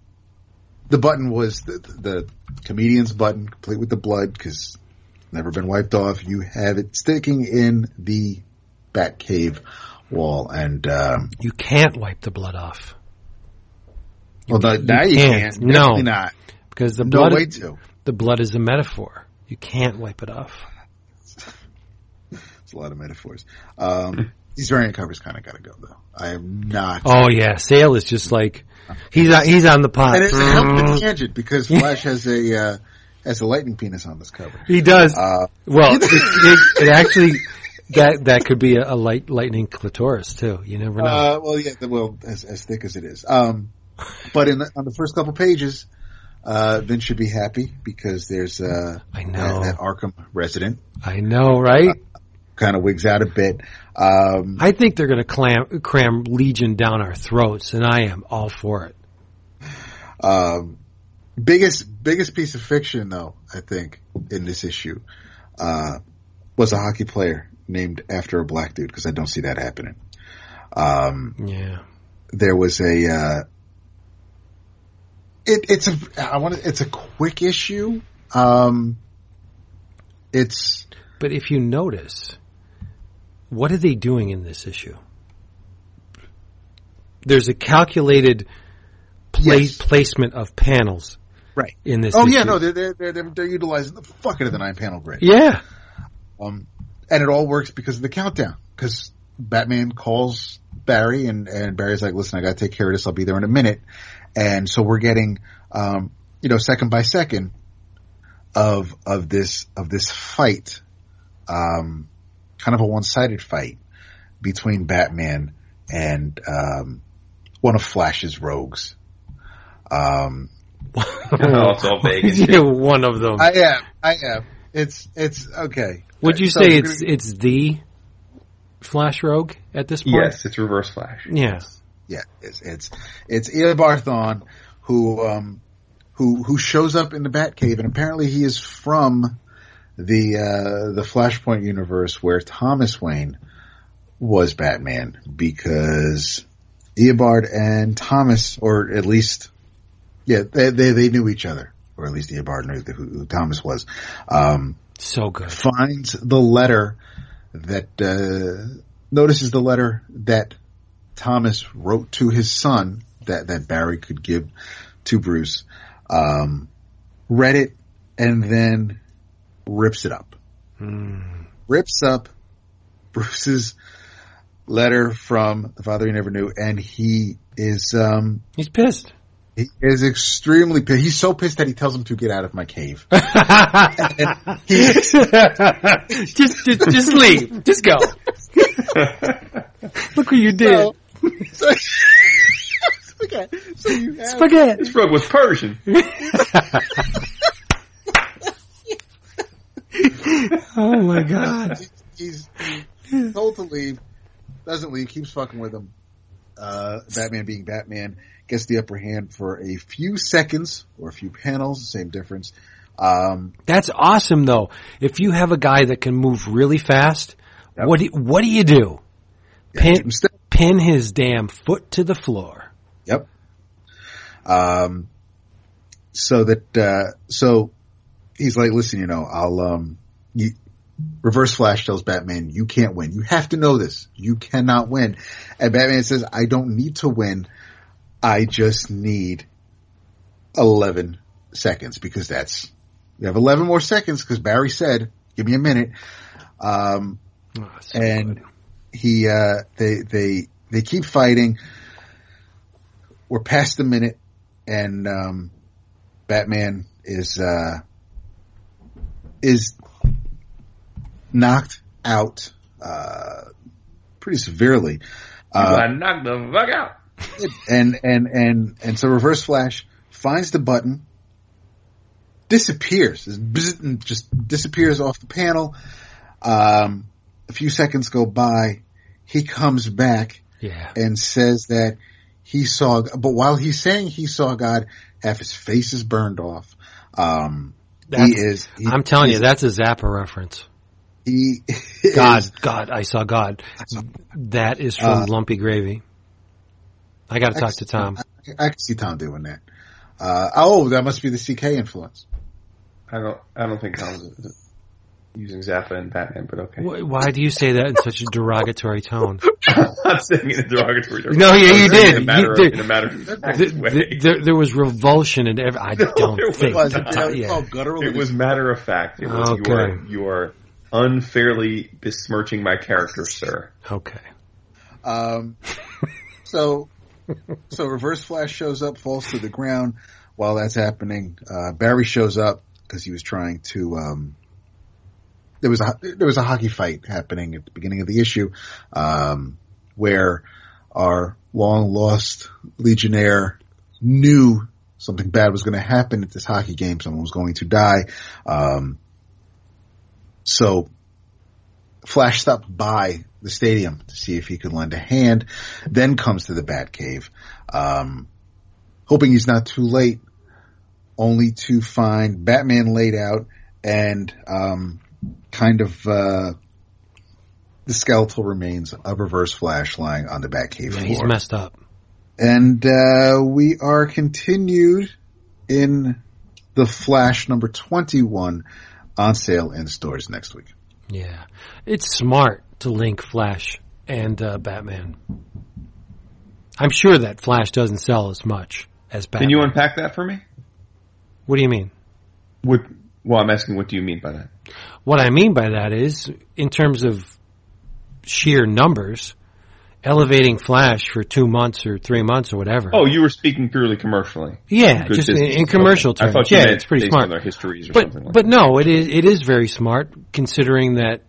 the button was the, the comedian's button, complete with the blood, because never been wiped off. You have it sticking in the Bat Cave wall, and um, You can't wipe the blood off well, no, now you can't. can't. No, not because the No blood. way to. The blood is a metaphor. You can't wipe it off. It's a lot of metaphors. Um, these variant covers kind of got to go though. I am not. Oh yeah, Sale is just like he's on, he's on the pot. And it, it helped the tangent because Flash has a uh, has a lightning penis on this cover. He does. Uh, well, it, it, it actually that that could be a, a light lightning clitoris too. You never know. uh, well, yeah, well, as, as thick as it is. Um, but in the, on the first couple pages, uh, Vince should be happy because there's uh, I know. that, that Arkham resident I know, right? Kind of wigs out a bit. Um, I think they're going to cram Legion down our throats, and I am all for it. Um, biggest biggest piece of fiction, though, I think in this issue, uh, was a hockey player named after a black dude because I don't see that happening. Um, Yeah. there was a uh, it, it's a I want it's a quick issue. Um, it's But if you notice, what are they doing in this issue? There's a calculated pla- Yes. placement of panels right. in this. Oh issue. yeah, no, they're they're they're, they're, utilizing the fuck out of the nine panel grid. Yeah. Um, and it all works because of the countdown. Because Batman calls Barry, and and Barry's like, "Listen, I got to take care of this. I'll be there in a minute." And so we're getting, um, you know, second by second of of this of this fight, um, kind of a one sided fight between Batman and um, one of Flash's rogues. Um, Oh, it's all vague and shit. yeah, one of them. I am, I am. It's it's okay. Would you So say it's gonna- it's the Flash Rogue at this point? Yes, it's reverse flash. Yeah. Yeah, it's it's it's Eobard Thawne who um who who shows up in the Batcave, and apparently he is from the uh the Flashpoint universe where Thomas Wayne was Batman because Eobard and Thomas, or at least yeah, they they, they knew each other, or at least Eobard knew who, who Thomas was. Um, So good. finds the letter that uh, notices the letter that Thomas wrote to his son that that Barry could give to Bruce. Um, read it and then rips it up. Rips up Bruce's letter from the father he never knew, and he is um, He's pissed. he is extremely pissed. He's so pissed that he tells him to get out of my cave. just, just, just leave. Just go. Look what you did. So, so, okay, so you have, Spaghetti. This rug was Persian. Oh my god. he's, he's told to leave, doesn't leave, keeps fucking with him. Uh, Batman being Batman gets the upper hand for a few seconds or a few panels, same difference. Um, That's awesome though. If you have a guy that can move really fast, Yep. what do, what do you do? Pin, keep him still. pin his damn foot to the floor. Yep. Um, so that, uh, so he's like, listen, you know, I'll, um, you, Reverse Flash tells Batman, you can't win. You have to know this. You cannot win. And Batman says, I don't need to win. I just need 11 seconds because that's, we have 11 more seconds because Barry said, give me a minute. Um, Oh, so and good. he uh they they they keep fighting we're past the minute and um batman is uh is knocked out uh pretty severely uh, I knocked the fuck out. and and and and so reverse flash finds the button disappears Just bzz, and just disappears off the panel um a few seconds go by he comes back yeah. and says that he saw but while he's saying he saw god half his face is burned off um he is he- I'm telling you, that's a Zappa reference. He God, is- God, I saw God. That is from Uh, Lumpy Gravy. I got to talk to Tom. I, I can see tom doing that uh oh that must be the ck influence I don't. I don't think Tom's using Zappa and Batman, but okay. Wh- Why do you say that in such a derogatory tone? I'm not saying it in a derogatory term. No, yeah, you did. In a matter, You of, did. in a matter of fact Th- way. th- there, there was revulsion in every. I don't there think. was that- it, yeah. It was matter of fact. It was you Okay. are you are unfairly besmirching my character, sir. Okay. Um, so, so Reverse Flash shows up, falls to the ground. While that's happening, uh, Barry shows up because he was trying to. Um, there was a there was a hockey fight happening at the beginning of the issue, um, where our long lost Legionnaire knew something bad was going to happen at this hockey game. Someone was going to die. Um, so Flash stopped by the stadium to see if he could lend a hand, then comes to the Batcave, um, hoping he's not too late, only to find Batman laid out and um, kind of uh, the skeletal remains of Reverse Flash lying on the Batcave Yeah, floor. he's messed up. And uh, we are continued in the Flash number 21 on sale in stores next week. Yeah, it's smart to link Flash and uh, Batman. I'm sure that Flash doesn't sell as much as Batman. Can you unpack that for me? what do you mean? What? Well, I'm asking, what do you mean by that? What I mean by that is, in terms of sheer numbers, elevating Flash for two months or three months or whatever. Oh, you were speaking purely commercially. yeah, Good just in, in commercial Okay. I terms. yeah, it's pretty smart. their histories or but like but that. no, it is it is very smart considering that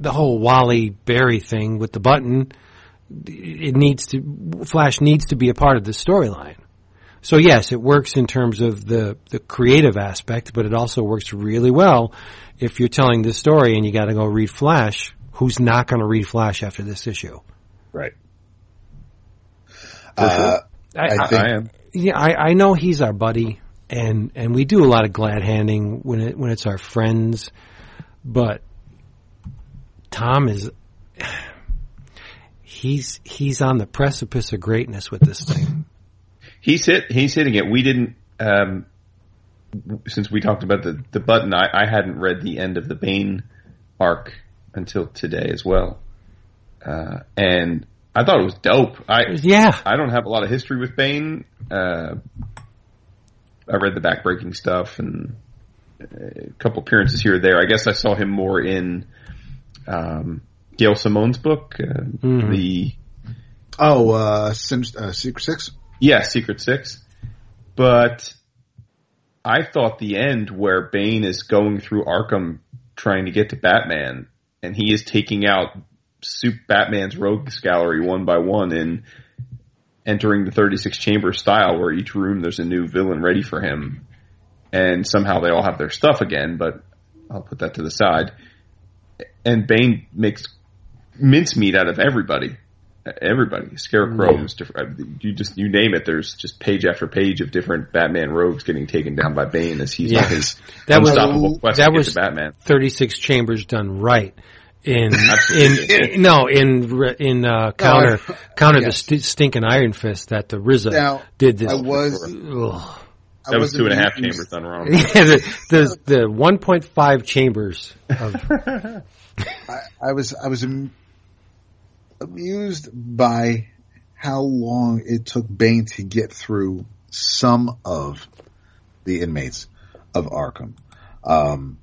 the whole Wally Barry thing with the button. It needs to Flash needs to be a part of the storyline. So yes, it works in terms of the the creative aspect, but it also works really well if you're telling this story and you got to go read Flash. Who's not going to read Flash after this issue? Right. Uh, I, I I, think- I am. yeah, I, I know he's our buddy, and and we do a lot of glad handing when it when it's our friends, but Tom is he's he's on the precipice of greatness with this thing. He's hit. He's hitting it. We didn't. Um, since we talked about the the button, I, I hadn't read the end of the Bane arc until today as well, uh, and I thought it was dope. I Yeah. I don't have a lot of history with Bane. Uh, I read the backbreaking stuff and a couple appearances here or there. I guess I saw him more in um, Gail Simone's book, uh, Mhm. the Oh, uh, Sin- uh, Secret Six. yeah Secret Six. But I thought the end where Bane is going through Arkham trying to get to Batman, and he is taking out Soup Batman's rogues gallery one by one and entering the 36 chamber style where each room there's a new villain ready for him. And somehow they all have their stuff again, but I'll put that to the side. And Bane makes mincemeat out of everybody. Everybody. Scarecrow is different. You just, you name it. There's just page after page of different Batman rogues getting taken down by Bane as he's Yeah. on his That was- unstoppable quest that to get was- to Batman. 36 chambers done right. In, in, in no, in, in, uh, counter, I- counter yes. the st- stinking Iron Fist that the RZA Now, did this. I was. Ugh. I That was two and a half amused- chambers done wrong. Yeah, the, the, the 1.5 chambers of, I, I was I was am- amused by how long it took Bane to get through some of the inmates of Arkham. Um,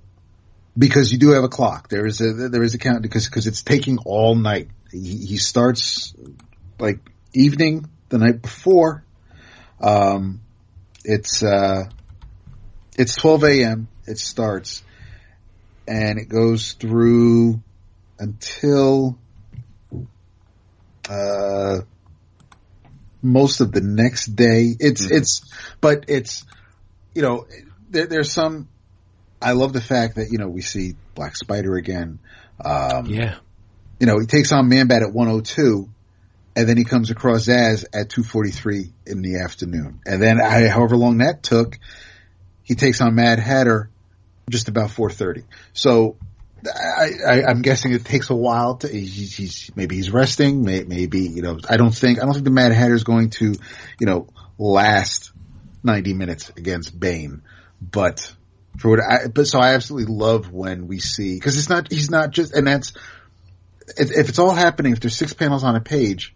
because you do have a clock. There is a there is a count because because it's taking all night. He, he starts like evening the night before. Um, it's uh, it's 12 a.m. It starts, and it goes through until uh, most of the next day. It's Mhm. it's, but it's you know there, there's some. I love the fact that you know we see Black Spider again. Um, yeah. you know, he takes on Man Bat at 102, and then he comes across Zsasz at 243 in the afternoon. And then, I, however long that took, he takes on Mad Hatter just about 430. So, I, I'm guessing it takes a while to, he's, he's maybe he's resting, may, maybe, you know, I don't think, I don't think the Mad Hatter is going to, you know, last 90 minutes against Bane, but for what I, but so I absolutely love when we see, cause it's not, he's not just, and that's, if, if it's all happening, if there's six panels on a page,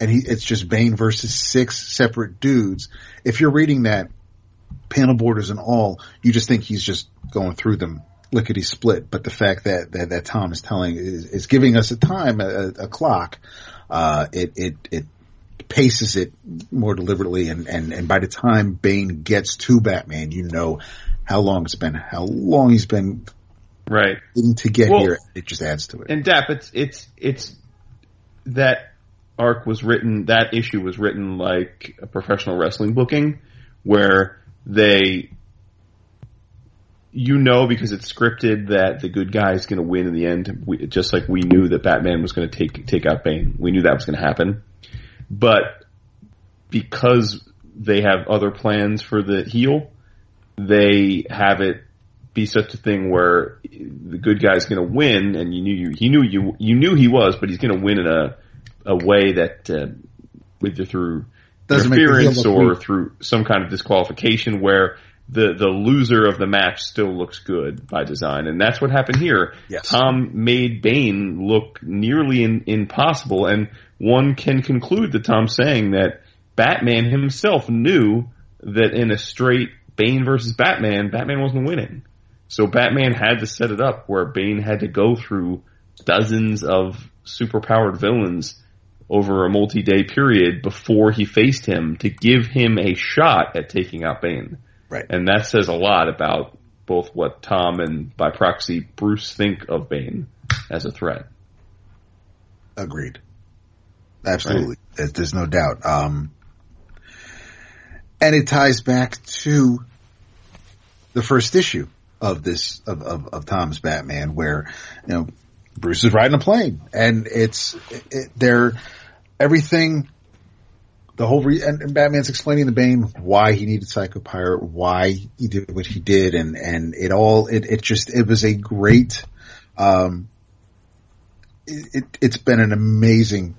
and he, it's just Bane versus six separate dudes, if you're reading that, panel borders and all, you just think he's just going through them lickety split. But the fact that, that, that Tom is telling, is, is giving us a time, a, a clock, uh, it, it, it paces it more deliberately. And, and, and by the time Bane gets to Batman, you know how long it's been, how long he's been Right. to get Well- here. It just adds to it. And Dap, it's it's it's that arc was written. That issue was written like a professional wrestling booking, where they, you know, because it's scripted that the good guy is going to win in the end. We, just like we knew that Batman was going to take take out Bane. We knew that was going to happen, but because they have other plans for the heel, they have it be such a thing where the good guy is going to win, and you knew you, he knew you you knew he was, but he's going to win in a a way that uh, either through Doesn't make the heel interference or weak. through some kind of disqualification, where the the loser of the match still looks good by design, and that's what happened here. Yes. Tom made Bane look nearly in, impossible, and one can conclude that Tom's saying that Batman himself knew that in a straight Bane versus Batman, Batman wasn't winning. So Batman had to set it up where Bane had to go through dozens of superpowered villains over a multi-day period before he faced him to give him a shot at taking out Bane. Right. And that says a lot about both what Tom and by proxy Bruce think of Bane as a threat. Agreed. Absolutely. There's, there's no doubt. Um, and it ties back to the first issue of this, of, of, of Tom's Batman where, you know, Bruce is riding a plane and it's, it, it, they're, everything, the whole re- and, and Batman's explaining to Bane why he needed Psychopirate, why he did what he did, and and it all it it just it was a great, um, it, it it's been an amazing.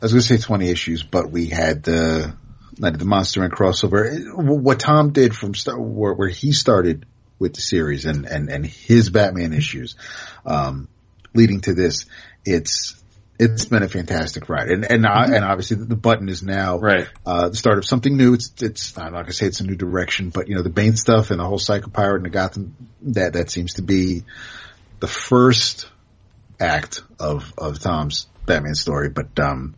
I was going to say twenty issues, but we had the Night of the Monster Men crossover. What Tom did from start, where, where he started with the series and, and, and his Batman issues, um, leading to this, it's, it's been a fantastic ride. And, and, mm-hmm. and obviously the button is now, right. uh, the start of something new. It's, it's, I'm not gonna say it's a new direction, but you know, the Bane stuff and the whole Psycho Pirate and the Gotham, that, that seems to be the first act of, of Tom's Batman story. But, um,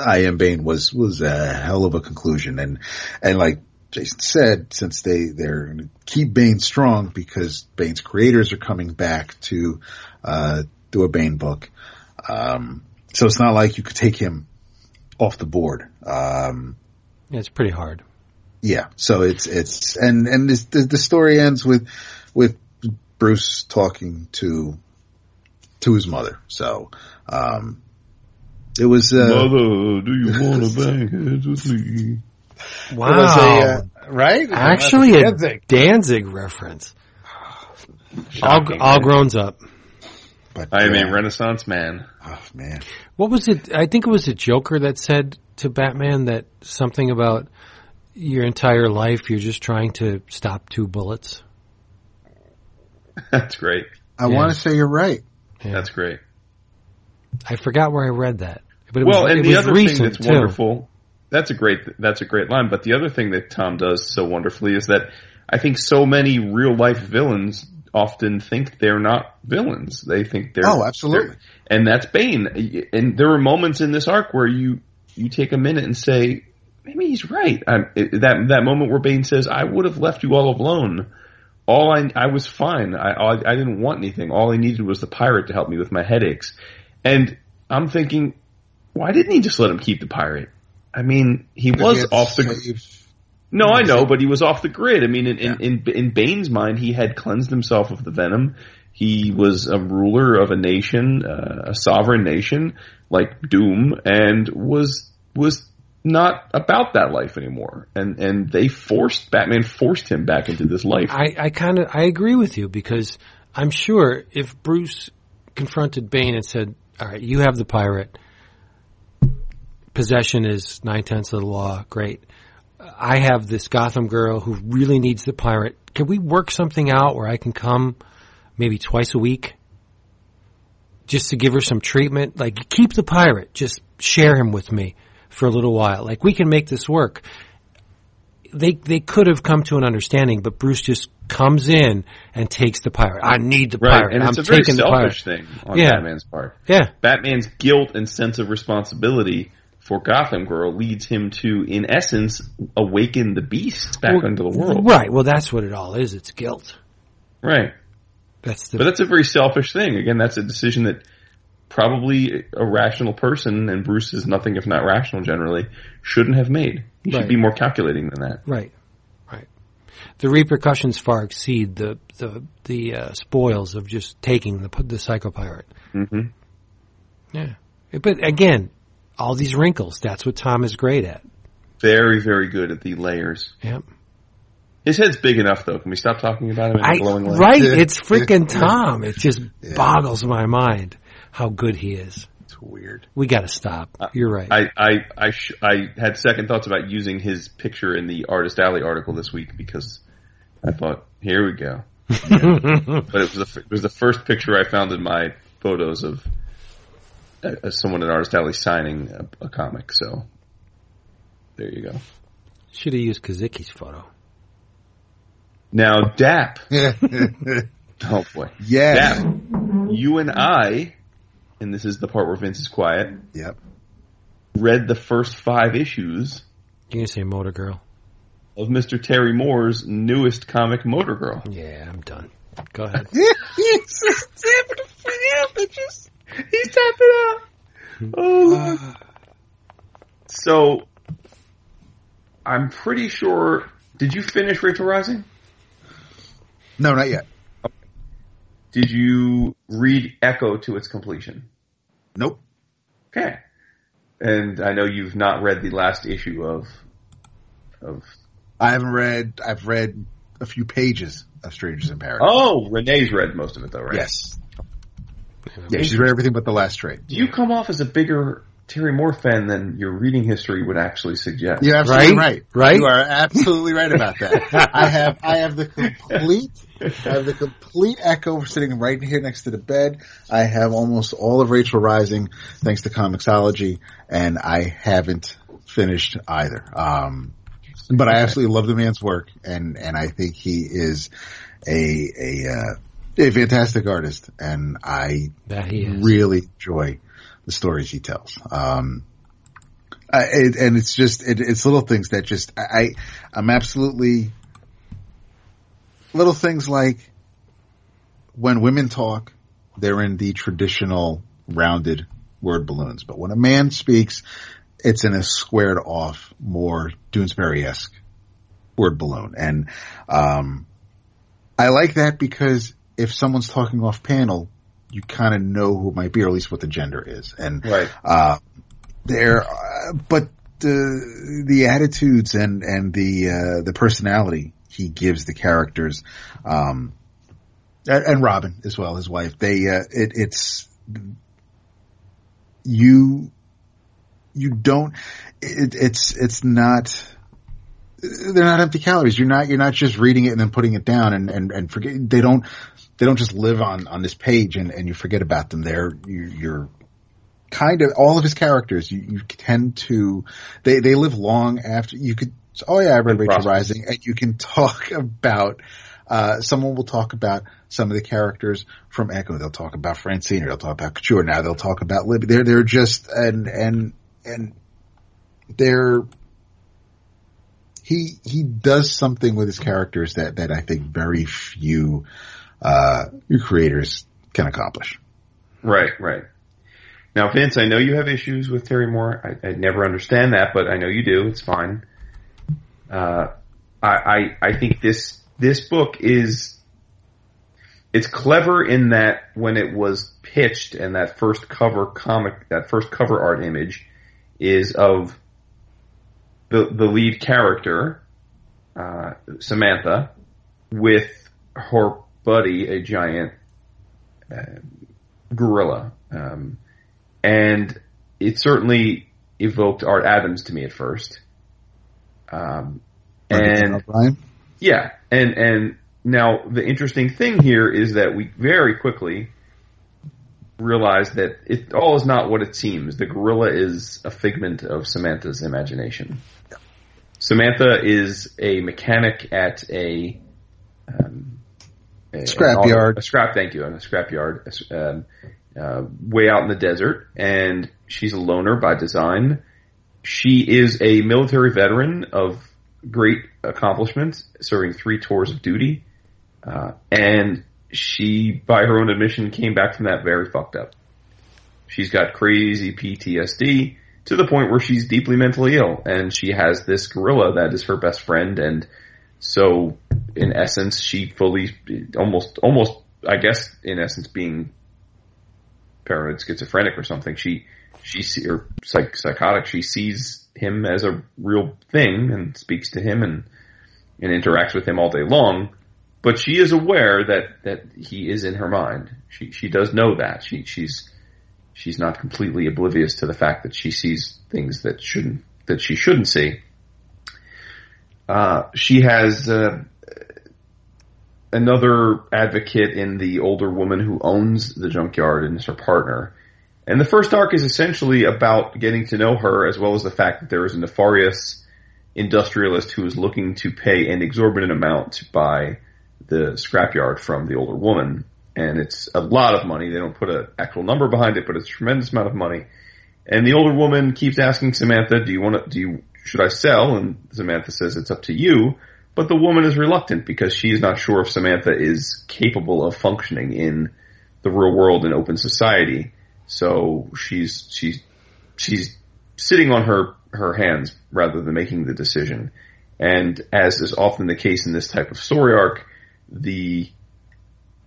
I am Bane was, was a hell of a conclusion. And, and like Jason said, since they, they're to keep Bane strong because Bane's creators are coming back to, uh, do a Bane book. Um, so it's not like you could take him off the board. Um, yeah, it's pretty hard. Yeah. So it's, it's, and, and this, the, the story ends with, with Bruce talking to, to his mother. So, um, it was, uh, Mother, do you want to bang heads with me? Wow. A, uh, right? Actually a Danzig, Danzig reference. Shocking, all, all grown up. But, I am uh, a renaissance man. Oh man. What was it? I think it was a Joker that said to Batman that something about your entire life you're just trying to stop two bullets. That's great. I yeah. want to say you're right. Yeah. That's great. I forgot where I read that. But well, was, and the other thing that's too. wonderful, that's a great, that's a great line. But the other thing that Tom does so wonderfully is that I think so many real life villains often think they're not villains. They think they're oh, absolutely, they're, and that's Bane. And there are moments in this arc where you you take a minute and say, maybe he's right. It, that that moment where Bane says, "I would have left you all alone." All I I was fine. I, I I didn't want anything. All I needed was the pirate to help me with my headaches. And I'm thinking, why didn't he just let him keep the pirate? I mean, he was off the. No, I know, but he was off the grid. I mean, in, yeah. in, in, in Bane's mind, he had cleansed himself of the venom. He was a ruler of a nation, uh, a sovereign nation like Doom, and was was not about that life anymore. And and they forced Batman forced him back into this life. I, I kind of I agree with you because I'm sure if Bruce confronted Bane and said, "All right, you have the pirate. Possession is nine tenths of the law. Great." I have this Gotham girl who really needs the pirate. Can we work something out where I can come maybe twice a week just to give her some treatment? Like, keep the pirate. Just share him with me for a little while. Like, we can make this work. They, they could have come to an understanding, but Bruce just comes in and takes the pirate. I need the right. pirate. And I'm a very selfish thing on yeah. Batman's part. Yeah. Batman's guilt and sense of responsibility for Gotham Girl leads him to, in essence, awaken the beast back well, into the world. Right. Well, that's what it all is. It's guilt. Right. That's the. But that's a very selfish thing. Again, that's a decision that probably a rational person, and Bruce is nothing if not rational generally, shouldn't have made. He right. should be more calculating than that. Right. Right. The repercussions far exceed the the the uh, spoils of just taking the the psychopirate. Mm-hmm. Yeah. But again, all these wrinkles. That's what Tom is great at. Very, very good at the layers. Yep. His head's big enough, though. Can we stop talking about him? I, right, it's freaking Tom. It just yeah. boggles my mind how good he is. It's weird. We got to stop. You're right. I I I, sh- I had second thoughts about using his picture in the Artist Alley article this week because I thought, here we go. but it was, a, it was the first picture I found in my photos of uh, Uh, someone at Artist Alley signing a, a, comic. So there you go. Should have used Kazicki's photo. Now, Dap. oh boy. Yeah. Dap. You and I, and this is the part where Vince is quiet. Yep. Read the first five issues. You can say Motor Girl. Of Mr. Terry Moore's newest comic, Motor Girl. Yeah, I'm done. Go ahead. He's tapping out. Oh. Ah. so, I'm pretty sure. Did you finish Rachel Rising? No, not yet. Did you read Echo to its completion? Nope. Okay. And I know you've not read the last issue of of. I haven't read. I've read a few pages of Strangers in Paradise. Oh, Renee's read most of it though, right? Yes. Yeah, she's read everything but the last trade. Do you come off as a bigger Terry Moore fan than your reading history would actually suggest. You're absolutely Right? right. Right? You are absolutely right about that. I have I have the complete I have the complete echo sitting right here next to the bed. I have almost all of Rachel Rising thanks to Comixology, and I haven't finished either. Um, but I absolutely love the man's work, and and I think he is a a uh, a fantastic artist, and I really enjoy the stories he tells. Um, I, it, and it's just it, it's little things that just I I- I'm absolutely little things like when women talk, they're in the traditional rounded word balloons, but when a man speaks, it's in a squared off, more Doonesbury esque word balloon, and um, I like that because if someone's talking off panel, you kind of know who it might be, or at least what the gender is, and Right. uh, there, uh, but the the attitudes and and the uh, the personality he gives the characters, um, and, and Robin as well, his wife. They uh, it, it's you you don't it, it's it's not they're not empty calories. You're not you're not just reading it and then putting it down and and and forget. They don't they don't just live on on this page and and you forget about them. They're you, you're kind of all of his characters. You, you tend to they they live long after you could. Oh yeah, I read Rachel. Rising, and you can talk about. Uh, someone will talk about some of the characters from Echo. They'll talk about Francine, or they'll talk about Katchoo. Now they'll talk about Libby. They're they're just and and and they're he he does something with his characters that that I think very few uh your creators can accomplish. Right, right. Now, Vince, I know you have issues with Terry Moore. I, I never understand that, but I know you do. It's fine. Uh, I, I, I think this, this book is, it's clever in that when it was pitched and that first cover comic, that first cover art image is of the, the lead character, uh, Samantha with her buddy, a giant, uh, gorilla. Um, and it certainly evoked Art Adams to me at first. Um, and yeah, and and now the interesting thing here is that we very quickly realize that it all is not what it seems. The gorilla is a figment of Samantha's imagination. Samantha is a mechanic at a um, a- Scrap yard. A scrap, thank you, on a scrap yard, um, uh, way out in the desert, and she's a loner by design. She is a military veteran of great accomplishments, serving three tours of duty, uh, and she, by her own admission, came back from that very fucked up. She's got crazy PTSD to the point where she's deeply mentally ill, and she has this gorilla that is her best friend, and so in essence, she fully, almost, almost, I guess, in essence, being paranoid schizophrenic or something. She, she, or psych, psychotic. She sees him as a real thing and speaks to him and and interacts with him all day long. But she is aware that that he is in her mind. She she does know that. She she's she's not completely oblivious to the fact that she sees things that shouldn't that she shouldn't see. Uh, she has uh, another advocate in the older woman who owns the junkyard and is her partner. And the first arc is essentially about getting to know her as well as the fact that there is a nefarious industrialist who is looking to pay an exorbitant amount to buy the scrapyard from the older woman. And it's a lot of money. They don't put an actual number behind it, but it's a tremendous amount of money. And the older woman keeps asking Samantha, do you want to, do you, should I sell? And Samantha says it's up to you. But the woman is reluctant because she is not sure if Samantha is capable of functioning in the real world and open society. So she's, she's, she's sitting on her, her hands rather than making the decision. And as is often the case in this type of story arc, the,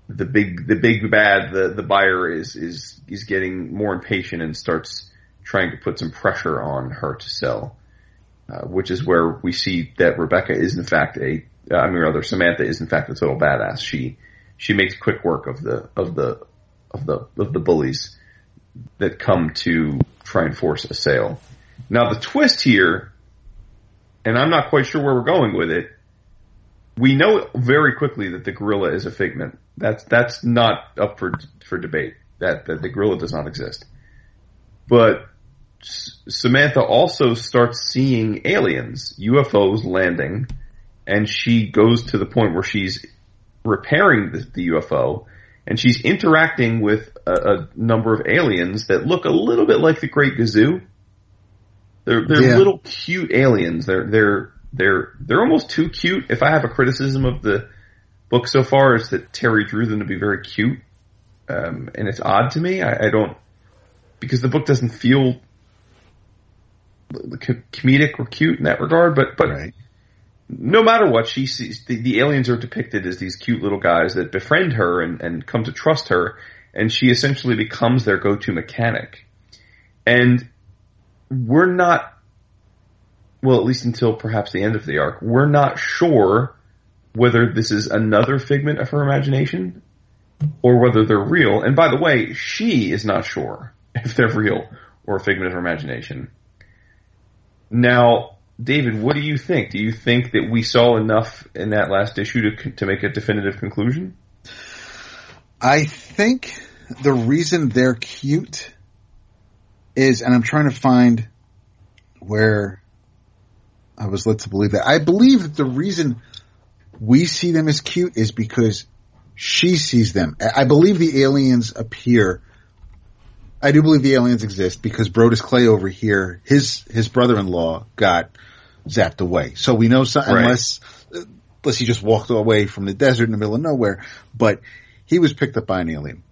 the big, the big bad, the, the buyer is, is, is getting more impatient and starts trying to put some pressure on her to sell. Uh, which is where we see that Rebecca is in fact a, uh, I mean rather Samantha is in fact a total badass. She, she makes quick work of the, of the, of the, of the bullies that come to try and force a sale. Now the twist here, and I'm not quite sure where we're going with it. We know very quickly that the gorilla is a figment. That's that's not up for for debate. That that the gorilla does not exist. But Samantha also starts seeing aliens, UFOs landing, and she goes to the point where she's repairing the, the UFO, and she's interacting with a, a, number of aliens that look a little bit like the Great Gazoo. They're they're yeah. little cute aliens. They're they're they're they're almost too cute. If I have a criticism of the book so far, is that Terry drew them to be very cute, um, and it's odd to me. I, I don't because the book doesn't feel comedic or cute in that regard, but but right. no matter what, she sees the, the, aliens are depicted as these cute little guys that befriend her and, and come to trust her, and she essentially becomes their go-to mechanic. And we're not, well, at least until perhaps the end of the arc, we're not sure whether this is another figment of her imagination or whether they're real. And by the way, she is not sure if they're real or a figment of her imagination. Now, David, what do you think? Do you think that we saw enough in that last issue to to make a definitive conclusion? I think the reason they're cute is, and I'm trying to find where I was led to believe that. I believe that the reason we see them as cute is because she sees them. I believe the aliens appear I do believe the aliens exist because Brodus Clay over here, his his brother-in-law got zapped away. So we know some, right. unless unless he just walked away from the desert in the middle of nowhere, but he was picked up by an alien.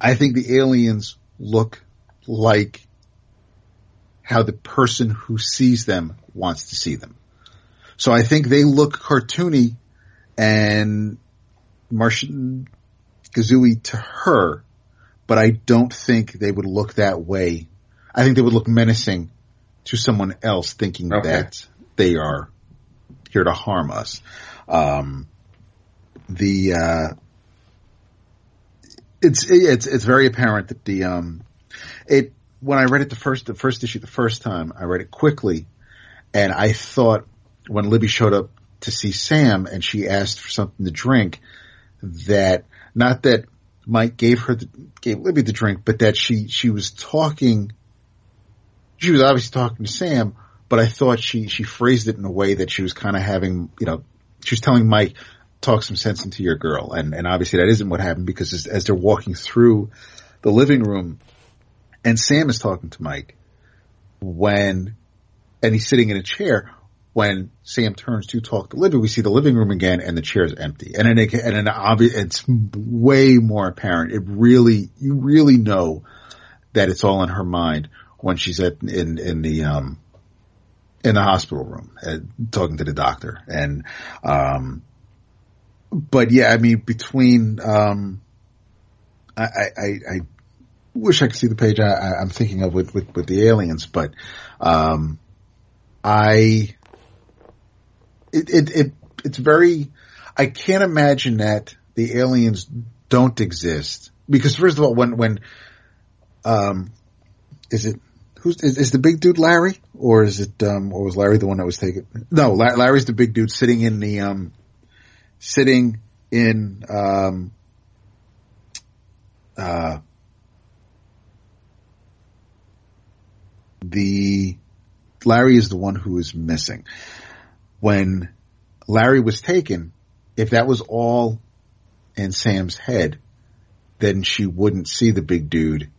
I think the aliens look like how the person who sees them wants to see them. So I think they look cartoony and Martian Gazooey to her but I don't think they would look that way. I think they would look menacing to someone else thinking okay. that they are here to harm us. Um, the, uh, it's, it's, it's very apparent that the, um, it, when I read it the first, the first issue the first time, I read it quickly and I thought when Libby showed up to see Sam and she asked for something to drink that, not that Mike gave her the, gave Libby the drink, but that she, she was talking, she was obviously talking to Sam, but I thought she, she phrased it in a way that she was kind of having, you know, she was telling Mike, talk some sense into your girl. And, and obviously that isn't what happened because as, as they're walking through the living room and Sam is talking to Mike when, and he's sitting in a chair, when Sam turns to talk to Libby, we see the living room again and the chair is empty. And it, and then obvious, it's way more apparent. It really, you really know that it's all in her mind when she's at, in, in the, um, in the hospital room, uh, talking to the doctor. And, um, but yeah, I mean, between, um, I, I, I wish I could see the page I, am thinking of with, with, with the aliens, but, um, I, it, it, it, it's very, I can't imagine that the aliens don't exist because first of all, when, when, um, is it, who's, is, is the big dude Larry or is it, um, or was Larry the one that was taken? No, Larry's the big dude sitting in the, um, sitting in, um, uh, the Larry is the one who is missing when Larry was taken, if that was all in Sam's head, then she wouldn't see the big dude.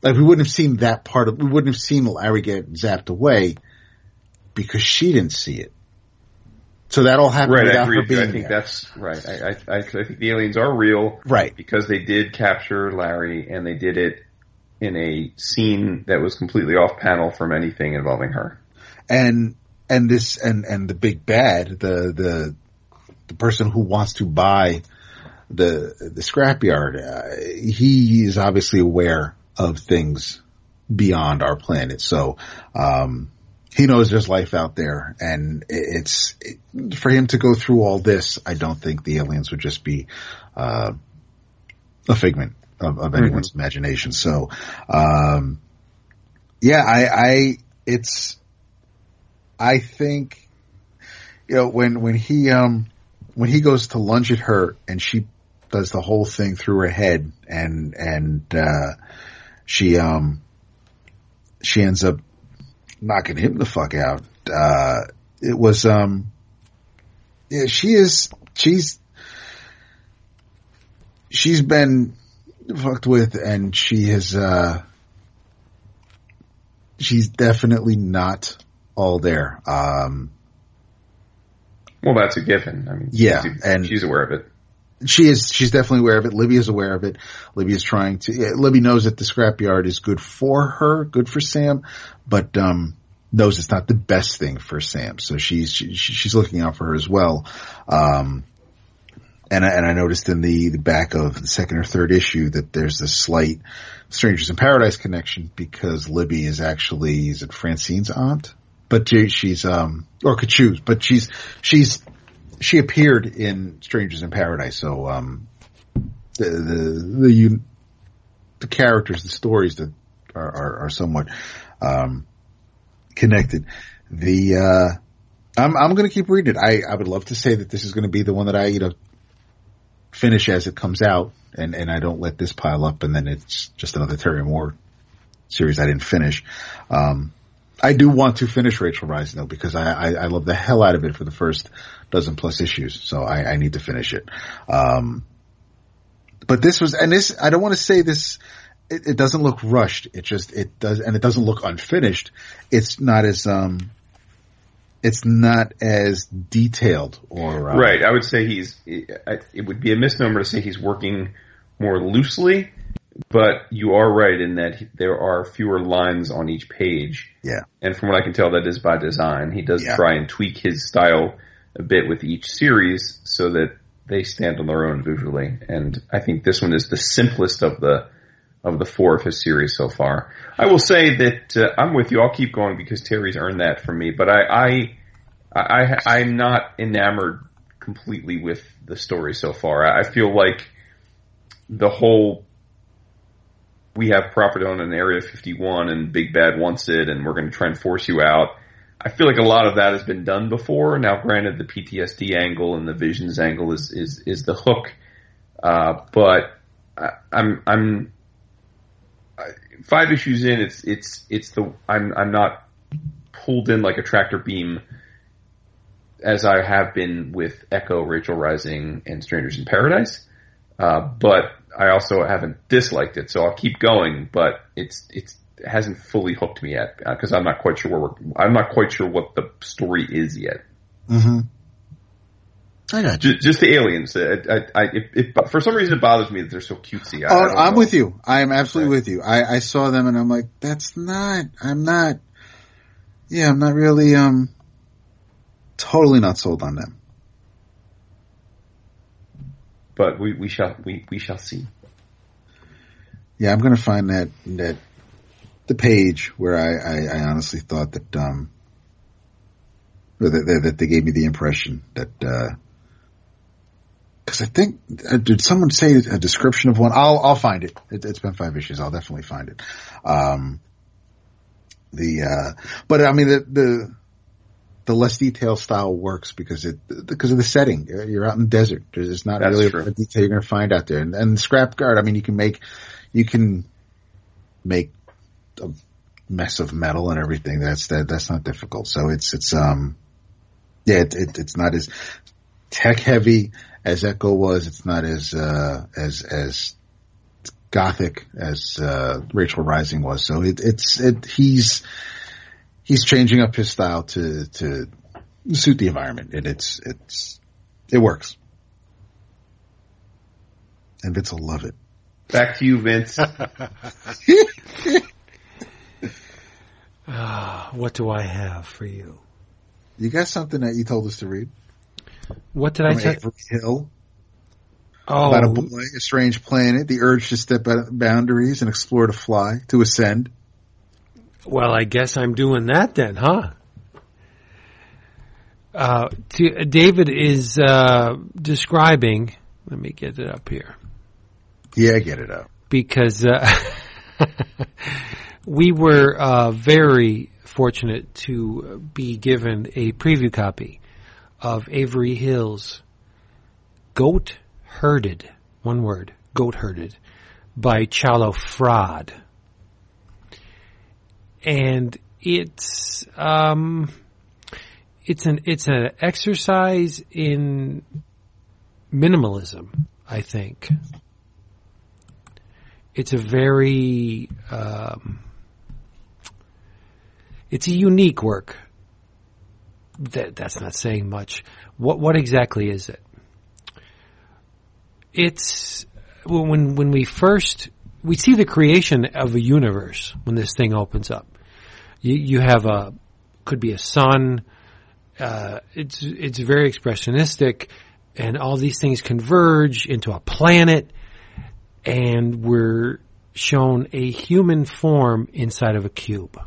Like we wouldn't have seen that part of, we wouldn't have seen Larry get zapped away because she didn't see it. So that all happened right, without I agree. her being I think there. that's right. I, I, I think the aliens are real, right? Because they did capture Larry, and they did it in a scene that was completely off panel from anything involving her. And and this and and the big bad, the the the person who wants to buy the the scrapyard, uh, he is obviously aware of things beyond our planet. So um, he knows there's life out there, and it's it, for him to go through all this. I don't think the aliens would just be uh, a figment of, of anyone's imagination. So, um, yeah, I, I, it's, I think, you know, when, when he, um, when he goes to lunge at her and she does the whole thing through her head and, and, uh, she, um, she ends up knocking him the fuck out. Uh, it was, um, yeah, she is, she's, she's been fucked with and she has, uh, she's definitely not all there. Um, Well, that's a given. I mean, Yeah, she's, and- she's aware of it. she is she's definitely aware of it. Libby is aware of it. Libby is trying to. yeah, Libby knows that the scrapyard is good for her, good for Sam, but um, knows it's not the best thing for Sam. So she's she, she's looking out for her as well. Um, and I, and I noticed in the the back of the second or third issue that there's a slight Strangers in Paradise connection because Libby is actually is it Francine's aunt, but she- she's um or Katchoo's, but she's she's she appeared in Strangers in Paradise, so um, the the the, un- the characters, the stories that are are, are somewhat um, connected. The uh, I'm I'm going to keep reading it. I I would love to say that this is going to be the one that I you know finish as it comes out, and and I don't let this pile up, and then it's just another Terry Moore series I didn't finish. Um, I do want to finish Rachel Rising though because I, I, I love the hell out of it for the first dozen plus issues, so I, I need to finish it. Um, but this was, and this, I don't want to say this, it, it doesn't look rushed. It just, it does, and it doesn't look unfinished. It's not as, um, it's not as detailed or, uh, Right. I would say he's. I- It would be a misnomer to say he's working more loosely, but you are right in that there are fewer lines on each page. Yeah. And from what I can tell, that is by design. He does Yeah. try and tweak his style a bit with each series so that they stand on their own visually. And I think this one is the simplest of the of the four of his series so far. I will say that uh, I'm with you. I'll keep going because Terry's earned that from me. But I, I, I, I'm not enamored completely with the story so far. I I feel like the whole we have property on an Area 51 and Big Bad wants it and we're going to try and force you out. I feel like a lot of that has been done before. Now, granted, the PTSD angle and the visions angle is is is the hook, uh, but I, I'm I'm five issues in. It's it's it's the I'm I'm not pulled in like a tractor beam as I have been with Echo, Rachel Rising, and Strangers in Paradise. Uh, but I also haven't disliked it, so I'll keep going. But it's it's it hasn't fully hooked me yet because I'm not quite sure where we're, I'm not quite sure what the story is yet. Mm-hmm. I got. Just, just the aliens. I, I, I it, it, for some reason it bothers me that they're so cutesy. I, oh, I I'm with you. I am absolutely with you. I, I saw them and I'm like, that's not, I'm not, yeah, I'm not really, um, totally not sold on them. But we, we shall we, we shall see. Yeah, I'm going to find that, that, the page where I, I, I honestly thought that, um, that, that, they gave me the impression that, uh, cause I think, uh, did someone say a description of one? I'll, I'll find it. it. It's been five issues. I'll definitely find it. Um, the, uh, but I mean, the, the, the less detailed style works because it, because of the setting. You're out in the desert. There's not That's really a true. of detail you're going to find out there. And, and the scrap guard, I mean, you can make, you can make a mess of metal and everything. That's that. That's not difficult. So it's it's um yeah it, it it's not as tech heavy as Echo was. It's not as uh as as gothic as uh Rachel Rising was. So it it's it he's he's changing up his style to to suit the environment and it's it's it works. And Vince will love it. Back to you, Vince. Ah, what do I have for you? You got something that you told us to read What did I from say? Avery Hill Oh, about a boy, a strange planet, the urge to step out of boundaries and explore to fly, to ascend. Well, I guess I'm doing that then, huh? Uh, to, David is uh, describing. Let me get it up here. Yeah, get it up because uh, we were uh, very fortunate to be given a preview copy of Avery Hill's Goat Herded, one word, Goatherded, by Charlo Frade. And it's um, it's an it's an exercise in minimalism, I think. It's a very um, it's a unique work. That that's not saying much. What what exactly is it? It's when when we first we see the creation of a universe when this thing opens up. You you have a could be a sun. Uh, it's it's very expressionistic, and all these things converge into a planet, and we're shown a human form inside of a cube.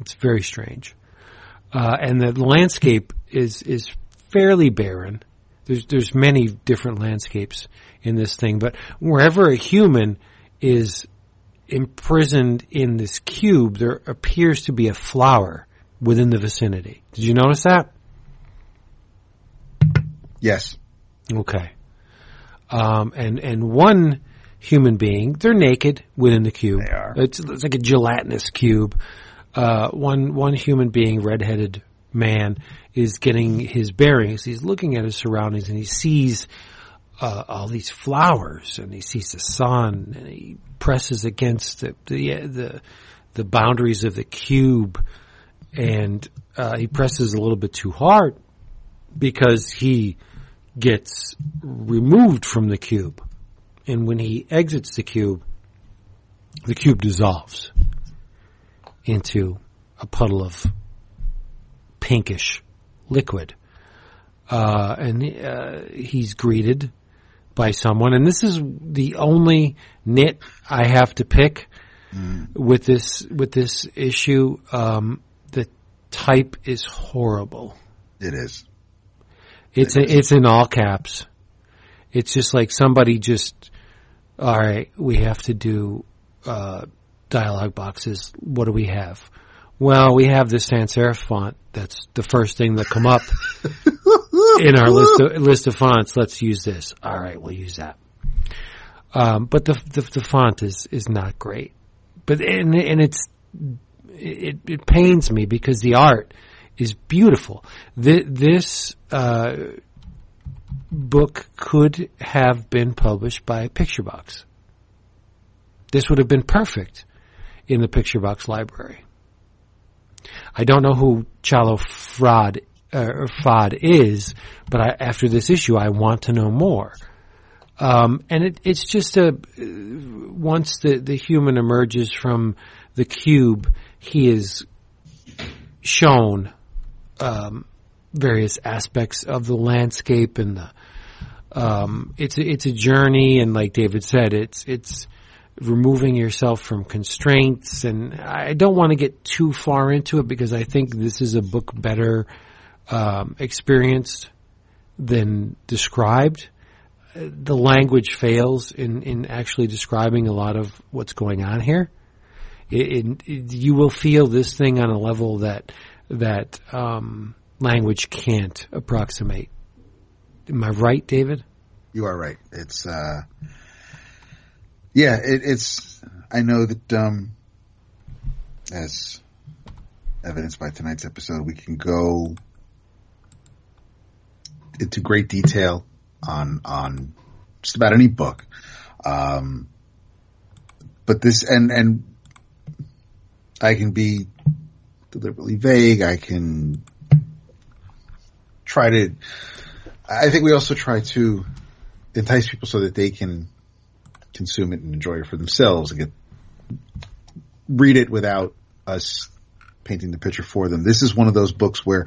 It's very strange, uh, and the landscape is is fairly barren. There's there's many different landscapes in this thing, but wherever a human is imprisoned in this cube, there appears to be a flower within the vicinity. Did you notice that? Yes. Okay. Um, and and one human being, they're naked within the cube. They are. It's, it's like a gelatinous cube. Uh, one one human being, redheaded man, is getting his bearings. He's looking at his surroundings and he sees uh, all these flowers and he sees the sun and he presses against the the the, the boundaries of the cube and uh, he presses a little bit too hard because he gets removed from the cube. And when he exits the cube the cube dissolves into a puddle of pinkish liquid. Uh, and uh, he's greeted by someone, and this is the only nit I have to pick with this with this issue. Um, the type is horrible. It is. It's a, it's in all caps. It's just like somebody just, all right, we have to do uh, dialogue boxes. What do we have? Well, we have this sans serif font. That's the first thing that come up in our list of, list of fonts. Let's use this. All right, we'll use that. Um, but the, the the font is is not great. But and and it's it it pains me because the art is beautiful. Th- this uh, book could have been published by Picturebox. This would have been perfect in the Picturebox library. I don't know who Charlo Frade uh, Fod is, but I, after this issue, I want to know more. Um, and it, it's just a once the the human emerges from the cube, he is shown um, various aspects of the landscape and the. Um, it's a, it's a journey, and like David said, it's it's removing yourself from constraints. And I don't want to get too far into it because I think this is a book better um, experienced than described. The language fails in, in actually describing a lot of what's going on here. It, it, it- you will feel this thing on a level that that um, language can't approximate. Am I right, David? You are right. It's uh yeah, it, it's I know that um as evidenced by tonight's episode, we can go into great detail on on just about any book. Um but this and and I can be deliberately vague, I can try to I think we also try to entice people so that they can consume it and enjoy it for themselves and get read it without us painting the picture for them. This is one of those books where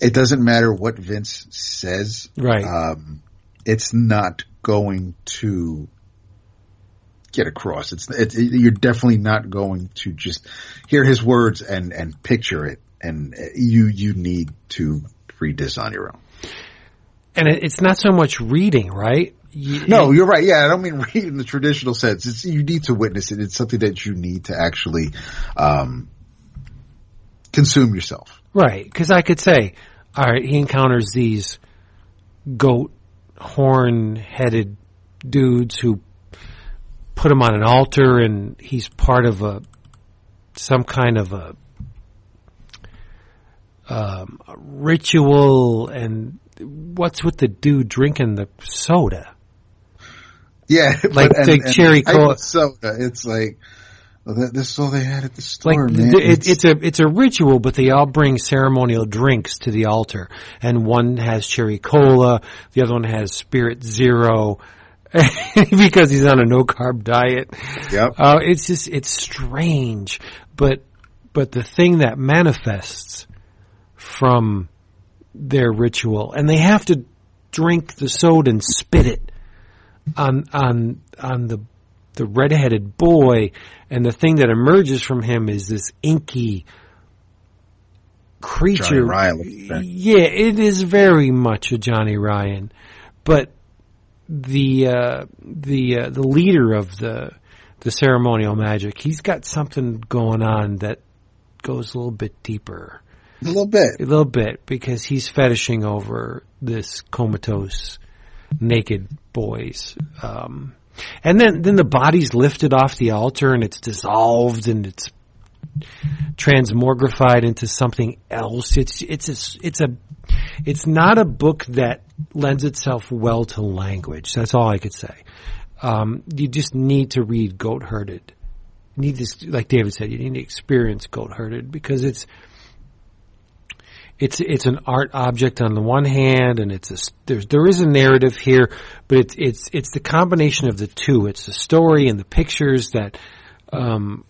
it doesn't matter what Vince says. Right. Um, it's not going to get across. It's, it's you're definitely not going to just hear his words and and picture it. And you you need to read this on your own. and it's not so much reading, right? No, you're right. Yeah, I don't mean read in the traditional sense. It's you need to witness it. It's something that you need to actually um, consume yourself. Right, because I could say, all right, he encounters these goat horn-headed dudes who put him on an altar, and he's part of a some kind of a, um, a ritual. And what's with the dude drinking the soda? Yeah, Like cherry the type of cola. soda. It's like well, that, this is all they had at the Like store, man. th- it, it's a it's a ritual, but they all bring ceremonial drinks to the altar, and one has cherry cola, the other one has Sprite Zero, because he's on a no carb diet. Yep. Uh, it's just it's strange, but but the thing that manifests from their ritual, and they have to drink the soda and spit it on on on the the redheaded boy, and the thing that emerges from him is this inky creature. Yeah, it is very much a Johnny Ryan, but the uh, the uh, the leader of the the ceremonial magic, he's got something going on that goes a little bit deeper, a little bit. a little bit, because he's fetishing over this comatose naked boys. Um, and then, then the body's lifted off the altar and it's dissolved and it's transmogrified into something else. It's, it's, a, it's a, it's not a book that lends itself well to language. That's all I could say. Um, you just need to read Goatherded. Need this, like David said, you need to experience Goatherded because it's, it's it's an art object on the one hand, and it's a there's there is a narrative here, but it's it's it's the combination of the two. It's the story and the pictures that um,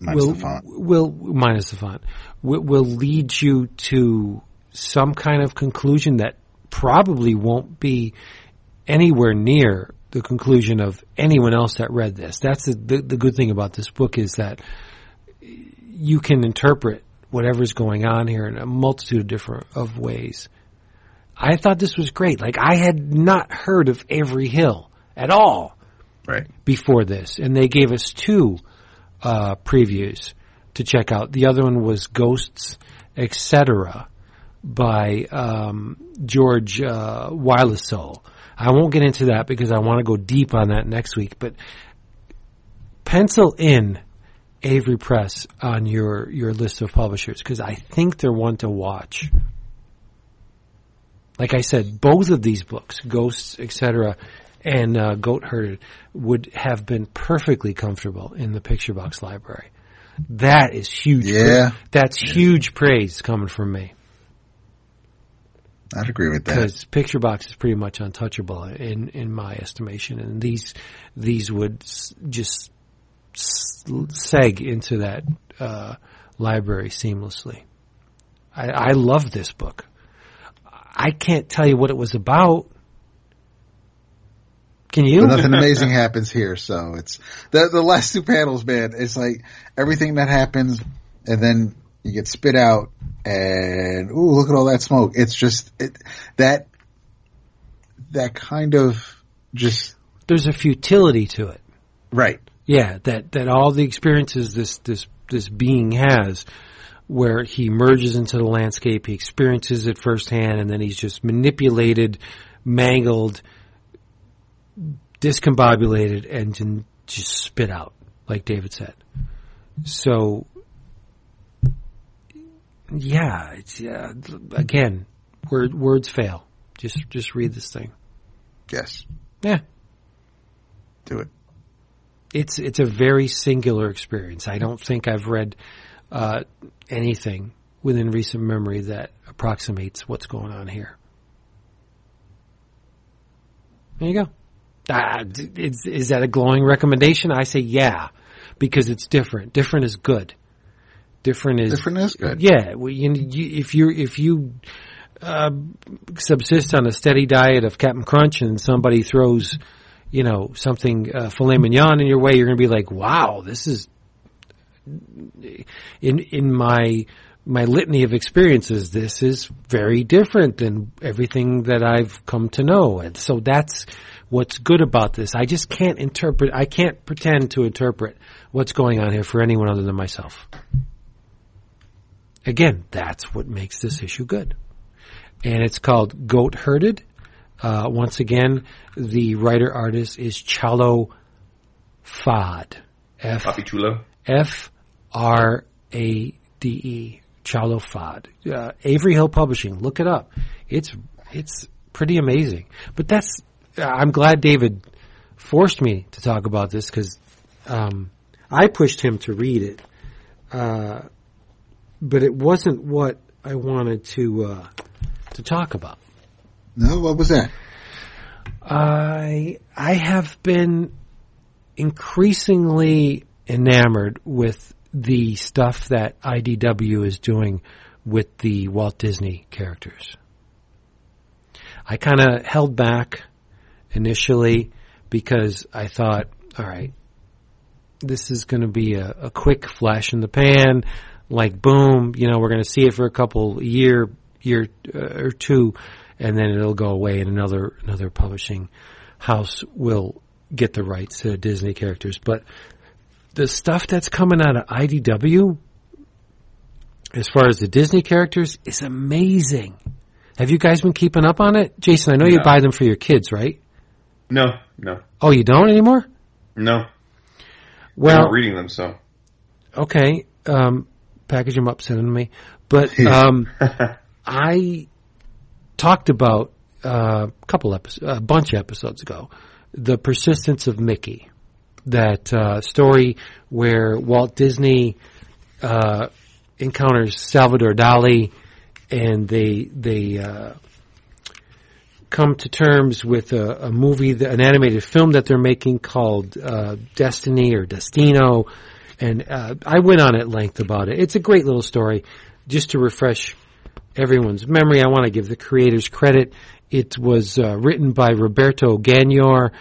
Minus will will minus the font will, will lead you to some kind of conclusion that probably won't be anywhere near the conclusion of anyone else that read this. That's the, the, the good thing about this book is that you can interpret whatever's going on here in a multitude of different of ways. I thought this was great. Like I had not heard of Avery Hill at all Right. before this, and they gave us two uh, previews to check out. The other one was Ghosts, etc. by um, George uh, Wylesol. I won't get into that because I want to go deep on that next week. But pencil in Avery Press on your your list of publishers because I think they're one to watch. Like I said, both of these books, Ghosts, etc., and uh, Goatherded, would have been perfectly comfortable in the Picture Box library. That is huge. Yeah. that's huge praise coming from me I'd agree with that. because Picture Box is pretty much untouchable in in my estimation, and these these would just seg into that uh, library seamlessly. I, I love this book. I can't tell you what it was about. Can you? But nothing amazing happens here, so it's the the last two panels, man. It's like everything that happens, and then you get spit out, and ooh, look at all that smoke. It's just it, that that kind of just There's a futility to it. right. Yeah, that that all the experiences this this this being has, where he merges into the landscape, he experiences it firsthand, and then he's just manipulated, mangled, discombobulated, and just spit out, like David said. So, yeah, it's yeah. Again, word, words fail. Just just read this thing. Yes, Yeah, do it. It's it's a very singular experience. I don't think I've read uh, anything within recent memory that approximates what's going on here. There you go. Uh, is, is that a glowing recommendation? I say yeah, because it's different. Different is good. Different is Different is good. yeah, well, you, you, if you if you uh, subsist on a steady diet of Captain Crunch and somebody throws, you know, something uh, filet mignon in your way, you're going to be like, "Wow, this is." In in my my litany of experiences, this is very different than everything that I've come to know. And so that's what's good about this. I just can't interpret, I can't pretend to interpret what's going on here for anyone other than myself. Again, that's what makes this issue good. And it's called Goatherded. Uh, once again, the writer artist is Charlo Frade. F R A D E. Charlo Frade. Uh, Avery Hill Publishing. Look it up. It's it's pretty amazing. But that's I'm glad David forced me to talk about this because um, I pushed him to read it, uh, but it wasn't what I wanted to uh, to talk about. No, what was that? I I have been increasingly enamored with the stuff that IDW is doing with the Walt Disney characters. I kind of held back initially because I thought, all right, this is going to be a, a, quick flash in the pan, like boom, you know, we're going to see it for a couple year year uh, or two, and then it'll go away, and another another publishing house will get the rights to Disney characters. But the stuff that's coming out of IDW, as far as the Disney characters, is amazing. Have you guys been keeping up on it, Jason? I know you buy them for your kids, right? No, no. Oh, you don't anymore? No. Well, I'm not reading them, so. Okay. Um, package them up, send them to me. But um, I talked about uh, a couple episodes, a bunch of episodes ago, the persistence of Mickey. That uh, story where Walt Disney uh, encounters Salvador Dali, and they they uh, come to terms with a, a movie, an animated film that they're making called uh, Destiny or Destino, and uh, I went on at length about it. It's a great little story. Just to refresh everyone's memory, I want to give the creators credit. It was uh, written by Roberto Gagnor,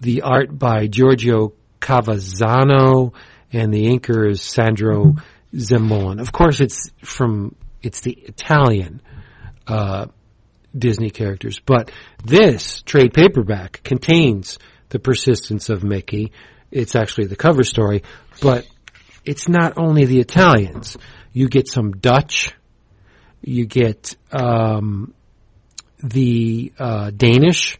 the art by Giorgio Cavazzano, and the inker is Sandro Zemolin. Of course, it's from it's the Italian uh, Disney characters. But this trade paperback contains the persistence of Mickey. It's actually the cover story, but it's not only the Italians. You get some Dutch, you get um, the uh, Danish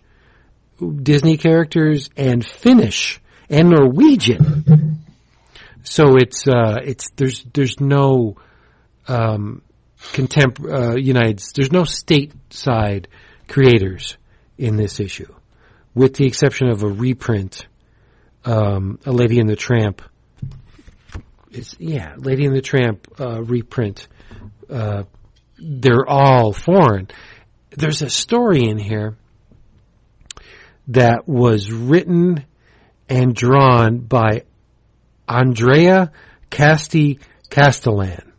Disney characters, and Finnish and Norwegian. So it's uh, it's there's there's no um, contemp uh, United. There's no stateside creators in this issue, with the exception of a reprint. Um, a Lady and the Tramp. Yeah, Lady and the Tramp uh, reprint. They're all foreign. There's a story in here that was written and drawn by Andrea Casti Castellan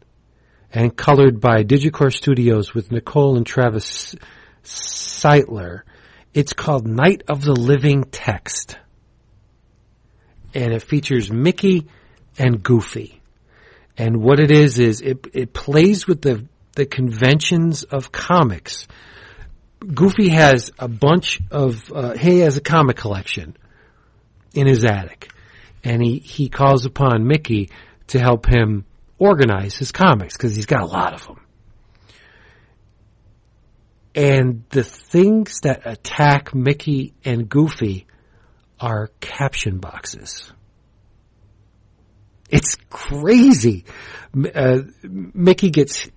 and colored by Digicore Studios with Nicole and Travis Seitler. It's called Night of the Living Text. And it features Mickey and Goofy. And what it is, is it, it plays with the, the conventions of comics. Goofy has a bunch of, uh, he has a comic collection in his attic. And he, he calls upon Mickey to help him organize his comics because he's got a lot of them. And the things that attack Mickey and Goofy are caption boxes. It's crazy. Uh, Mickey gets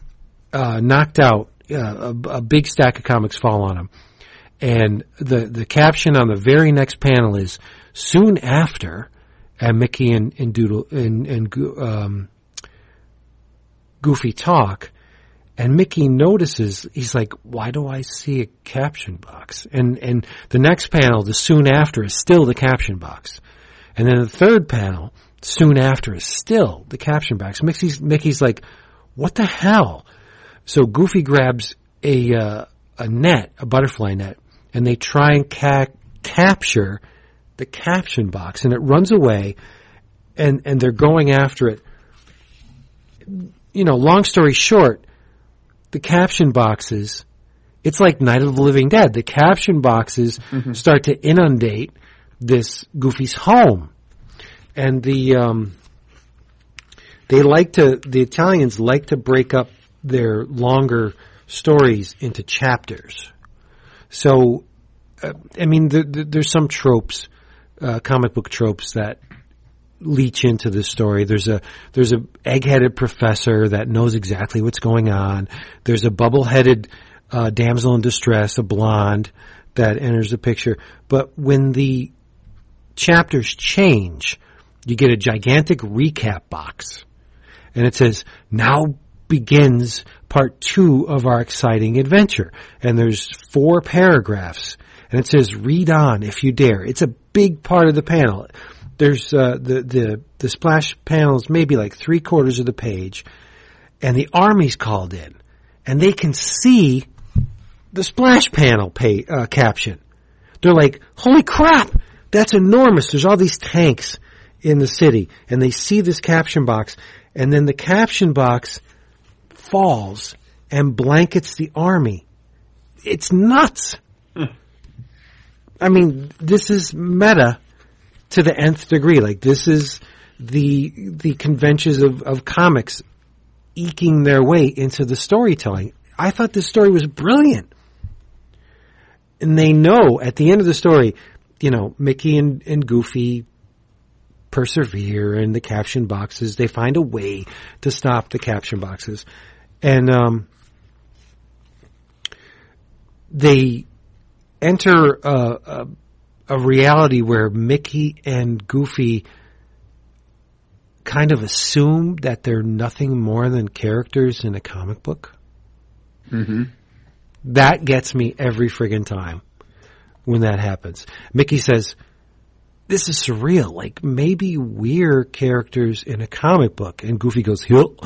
uh, knocked out. Uh, a, a, big stack of comics fall on him, and the the caption on the very next panel is "Soon after," and Mickey and, and Doodle and, and um, Goofy talk, and Mickey notices, he's like, why do I see a caption box? And, and the next panel, the soon after, is still the caption box. And then the third panel, soon after, is still the caption box. Mickey's, Mickey's like, what the hell? So Goofy grabs a, uh, a net, a butterfly net, and they try and ca- capture the caption box, and it runs away, and, and they're going after it you know, long story short, the caption boxes, it's like Night of the Living Dead. The caption boxes start to inundate this Goofy's home. And the, um, they like to, the Italians like to break up their longer stories into chapters. So, uh, I mean, the, the, there's some tropes, uh, comic book tropes that leach into the story. There's a there's a egg-headed professor that knows exactly what's going on. There's a bubble-headed uh, damsel in distress, a blonde that enters the picture. But when the chapters change, you get a gigantic recap box, and it says now begins part two of our exciting adventure. And there's four paragraphs, and it says read on if you dare. It's a big part of the panel there's uh, the the the splash panels maybe like three quarters of the page, and the army's called in, and they can see the splash panel pay, uh, caption. They're like, "Holy crap, that's enormous!" There's all these tanks in the city, and they see this caption box, and then the caption box falls and blankets the army. It's nuts. I mean, this is meta to the nth degree. Like this is the the conventions of, of comics eking their way into the storytelling. I thought this story was brilliant. And they know at the end of the story, you know, Mickey and, and Goofy persevere in the caption boxes. They find a way to stop the caption boxes. And um, they enter a, a a reality where Mickey and Goofy kind of assume that they're nothing more than characters in a comic book. Mm-hmm. That gets me every friggin' time when that happens. Mickey says, this is surreal. Like maybe we're characters in a comic book. And Goofy goes, Hill.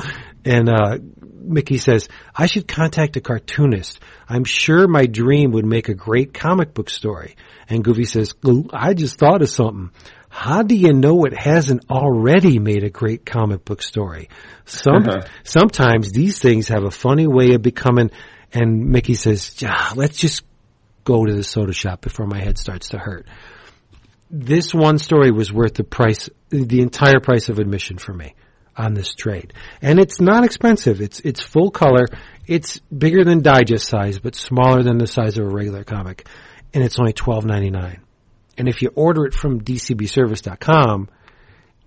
And, uh, Mickey says, I should contact a cartoonist. I'm sure my dream would make a great comic book story. And Goofy says, I just thought of something. How do you know it hasn't already made a great comic book story? Some, Uh-huh. sometimes these things have a funny way of becoming, and Mickey says, "Ah, let's just go to the soda shop before my head starts to hurt. This one story was worth the price, the entire price of admission for me on this trade. And it's not expensive. It's, it's full color. It's bigger than digest size, but smaller than the size of a regular comic. And it's only twelve ninety nine. And if you order it from dcbservice.com,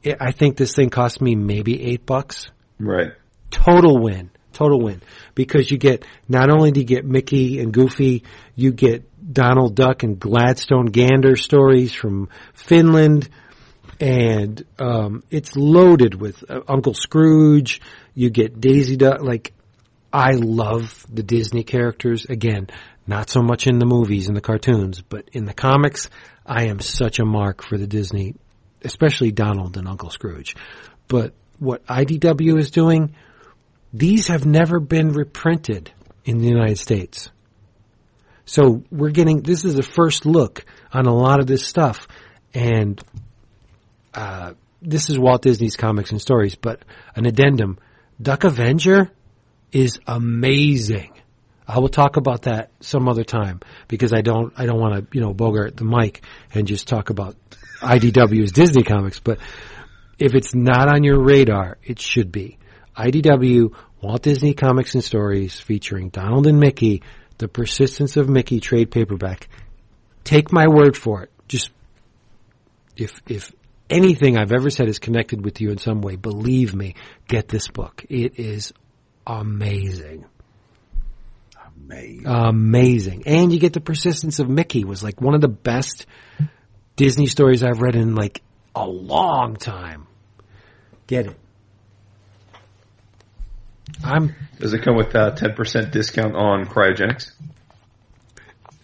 it, I think this thing cost me maybe eight bucks. Right. Total win. Total win. Because you get, not only do you get Mickey and Goofy, you get Donald Duck and Gladstone Gander stories from Finland, and um, it's loaded with uh, Uncle Scrooge. You get Daisy Duck. Like, I love the Disney characters. Again, not so much in the movies and the cartoons, but in the comics, I am such a mark for the Disney, especially Donald and Uncle Scrooge. But what IDW is doing, these have never been reprinted in the United States. So we're getting, this is the first look on a lot of this stuff. And, uh, this is Walt Disney's comics and stories, but an addendum. Duck Avenger is amazing. I will talk about that some other time because I don't, I don't want to, you know, bogart the mic and just talk about IDW's Disney comics, but if it's not on your radar, it should be. IDW, Walt Disney Comics and Stories featuring Donald and Mickey, The Persistence of Mickey trade paperback. Take my word for it. Just, if, if anything I've ever said is connected with you in some way, believe me, get this book. It is amazing. Amazing. Amazing. And you get the persistence of Mickey was like one of the best Disney stories I've read in like a long time. Get it. I'm Does it come with a ten percent discount on cryogenics?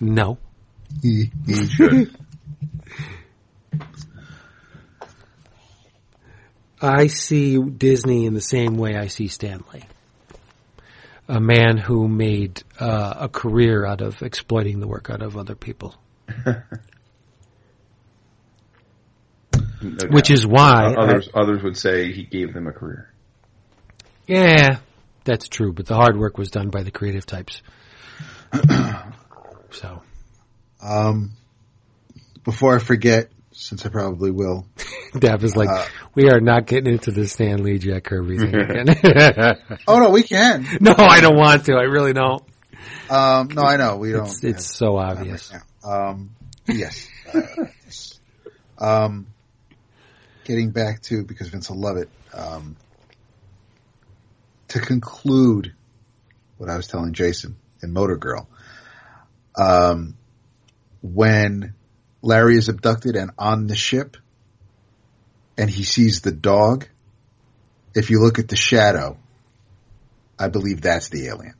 no. Should. I see Disney in the same way I see Stanley. A man who made uh, a career out of exploiting the work out of other people. No Which is why others others would say he gave them a career. Yeah, that's true, but the hard work was done by the creative types. so, Um, before I forget, since I probably will, Dab is like, Uh, we are not getting into the Stan Lee Jack Kirby thing again. oh no, we can. no, I don't want to. I really don't. Um, no, I know we don't. It's, it's so obvious. Um, yes. Uh. Um, getting back to because Vince will love it. Um, to conclude what I was telling Jason in Motor Girl, um, when Larry is abducted and on the ship, and he sees the dog. If you look at the shadow, I believe that's the alien.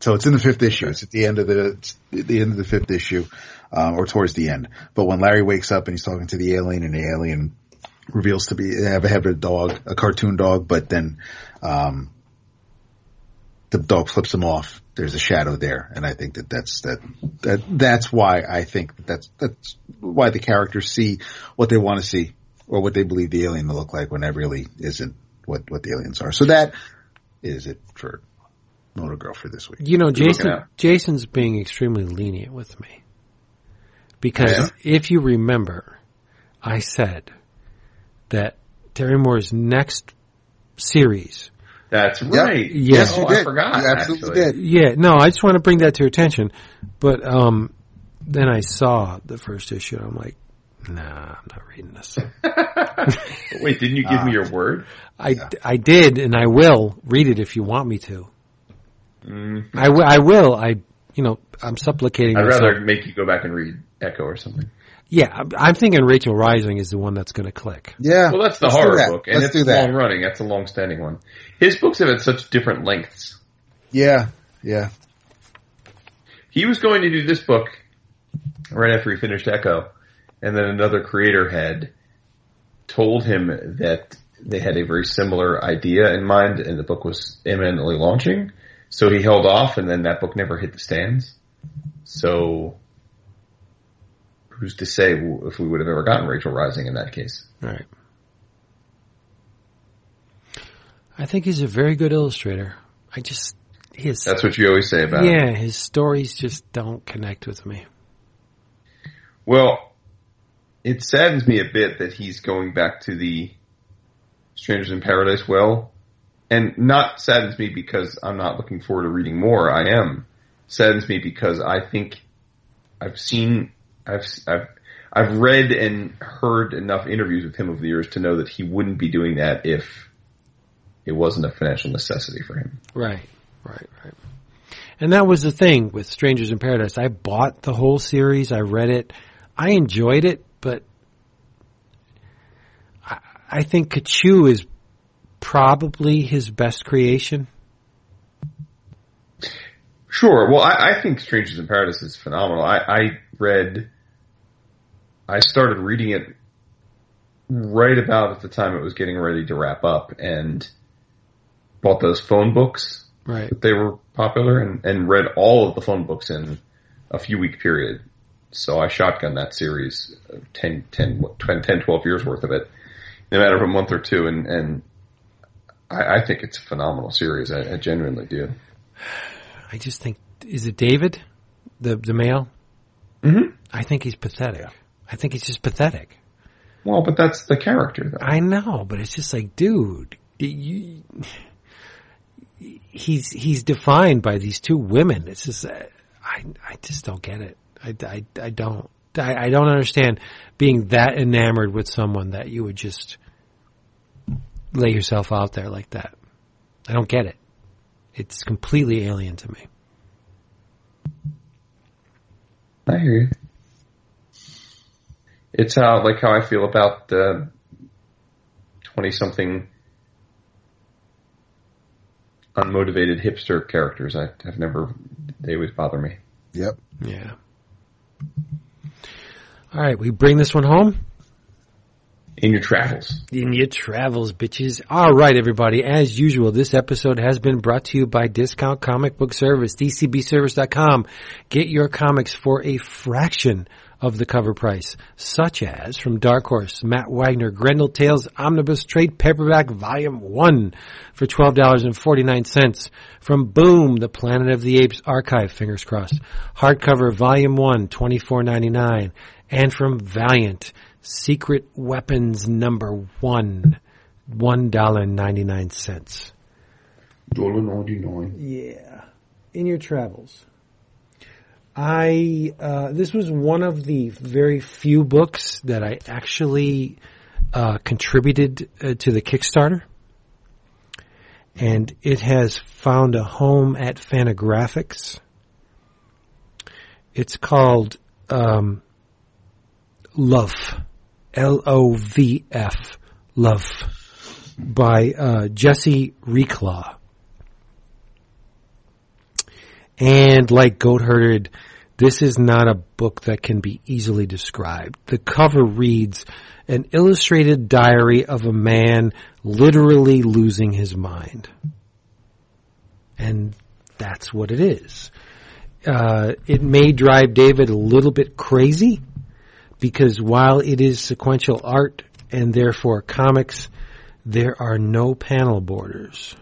So it's in the fifth issue. It's at the end of the the end of the fifth issue, um, or towards the end. But when Larry wakes up and he's talking to the alien, and the alien reveals to be have, a have a dog, a cartoon dog, but then um, the dog flips him off. There's a shadow there, and I think that that's that that that's why I think that that's that's why the characters see what they want to see or what they believe the alien to look like when that really isn't what what the aliens are. So that is it for Motor Girl for this week. You know, Jason. Jason's being extremely lenient with me because Yeah. if you remember, I said that Terry Moore's next series. That's right. Yes, oh, you I forgot. You absolutely actually. did. Yeah, no, I just want to bring that to your attention. But um, then I saw the first issue. and I'm like, nah, I'm not reading this. Wait, didn't you give me your word? I, I did, and I will read it if you want me to. Mm, I, w- I will. I, you know, I'm supplicating. I'd myself. rather make you go back and read Echo or something. Yeah, I'm- I'm thinking Rachel Rising is the one that's going to click. Yeah. Well, that's the let's horror that. book, and Let's it's do long running. That's a long standing one. His books have had such different lengths. Yeah. Yeah. He was going to do this book right after he finished Echo, and then another creator had told him that they had a very similar idea in mind, and the book was imminently launching. So he held off, and then that book never hit the stands. So who's to say if we would have ever gotten Rachel Rising in that case? Right. I think he's a very good illustrator. I just his That's what you always say about him. yeah, his stories just don't connect with me. Well, it saddens me a bit that he's going back to the Strangers in Paradise well, and not saddens me because I'm not looking forward to reading more. I am saddens me because I think I've seen, I've, I've, I've read and heard enough interviews with him over the years to know that he wouldn't be doing that if it wasn't a financial necessity for him. Right, right, right. And that was the thing with Strangers in Paradise. I bought the whole series. I read it. I enjoyed it, but I, I think Katchoo is probably his best creation. Sure. Well, I, I think Strangers in Paradise is phenomenal. I, I read, I started reading it right about at the time it was getting ready to wrap up and bought those phone books Right. that they were popular and, and read all of the phone books in a few week period. So I shotgun that series, uh, 10, 10, 10, 10, 12 years worth of it in a matter of a month or two. And, and I, I think it's a phenomenal series. I, I genuinely do. I just think is it David, the the male? Mm-hmm. I think he's pathetic. I think he's just pathetic. Well, but that's the character, though. I know, but it's just like, dude, you, he's he's defined by these two women. It's just, uh, I I just don't get it. I, I, I don't. I, I don't understand being that enamored with someone that you would just lay yourself out there like that. I don't get it. It's completely alien to me. I hear you. It's how like how I feel about the twenty something unmotivated hipster characters. I have never they always bother me. Yep. Yeah. All right, we bring this one home. In your travels. In your travels, bitches. All right, everybody. As usual, this episode has been brought to you by Discount Comic Book Service, dcbservice.com. Get your comics for a fraction of the cover price, such as from Dark Horse, Matt Wagner, Grendel Tales Omnibus Trade Paperback Volume 1 for $12.49. From Boom, The Planet of the Apes Archive, fingers crossed, hardcover Volume 1, $24.99. And from Valiant, Secret Weapons Number 1, $1.99. Dollar ninety nine. Yeah. In your travels. I uh, this was one of the very few books that I actually uh, contributed uh, to the Kickstarter, and it has found a home at Fantagraphics. It's called um, Love, L O V F, Love, by uh, Jesse Reklaw. And like Goatherded, this is not a book that can be easily described. The cover reads, an illustrated diary of a man literally losing his mind. And that's what it is. Uh, it may drive David a little bit crazy because while it is sequential art and therefore comics, there are no panel borders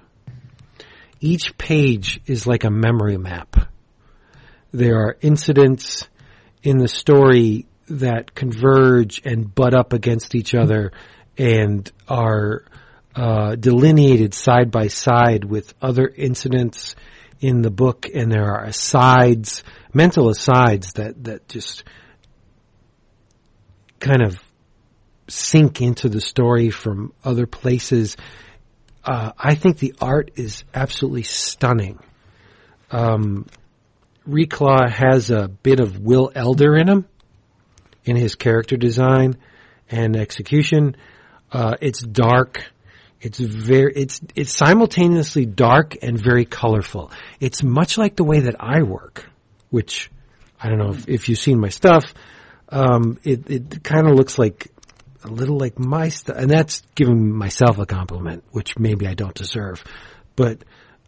each page is like a memory map. There are incidents in the story that converge and butt up against each other and are uh, delineated side by side with other incidents in the book, and there are asides, mental asides that that just kind of sink into the story from other places uh, I think the art is absolutely stunning. Um, Reklaw has a bit of Will Elder in him, in his character design and execution. Uh, it's dark. It's very, it's, it's simultaneously dark and very colorful. It's much like the way that I work, which I don't know if, if you've seen my stuff. Um, it, it kind of looks like a little like my stuff, and that's giving myself a compliment, which maybe I don't deserve. But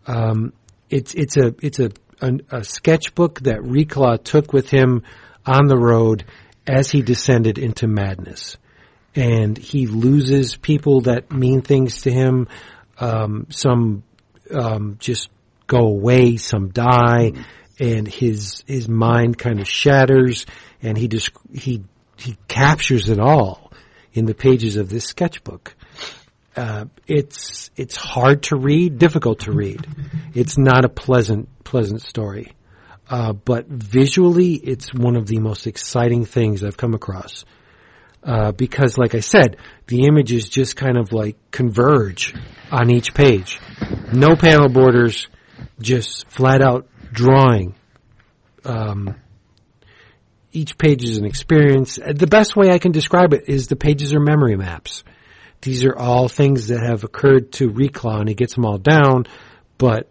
um, it's it's a it's a, a, a sketchbook that Reklaw took with him on the road as he descended into madness, and he loses people that mean things to him. Um, some um, just go away, some die, and his his mind kind of shatters, and he just he he captures it all in the pages of this sketchbook. Uh, it's it's hard to read, difficult to read. It's not a pleasant pleasant story, uh, but visually, it's one of the most exciting things I've come across. Uh, because, like I said, the images just kind of like converge on each page. No panel borders, just flat out drawing. Um, each page is an experience. Uh, the best way I can describe it is the pages are memory maps. These are all things that have occurred to Reklaw and he gets them all down, but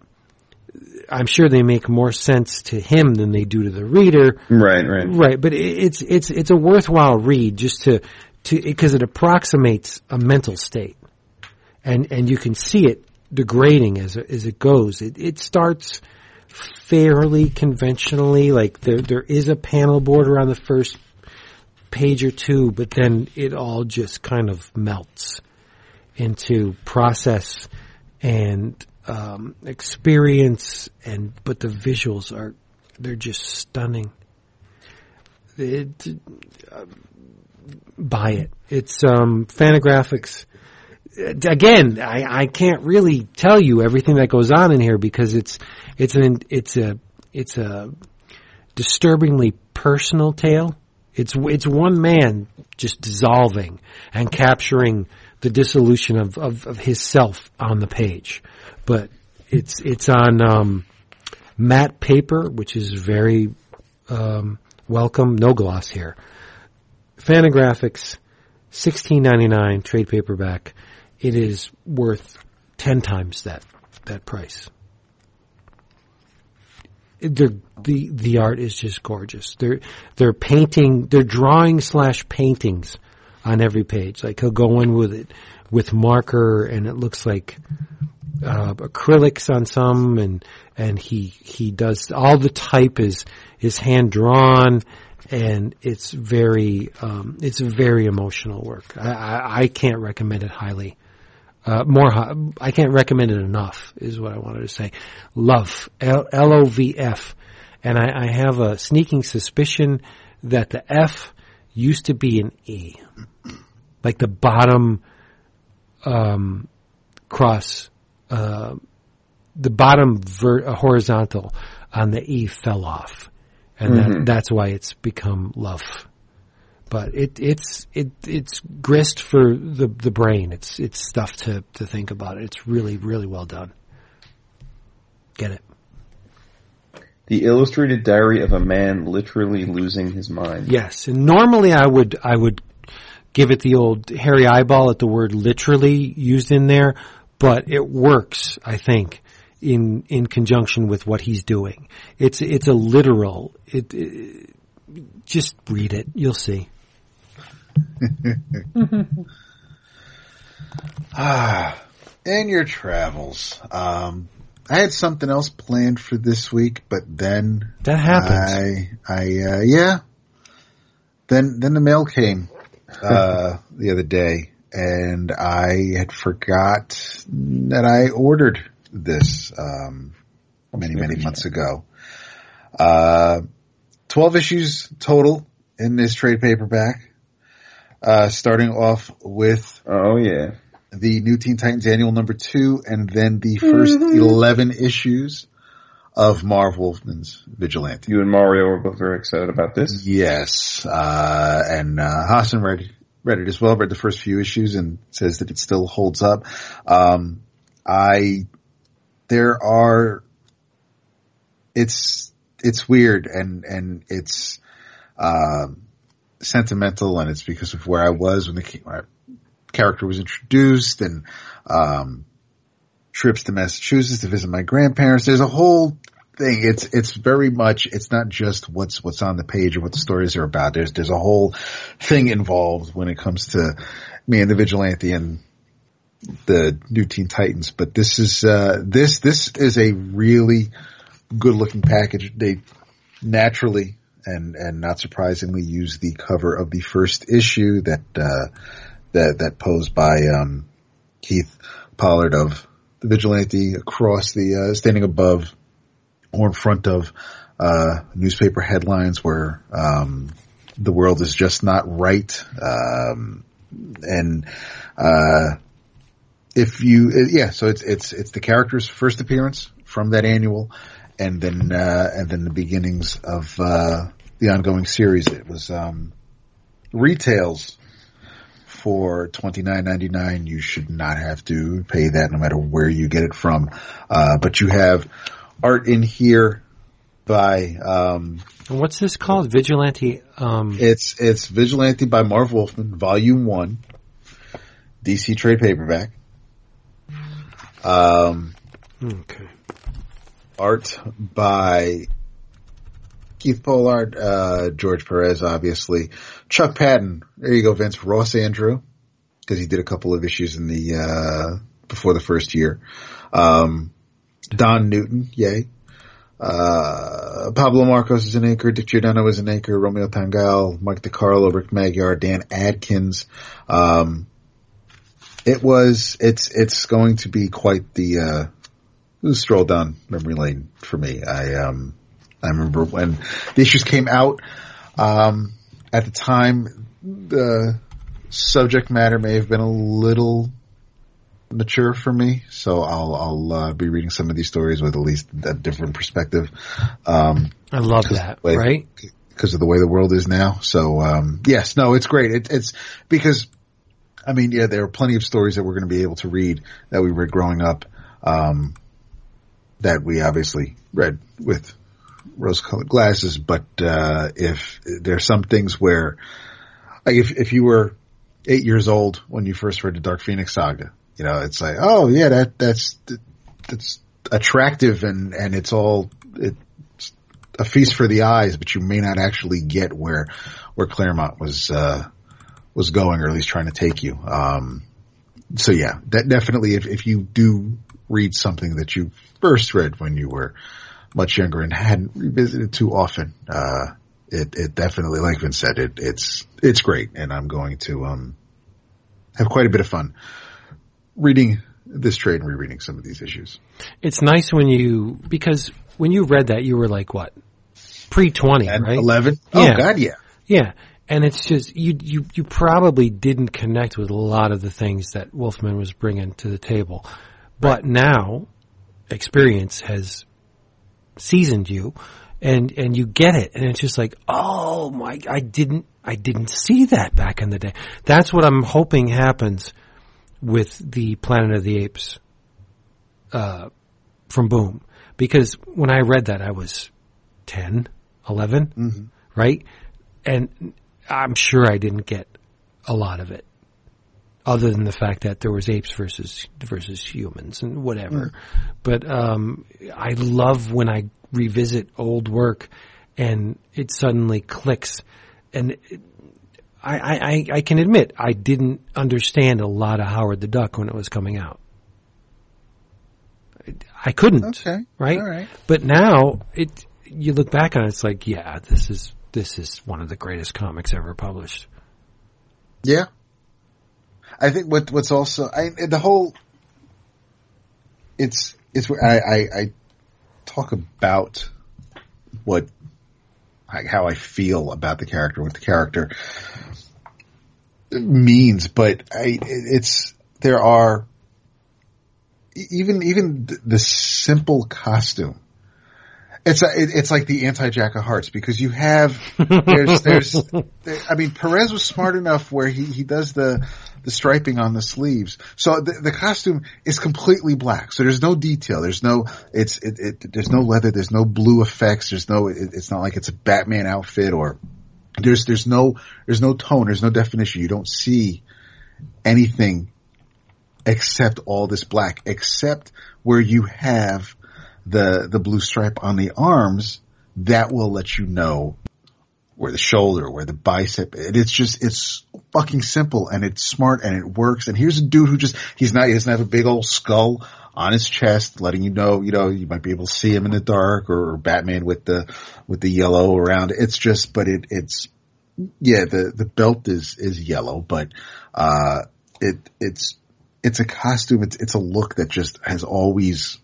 I'm sure they make more sense to him than they do to the reader. Right, right. Right, but it's, it's, it's a worthwhile read just to, to, because it approximates a mental state. And, and you can see it degrading as, as it goes. It, it starts, fairly conventionally. Like there, there is a panel border on the first page or two, but then it all just kind of melts into process and um, experience. And but the visuals are they're just stunning. It, uh, buy it. It's um, Fantagraphics again, I, I can't really tell you everything that goes on in here because it's it's an it's a it's a disturbingly personal tale. It's it's one man just dissolving and capturing the dissolution of, of, of his self on the page, but it's it's on um, matte paper, which is very um, welcome. No gloss here. Fantagraphics, sixteen ninety nine trade paperback. It is worth ten times that that price the the the art is just gorgeous. They're they're painting, they're drawing slash paintings on every page. Like he'll go in with it with marker, and it looks like uh, acrylics on some, and and he he does all the type is is hand drawn, and it's very um, it's very emotional work. I, I, I can't recommend it highly. Uh, more, I can't recommend it enough. Is what I wanted to say. Love L O V F, and I, I have a sneaking suspicion that the F used to be an E, like the bottom um, cross, uh, the bottom ver- uh, horizontal on the E fell off, and that, that's why it's become love. But it, it's it, it's grist for the the brain. It's it's stuff to to think about. It's really really well done. Get it? The illustrated diary of a man literally losing his mind. Yes, and normally I would I would give it the old hairy eyeball at the word literally used in there, but it works, I think, in in conjunction with what he's doing. It's it's a literal. It, it just read it, you'll see. Ah, in your travels. Um, I had something else planned for this week, but then That happened. I, I, uh, yeah. Then, then the mail came, uh, the other day and I had forgot that I ordered this, um, many, many months ago. Uh, 12 issues total in this trade paperback. Uh, starting off with Oh yeah. the New Teen Titans Annual number two, and then the 1st Mm-hmm. 11 issues of Marv Wolfman's Vigilante. You and Mario were both very excited about this. Yes, uh, and, uh, Hassan read, read it as well, read the first few issues and says that it still holds up. Um, I, there are, it's, it's weird and, and it's, um, sentimental and it's because of where I was when the character was introduced and, um, trips to Massachusetts to visit my grandparents. There's a whole thing. It's, it's very much, it's not just what's, what's on the page or what the stories are about. There's, there's a whole thing involved when it comes to me and the vigilante and the new Teen Titans. But this is, uh, this, this is a really good looking package. They naturally and, and not surprisingly use the cover of the first issue that, uh, that, that posed by, um, Keith Pollard of the vigilante across the, uh, standing above or in front of, uh, newspaper headlines where, um, the world is just not right. Um, and, uh, if you, yeah, so it's, it's, it's the character's first appearance from that annual and then, uh, and then the beginnings of, uh, the ongoing series. It was, um, retails for twenty nine ninety nine. You should not have to pay that no matter where you get it from. Uh, but you have art in here by, um, what's this called? Vigilante. Um, it's, it's Vigilante by Marv Wolfman, volume one, DC trade paperback. Um, okay. Art by Keith Pollard, uh, George Perez, obviously. Chuck Patton. There you go, Vince. Ross Andru. Cause he did a couple of issues in the, uh, before the first year. Um, Don Newton. Yay. Uh, Pablo Marcos is an anchor. Dick Giordano is an anchor. Romeo Tangal, Mike DeCarlo, Rick Magyar, Dan Adkins. Um, it was, it's, it's going to be quite the, uh, stroll down memory lane for me. I um I remember when the issues came out. Um, at the time, the subject matter may have been a little mature for me, so I'll I'll uh, be reading some of these stories with at least a different perspective. Um, I love that. Wait. Right? because of the way the world is now. So um, yes, no, it's great. It, it's because I mean, yeah, there are plenty of stories that we're going to be able to read that we read growing up um, that we obviously read with rose-colored glasses. But uh, if there are some things where, like, if if you were eight years old when you first read the Dark Phoenix saga, you know, it's like, oh yeah, that that's that's attractive and and it's all it a feast for the eyes, but you may not actually get where where Claremont was uh, was going, or at least trying to take you. Um, so yeah, that definitely, if if you do read something that you first read when you were much younger and hadn't revisited too often, uh, it, it definitely, like Vince said, it, it's, it's great. And I'm going to, um, have quite a bit of fun reading this trade and rereading some of these issues. It's nice when you, because when you read that, you were like, what? Pre 20, right? 11? Yeah. Oh God, yeah. Yeah. And it's just, you, you, you probably didn't connect with a lot of the things that Wolfman was bringing to the table. But now, experience has seasoned you and, and you get it. And it's just like, oh my, I didn't, I didn't see that back in the day. That's what I'm hoping happens with the Planet of the Apes, uh, from Boom. Because when I read that, I was 10, 11, right? And I'm sure I didn't get a lot of it, other than the fact that there was apes versus versus humans and whatever. But um, I love when I revisit old work and it suddenly clicks, and it, I, I I- I can admit I didn't understand a lot of Howard the Duck when it was coming out. I couldn't Okay. right. But now it you look back on it, it's like, yeah, this is this is one of the greatest comics ever published. Yeah. I think what what's also I the whole it's it's I I, I talk about what I, how I feel about the character, what the character means, but I it's there are even even the simple costume. It's a, it, it's like the anti Jack of Hearts because you have there's there's there- I mean Perez was smart enough where he he does the the striping on the sleeves. So the, the costume is completely black. So there's no detail. There's no it's it, it there's no leather. There's no blue effects. There's no it, it's not like it's a Batman outfit or there's there's no there's no tone. There's no definition. You don't see anything except all this black, except where you have the the blue stripe on the arms. That will let you know where the shoulder, where the bicep. It's just it's fucking simple and it's smart and it works. And here's a dude who just he's not he doesn't have a big old skull on his chest, letting you know you know you might be able to see him in the dark or, or Batman with the with the yellow around. It's just, but it it's yeah the the belt is is yellow, but uh it it's it's a costume. It's it's a look that just has always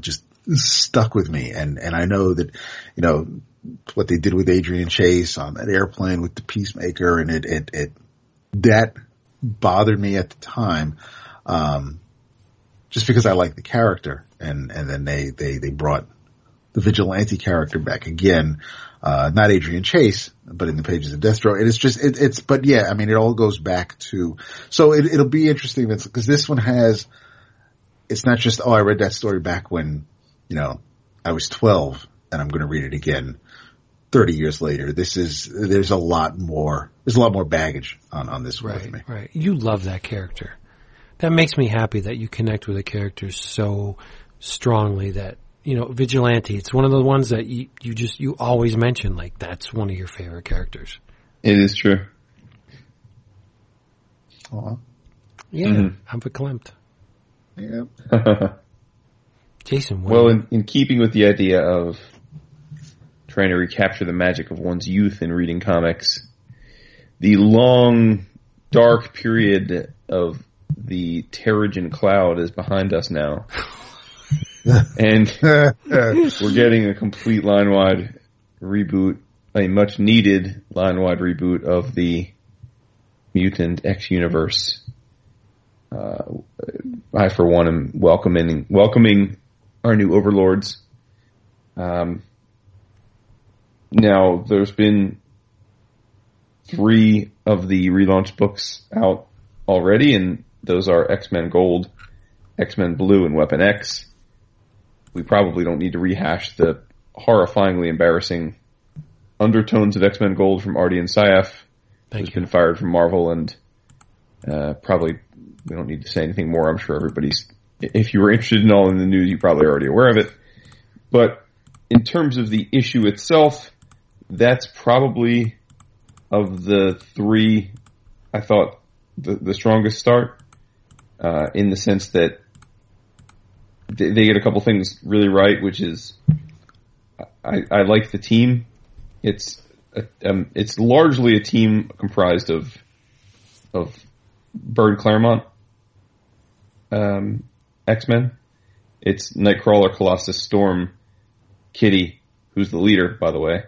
just stuck with me. And and I know that you know what they did with Adrian Chase on that airplane with the Peacemaker, and it it it that bothered me at the time, um, just because I like the character, and and then they they they brought the vigilante character back again. Uh, not Adrian Chase, but in the pages of Deathstroke. And it's just, it, it's, but yeah, I mean, it all goes back to, so it, it'll be interesting because this one has, it's not just, oh, I read that story back when, you know, I was 12 and I'm going to read it again 30 years later. This is, there's a lot more, there's a lot more baggage on, on this one with me. Right. You love that character. That makes me happy that you connect with a character so strongly that you know, Vigilante. It's one of the ones that you, you just you always mention. Like that's one of your favorite characters. It is true. Aw. Yeah, Mhm. I'm verklempt. Yeah. Jason, what well, in, in keeping with the idea of trying to recapture the magic of one's youth in reading comics, the long, dark period of the Terrigen Cloud is behind us now. and we're getting a complete line wide reboot, a much needed line wide reboot of the Mutant X universe. Uh, I, for one, am welcoming welcoming our new overlords. Um, now, there's been three of the relaunch books out already, and those are X Men Gold, X Men Blue, and Weapon X. We probably don't need to rehash the horrifyingly embarrassing undertones of X Men Gold from Ardian Syaf, Thank who's you. been fired from Marvel, and uh, probably we don't need to say anything more. I'm sure everybody's. If you were interested in all in the news, you're probably already aware of it. But in terms of the issue itself, that's probably of the three. I thought the, the strongest start, uh, in the sense that they, they get a couple things really right, which is I, I like the team. It's a, um, it's largely a team comprised of of Byrne Claremont um, X Men. It's Nightcrawler, Colossus, Storm, Kitty, who's the leader, by the way,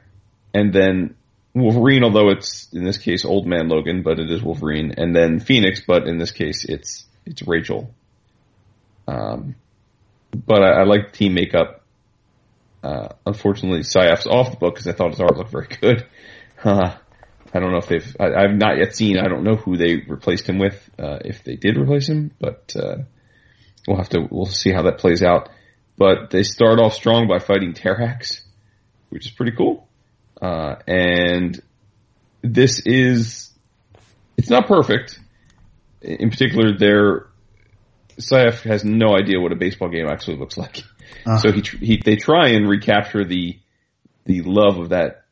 and then Wolverine, although it's in this case Old Man Logan, but it is Wolverine, and then Phoenix, but in this case it's it's Rachel. Um, but I, I like team makeup. Uh, unfortunately, Syaf's off the book because I thought his art looked very good. I don't know if they've. I, have not yet seen. I don't know who they replaced him with. Uh, if they did replace him, but uh, we'll have to. We'll see how that plays out. But they start off strong by fighting Terrax, which is pretty cool. Uh, and this is. It's not perfect. In particular, their Syaf has no idea what a baseball game actually looks like. Uh. So he, he they try and recapture the the love of that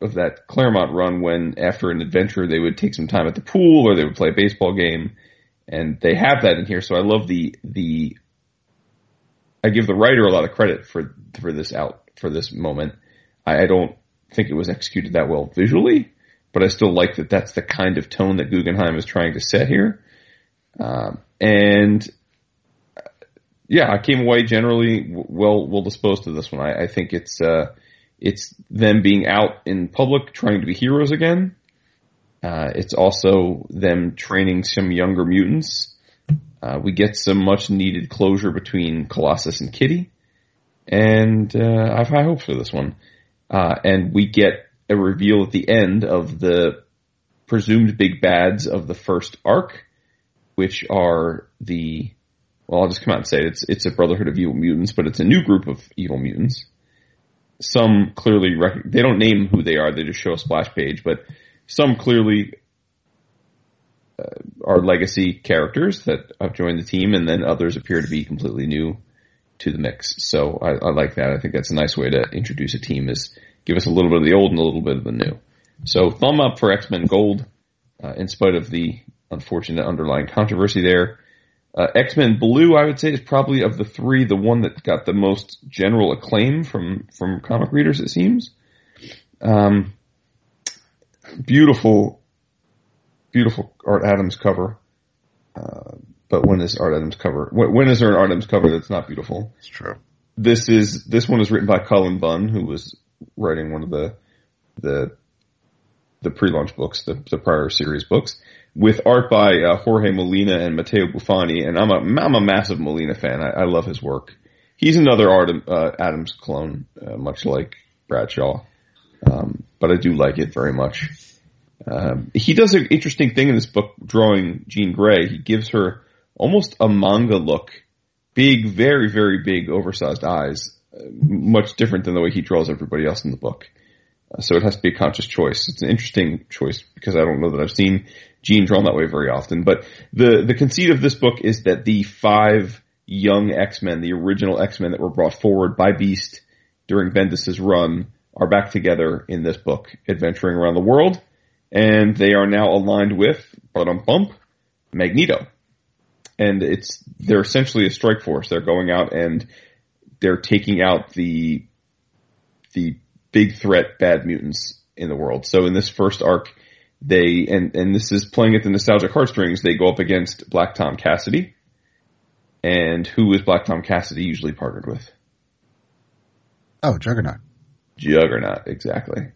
of that Claremont run when after an adventure they would take some time at the pool or they would play a baseball game and they have that in here so I love the the I give the writer a lot of credit for for this out for this moment I, I don't think it was executed that well visually but I still like that that's the kind of tone that Guggenheim is trying to set here um, and yeah I came away generally well well disposed to this one I, I think it's uh, it's them being out in public trying to be heroes again. Uh, it's also them training some younger mutants. Uh, we get some much needed closure between Colossus and Kitty. And uh, I've high hopes for this one. Uh, and we get a reveal at the end of the presumed big bads of the first arc, which are the well, I'll just come out and say it. it's it's a Brotherhood of Evil Mutants, but it's a new group of evil mutants some clearly rec- they don't name who they are; they just show a splash page. But some clearly uh, are legacy characters that have joined the team, and then others appear to be completely new to the mix. So I, I like that. I think that's a nice way to introduce a team: is give us a little bit of the old and a little bit of the new. So thumb up for X Men Gold, uh, in spite of the unfortunate underlying controversy there. Uh, X Men Blue, I would say, is probably of the three the one that got the most general acclaim from from comic readers. It seems. Um, beautiful, beautiful Art Adams cover. Uh, but when is Art Adams cover? When, when is there an Art Adams cover that's not beautiful? It's true. This is this one is written by Cullen Bunn, who was writing one of the the the pre-launch books, the, the prior series books with art by uh, Jorge Molina and Matteo Buffagni. and I'm a I'm a massive Molina fan. I, I love his work. He's another art, uh, Adams clone, uh, much like Bradshaw, um, but I do like it very much. Um, he does an interesting thing in this book, drawing Jean Grey. He gives her almost a manga look, big, very, very big, oversized eyes, uh, much different than the way he draws everybody else in the book. Uh, so it has to be a conscious choice. It's an interesting choice because I don't know that I've seen Jean drawn that way very often. But the, the conceit of this book is that the five young X-Men, the original X-Men that were brought forward by Beast during Bendis's run are back together in this book, adventuring around the world. And they are now aligned with, bump, Magneto. And it's, they're essentially a strike force. They're going out and they're taking out the, the big threat bad mutants in the world. So in this first arc, they and and this is playing at the nostalgic heartstrings. They go up against Black Tom Cassidy, and who is Black Tom Cassidy usually partnered with? Oh, Juggernaut. Juggernaut, exactly.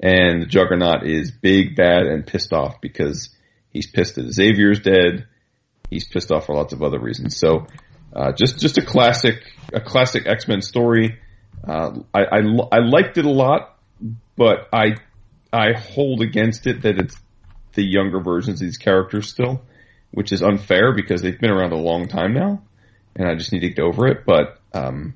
And Juggernaut is big, bad, and pissed off because he's pissed that Xavier's dead. He's pissed off for lots of other reasons. So, uh, just just a classic a classic X Men story. Uh, I, I I liked it a lot, but I I hold against it that it's the younger versions of these characters still, which is unfair because they've been around a long time now, and I just need to get over it. But um,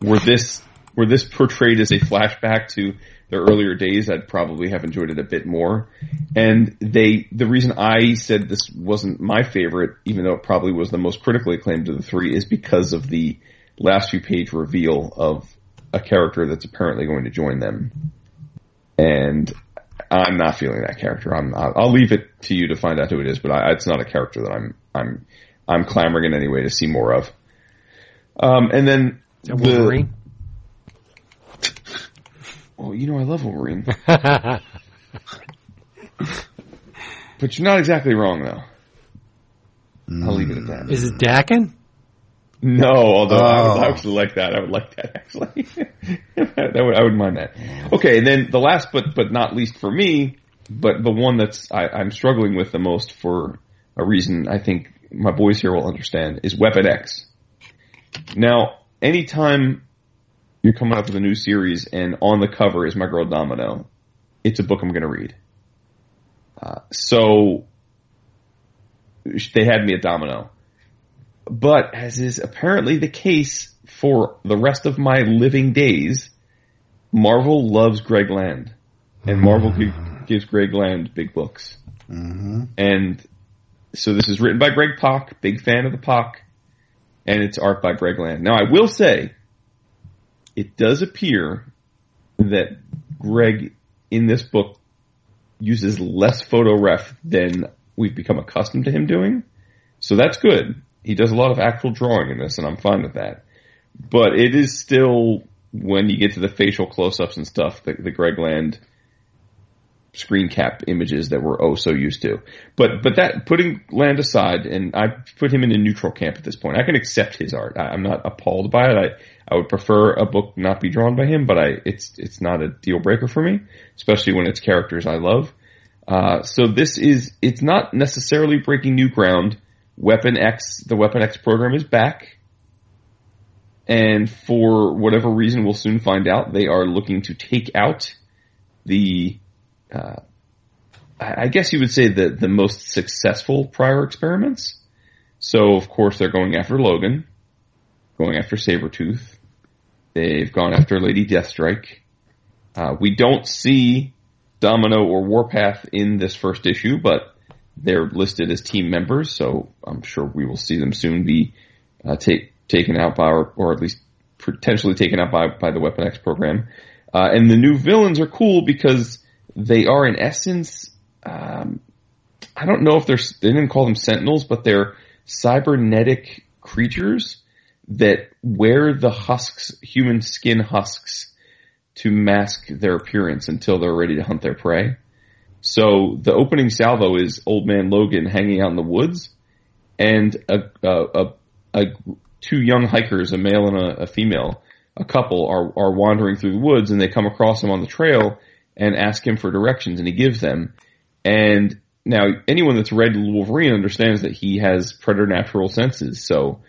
were this were this portrayed as a flashback to their earlier days, I'd probably have enjoyed it a bit more. And they, the reason I said this wasn't my favorite, even though it probably was the most critically acclaimed of the three, is because of the last few page reveal of a character that's apparently going to join them. And I'm not feeling that character. I'm not, I'll leave it to you to find out who it is, but I, it's not a character that I'm I'm I'm clamoring in any way to see more of. Um, and then. The, Oh, you know I love Wolverine, but you're not exactly wrong though. I'll leave it at that. Is it Dakin? No, although I would Oh. actually like that. I would like that actually. that would I would mind that. Okay, and then the last but but not least for me, but the one that's I, I'm struggling with the most for a reason I think my boys here will understand is Weapon X. Now, anytime you're coming up with a new series and on the cover is my girl Domino, it's a book I'm going to read. Uh, so they had me at Domino. But as is apparently the case for the rest of my living days, Marvel loves Greg Land. And Marvel gi- gives Greg Land big books. Mm-hmm. And so this is written by Greg Pak, big fan of the Pak, and it's art by Greg Land. Now I will say, it does appear that Greg in this book uses less photo ref than we've become accustomed to him doing. So that's good. He does a lot of actual drawing in this, and I'm fine with that. But it is still, when you get to the facial close-ups and stuff, the, the Greg Land screen cap images that we're oh so used to. But but that putting Land aside, and I put him in a neutral camp at this point. I can accept his art. I, I'm not appalled by it. I I would prefer a book not be drawn by him, but I it's it's not a deal breaker for me, especially when it's characters I love. Uh, so this is it's not necessarily breaking new ground. Weapon X, the Weapon X program is back. And for whatever reason, we'll soon find out, they are looking to take out the uh, I guess you would say the the most successful prior experiments. So of course they're going after Logan, going after Sabretooth. They've gone after Lady Deathstrike. Uh, we don't see Domino or Warpath in this first issue, but they're listed as team members, so I'm sure we will see them soon be uh, take, taken out by, or, or at least potentially taken out by, by the Weapon X program. Uh, and the new villains are cool because they are in essence, um, I don't know if they're, they didn't call them sentinels, but they're cybernetic creatures that wear the husks, human skin husks to mask their appearance until they're ready to hunt their prey. So the opening salvo is old man Logan hanging out in the woods and a, a, a, a two young hikers, a male and a, female, a couple are, are wandering through the woods and they come across him on the trail and ask him for directions and he gives them. And now anyone that's read Wolverine understands that he has preternatural senses. So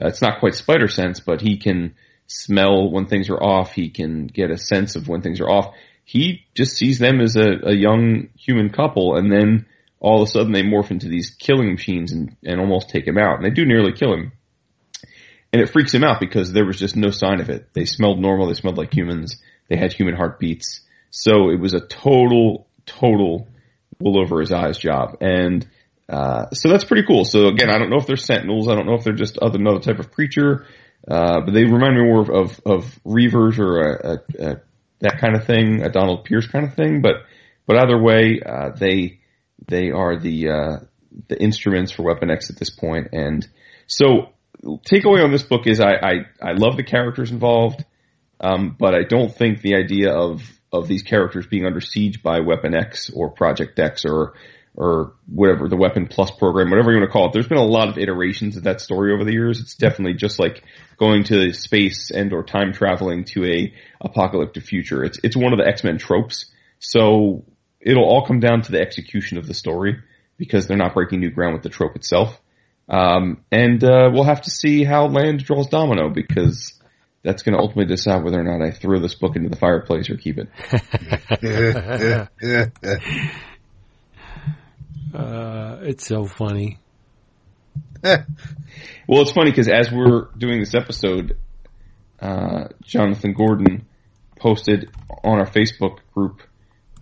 uh, it's not quite spider sense, but he can smell when things are off. He can get a sense of when things are off. He just sees them as a, a young human couple and then all of a sudden they morph into these killing machines and, and almost take him out. And they do nearly kill him. And it freaks him out because there was just no sign of it. They smelled normal. They smelled like humans. They had human heartbeats. So it was a total, total wool over his eyes job. And, uh, so that's pretty cool. So again, I don't know if they're sentinels. I don't know if they're just other, another type of creature. Uh, but they remind me more of, of, of Reavers or a, a, a, that kind of thing, a Donald Pierce kind of thing. But, but either way, uh, they, they are the, uh, the instruments for Weapon X at this point. And so takeaway on this book is I, I, I love the characters involved. Um, but I don't think the idea of, of these characters being under siege by Weapon X or Project X or, or whatever, the Weapon Plus program, whatever you want to call it. There's been a lot of iterations of that story over the years. It's definitely just like going to space and or time traveling to a apocalyptic future. It's, it's one of the X-Men tropes. So it'll all come down to the execution of the story because they're not breaking new ground with the trope itself. Um, and, uh, we'll have to see how Land draws Domino because that's going to ultimately decide whether or not I throw this book into the fireplace or keep it. Uh, it's so funny. Well, it's funny because as we're doing this episode, uh, Jonathan Gordon posted on our Facebook group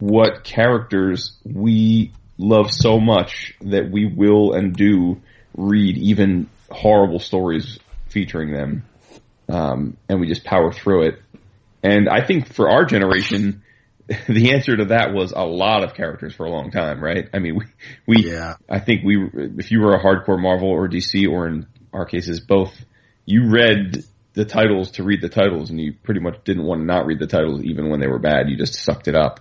what characters we love so much that we will and do read even horrible stories featuring them. Um, and we just power through it. And I think for our generation, the answer to that was a lot of characters for a long time, right? I mean, we, we, Yeah. I think we, if you were a hardcore Marvel or DC or in our cases both, you read the titles to read the titles, and you pretty much didn't want to not read the titles even when they were bad. You just sucked it up.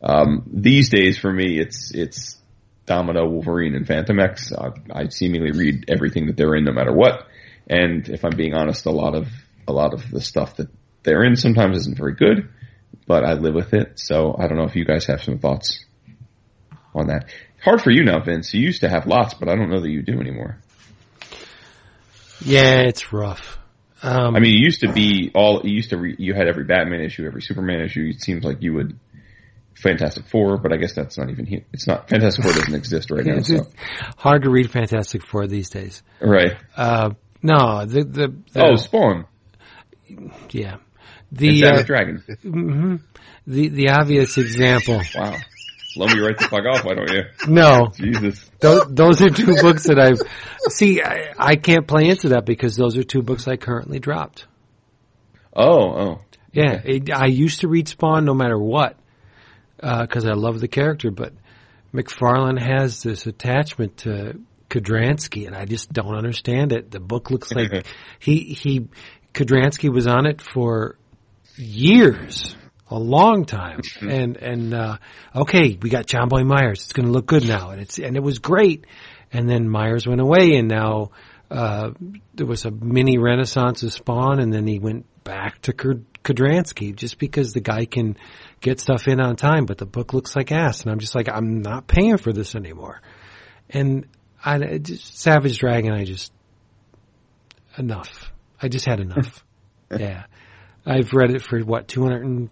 Um, these days, for me, it's it's Domino, Wolverine, and Fantomex. I, I seemingly read everything that they're in, no matter what. And if I'm being honest, a lot of a lot of the stuff that they're in sometimes isn't very good, but I live with it. So I don't know if you guys have some thoughts on that. Hard for you now, Vince. You used to have lots, but I don't know that you do anymore. Yeah, it's rough. Um, I mean, you used to be all. You used to. Re, you had every Batman issue, every Superman issue. It seems like you would. Fantastic Four, but I guess that's not even. here. It's not. Fantastic Four doesn't exist right now. it's So hard to read Fantastic Four these days. right. Uh, no, the the, the Oh, Spawn yeah, the uh, Dragon. mhm. the the obvious example. Wow. Let me right the fuck off. Why don't you? No, Jesus. those, those are two books that I've see. I, I can't play into that because those are two books I currently dropped. Oh, oh. Yeah, it, I used to read Spawn no matter what because I love the character, but McFarlane has this attachment to Kudranski, and I just don't understand it. The book looks like he he Kudranski was on it for years, a long time, and and uh, okay, we got Jonboy Meyers. It's going to look good now, and it's and it was great. And then Meyers went away, and now uh, there was a mini renaissance of Spawn, and then he went back to Kud- Kudranski just because the guy can get stuff in on time, but the book looks like ass, and I'm just like, I'm not paying for this anymore. And I just, Savage Dragon, I just enough. I just had enough. yeah, I've read it for what 200 and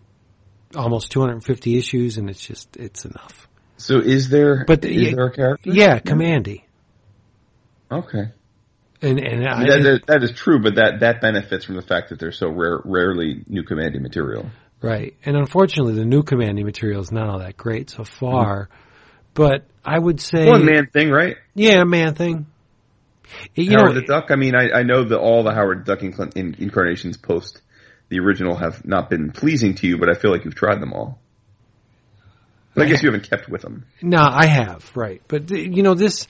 almost 250 issues, and it's just it's enough. So is there? But is yeah, there a character? Yeah, Kamandi, Okay. and and I, that, that, that is true, but that that benefits from the fact that there's so rare, rarely new Kamandi material. Right. And unfortunately, the new Kamandi material is not all that great so far. Mm-hmm. But I would say, One man thing, right? yeah, man thing. You Howard know, the Duck. I mean, I, I know that all the Howard the Duck inc- in, incarnations post the original have not been pleasing to you, but I feel like you've tried them all. But I guess you haven't kept with them. no, I have right. But you know, this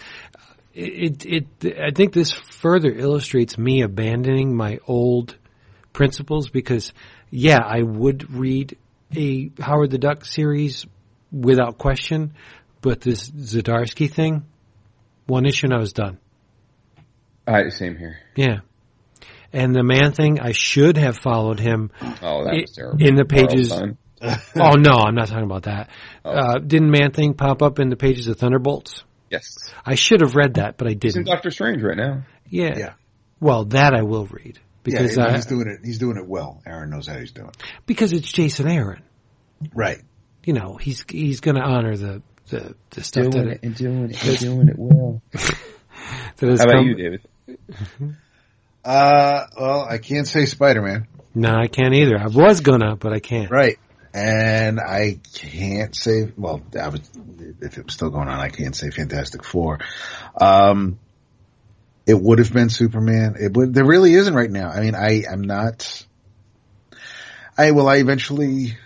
it, it it I think this further illustrates me abandoning my old principles because yeah, I would read a Howard the Duck series without question, but this Zdarsky thing, one issue and I was done. I same here. Yeah. And the man thing, I should have followed him. Oh, that was terrible. in the pages- oh no, I'm not talking about that. Uh, didn't man thing pop up in the pages of Thunderbolts? Yes, I should have read that, but I he's in didn't. Doctor Strange right now. Yeah. Yeah. Well, that I will read because yeah, I, he's doing it. He's doing it well. Aaron knows how he's doing. because it's Jason Aaron. Right. You know, he's he's going to honor the the, the stuff that, it, and doing it and doing it well. that How about come. you, David? Uh, well, I can't say Spider Man. No, I can't either. I was gonna, but I can't. Right. And I can't say, well, I was, if it was still going on, I can't say Fantastic Four. Um, it would have been Superman. It would, there really isn't right now. I mean, I, I'm not, I, will I eventually,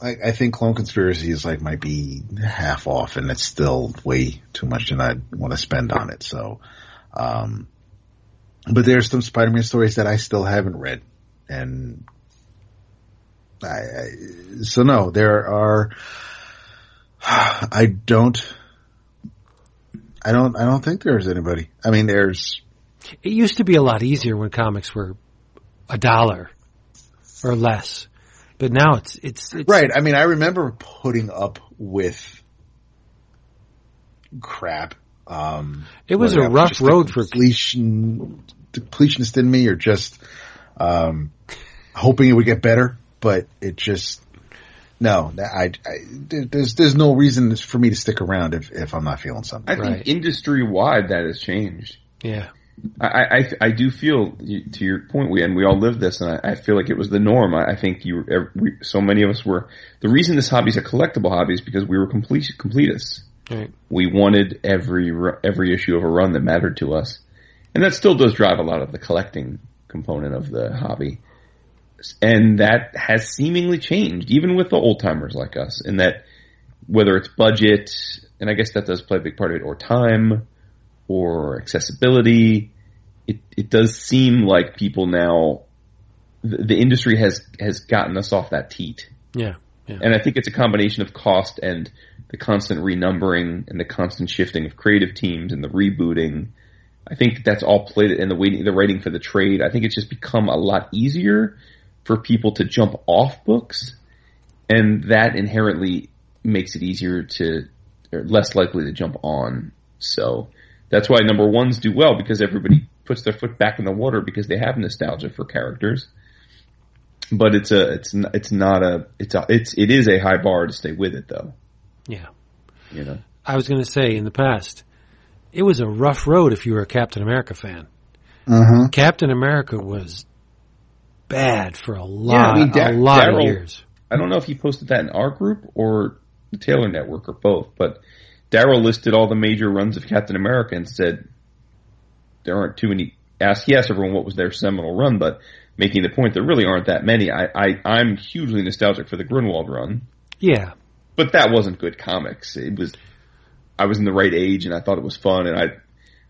I, I think Clone Conspiracy is like, might be half off and it's still way too much and I want to spend on it. So, um, but there's some Spider-Man stories that I still haven't read and I, I, so no, there are. I don't. I don't. I don't think there's anybody. I mean, there's. It used to be a lot easier when comics were a dollar or less, but now it's it's, it's Right. I mean, I remember putting up with crap. Um, It was a rough just road for- completion, completionist in me, or just um, hoping it would get better. But it just no. I, I there's there's no reason for me to stick around if if I'm not feeling something. I think Right. industry wide that has changed. Yeah. I, I, I do feel to your point, we and we all lived this, and I, I feel like it was the norm. I, I think you, ev- we, so many of us were. The reason this hobby is a collectible hobby is because we were complete completists. Right. We wanted every every issue of a run that mattered to us, and that still does drive a lot of the collecting component of the hobby. And that has seemingly changed, even with the old timers like us, in that whether it's budget, and I guess that does play a big part of it, or time, or accessibility, it it does seem like people now the, the industry has has gotten us off that teat. Yeah. Yeah. And I think it's a combination of cost and the constant renumbering and the constant shifting of creative teams and the rebooting. I think that's all played and the waiting, the writing for the trade. I think it's just become a lot easier for people to jump off books, and that inherently makes it easier to, or less likely to jump on. So that's why number ones do well because everybody puts their foot back in the water because they have nostalgia for characters but it's a it's it's not a it's a it's it is a high bar to stay with it though. Yeah. You know. I was going to say in the past, it was a rough road if you were a Captain America fan. Uh-huh. Captain America was bad for a Yeah, lot, I mean, Da- a lot of years. I don't know if he posted that in our group or the Taylor Network or both, but Daryl listed all the major runs of Captain America and said there aren't too many. Asked he asked everyone what was their seminal run, but making the point there really aren't that many. I, I I'm hugely nostalgic for the Gruenwald run, Yeah. but that wasn't good comics. It was I was in the right age and I thought it was fun and I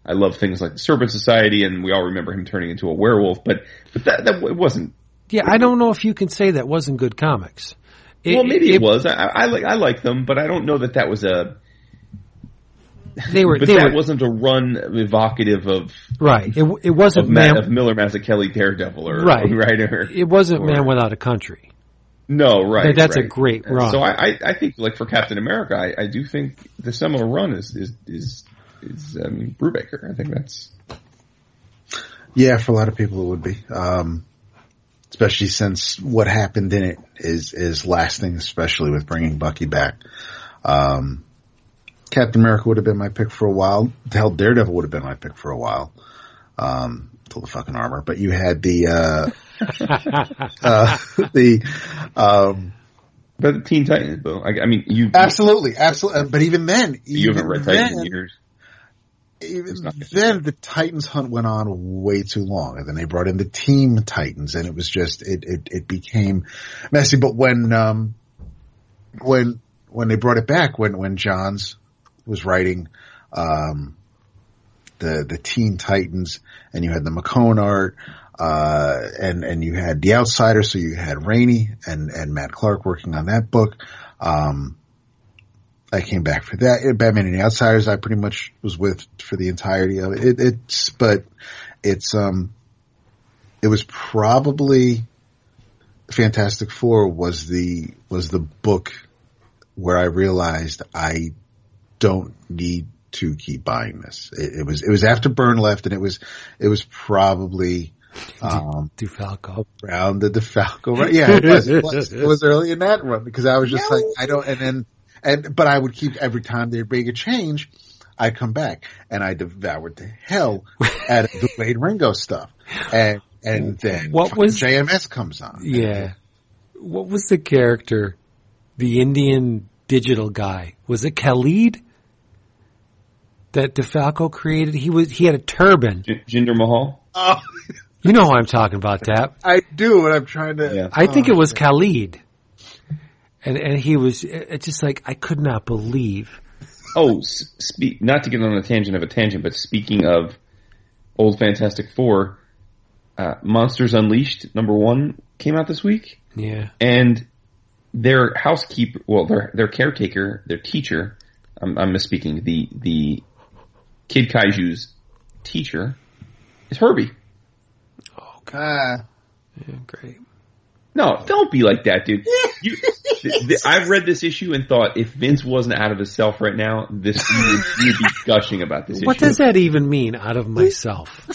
I love things like the Serpent Society and we all remember him turning into a werewolf, but but that that it wasn't. Yeah, I don't know if you can say that wasn't good comics. It- well, maybe it, was. I, I like I like them, but I don't know that that was a. They were, But they that were wasn't a run evocative of right. It, it wasn't of, Ma- man. of Miller Mazzucchelli Daredevil or Right. right or it wasn't or- man without a country. no right. That- that's a great run. So I, I I think like for Captain America, I, I do think the seminal run is is is is um, Brubaker. I think that's Yeah, for a lot of people it would be. Um, especially since what happened in it is, is lasting, especially with bringing Bucky back. Um, Captain America would have been my pick for a while. Hell, Daredevil would have been my pick for a while. Um, till the fucking armor, but you had the, uh, uh, the, um, but the Teen Titans. Though I, I mean, you absolutely, absolutely. But even then, you even haven't read then, Titans in years. even then the Titans hunt went on way too long and then they brought in the team Titans and it was just, it, it, it became messy. But when, um, when, when they brought it back, when, when Johns was writing, um, the, the Teen Titans and you had the McKone art, uh, and, and you had the Outsider. So you had Raney and, and Matt Clark working on that book. Um, I came back for that. Batman and the Outsiders, I pretty much was with for the entirety of it. it it's, but it's, um, it was probably Fantastic Four was the, was the book where I realized I don't need to keep buying this. It, it was, it was after Byrne left and it was, it was probably, um, DeFalco. around the DeFalco run. Yeah, it was, it was. It was early in that run because I was just like, I don't, and then, and, but I would keep every time they'd bring a change, I'd come back and I devoured the hell out of the Waid Ringo stuff. And, and then What was- JMS comes on. Yeah. What was the character? The Indian digital guy. Was it Khalid? That DeFalco created? He was, he had a turban. J- Jinder Mahal. Oh, You know who I'm talking about, Tap. I do, and I'm trying to. Yeah. I think oh, it was Khalid. And, and he was, it's just like, I could not believe. Oh, speak not to get on a tangent of a tangent, but speaking of old Fantastic Four, uh, Monsters Unleashed number one came out this week, Yeah. and their housekeeper, well, their their caretaker, their teacher, I'm, I'm misspeaking, the the Kid Kaiju's teacher is Herbie. Ah, Yeah, great. No, don't be like that, dude. You, th- th- I've read this issue and thought if Vince wasn't out of himself right now, this you would, you'd be gushing about this What issue. does that even mean out of myself?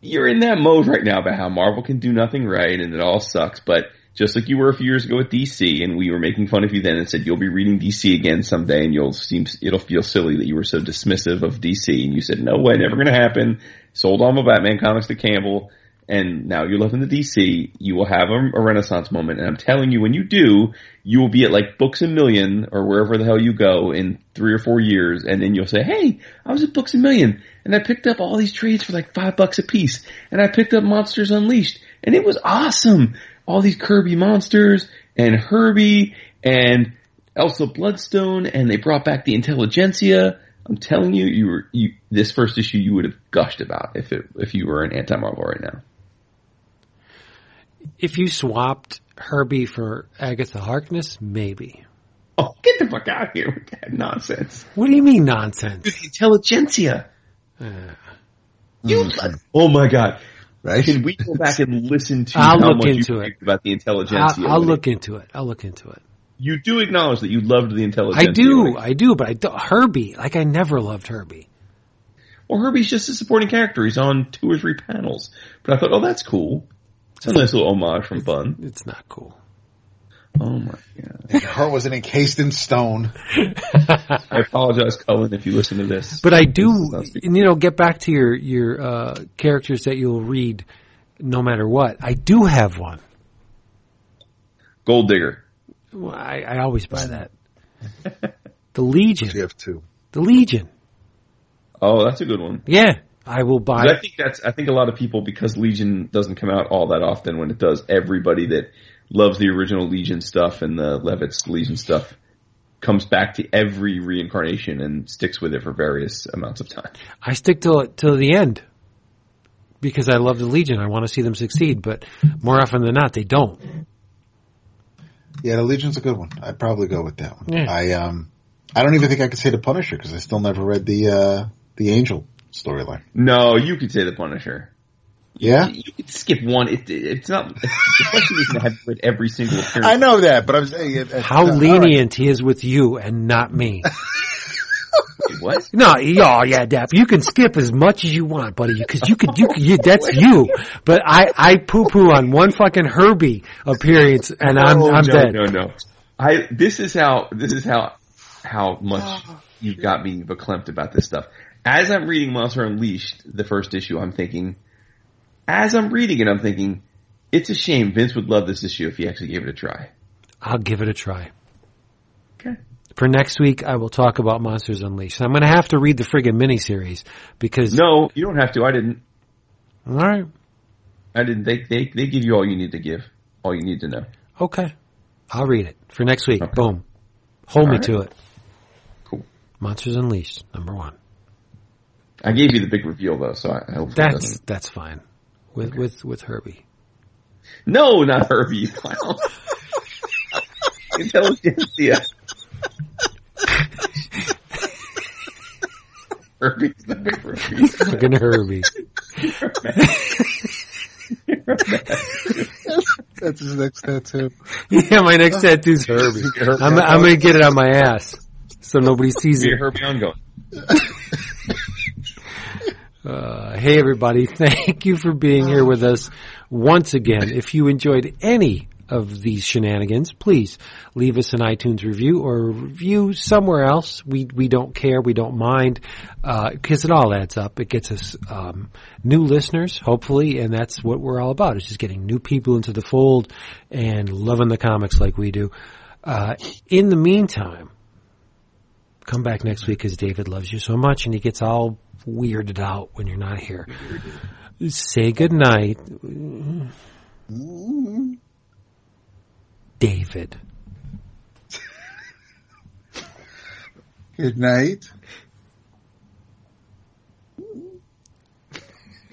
you're in that mode right now about how Marvel can do nothing right and it all sucks, but just like you were a few years ago with DC and we were making fun of you then and said you'll be reading DC again someday and you'll seem, it'll feel silly that you were so dismissive of DC and you said, no way, never gonna happen. Sold all my Batman comics to Campbell and now you're loving the DC, you will have a, a renaissance moment and I'm telling you when you do, you will be at like Books a Million or wherever the hell you go in three or four years and then you'll say, hey, I was at Books a Million and I picked up all these trades for like five bucks a piece and I picked up Monsters Unleashed and it was awesome. All these Kirby monsters and Herbie and Elsa Bloodstone and they brought back the Intelligentsia. I'm telling you, you were you this first issue you would have gushed about if it if you were an anti Marvel right now. If you swapped Herbie for Agatha Harkness, maybe. Oh, get the fuck out of here with that nonsense. What do you mean nonsense? The intelligentsia. Uh, You, oh my god. Right? Can we go back and listen to I'll how look much into you it. about the intelligentsia? I'll, I'll look into it. I'll look into it. it- You do acknowledge that you loved the intelligentsia. I do, when it- I do, but I do, Herbie, like I never loved Herbie. Well, Herbie's just a supporting character. He's on two or three panels. But I thought, oh, that's cool. It's a nice little homage from Bunn. It's not cool. Oh my god. Your heart wasn't encased in stone. I apologize, Cullen, if you listen to this. But I do, and, you know, get back to your your uh, characters that you'll read, no matter what. I do have one. Gold Digger. Well, I, I always buy that. The Legion. You have two. The Legion. Oh, that's a good one. Yeah, I will buy. I think that's. I think a lot of people because Legion doesn't come out all that often. When it does, everybody that loves the original Legion stuff and the Levitz Legion stuff comes back to every reincarnation and sticks with it for various amounts of time. I stick till till the end because I love the Legion. I want to see them succeed, but more often than not, they don't. Yeah, the Legion's a good one. I'd probably go with that one. Yeah. I um, I don't even think I could say the Punisher because I still never read the uh the Angel storyline. No, you could say the Punisher. Yeah, You could skip one. It, it's not. The question isn't to have read every single appearance. I know that, but I'm saying it. it- How all right. lenient he is with you and not me. What? No, oh yeah, Dap. You can skip as much as you want, buddy, because you could, you, could, you that's you. But I, I poo poo on one fucking Herbie appearance, and I'm, no, I'm no, dead. No, no. I. This is how. This is how. How much oh. you've got me verklempt about this stuff. As I'm reading Monster Unleashed, the first issue, I'm thinking. As I'm reading it, I'm thinking, it's a shame Vince would love this issue if he actually gave it a try. I'll give it a try. Okay. For next week, I will talk about Monsters Unleashed. I'm going to have to read the friggin' miniseries because. No, you don't have to. I didn't. All right. I didn't. They they they give you all you need to give. All you need to know. Okay. I'll read it for next week. Okay. Boom. Hold me right. to it. Cool. Monsters Unleashed, number one. I gave you the big reveal though, so I hope that That's that's fine. With with with Herbie. No, not Herbie, you clown. Intelligentsia. Herbie's the big Herbie. Fucking Herbie. That's his next tattoo. yeah, my next tattoo's Herbie. I'm I'm gonna get it on my ass so nobody sees Be it. a Herbie ongoing. Uh, hey everybody, thank you for being here with us once again. If you enjoyed any of these shenanigans, please leave us an iTunes review or review somewhere else. We we don't care, we don't mind, because it all adds up. It gets us um, new listeners, hopefully, and that's what we're all about. It's just getting new people into the fold and loving the comics like we do. Uh, in the meantime, come back next week because David loves you so much and he gets all weirded out when you're not here. Say good night. David. Good night,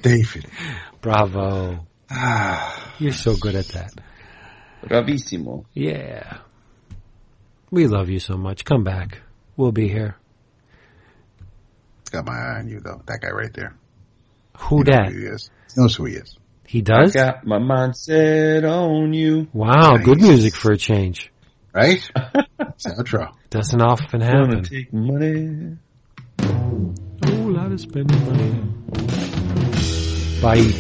David. Bravo. Ah. You're so good at that. Bravissimo. Yeah. We love you so much. Come back. We'll be here. It's got my eye on you though. That guy right there. Who You know dat? who he is. He knows who he is. He does? Got my mind mindset on you. Wow, good music for a change. Right? It's the outro. Doesn't often Gonna happen. take money. Oh, a lot of spending money. Bye.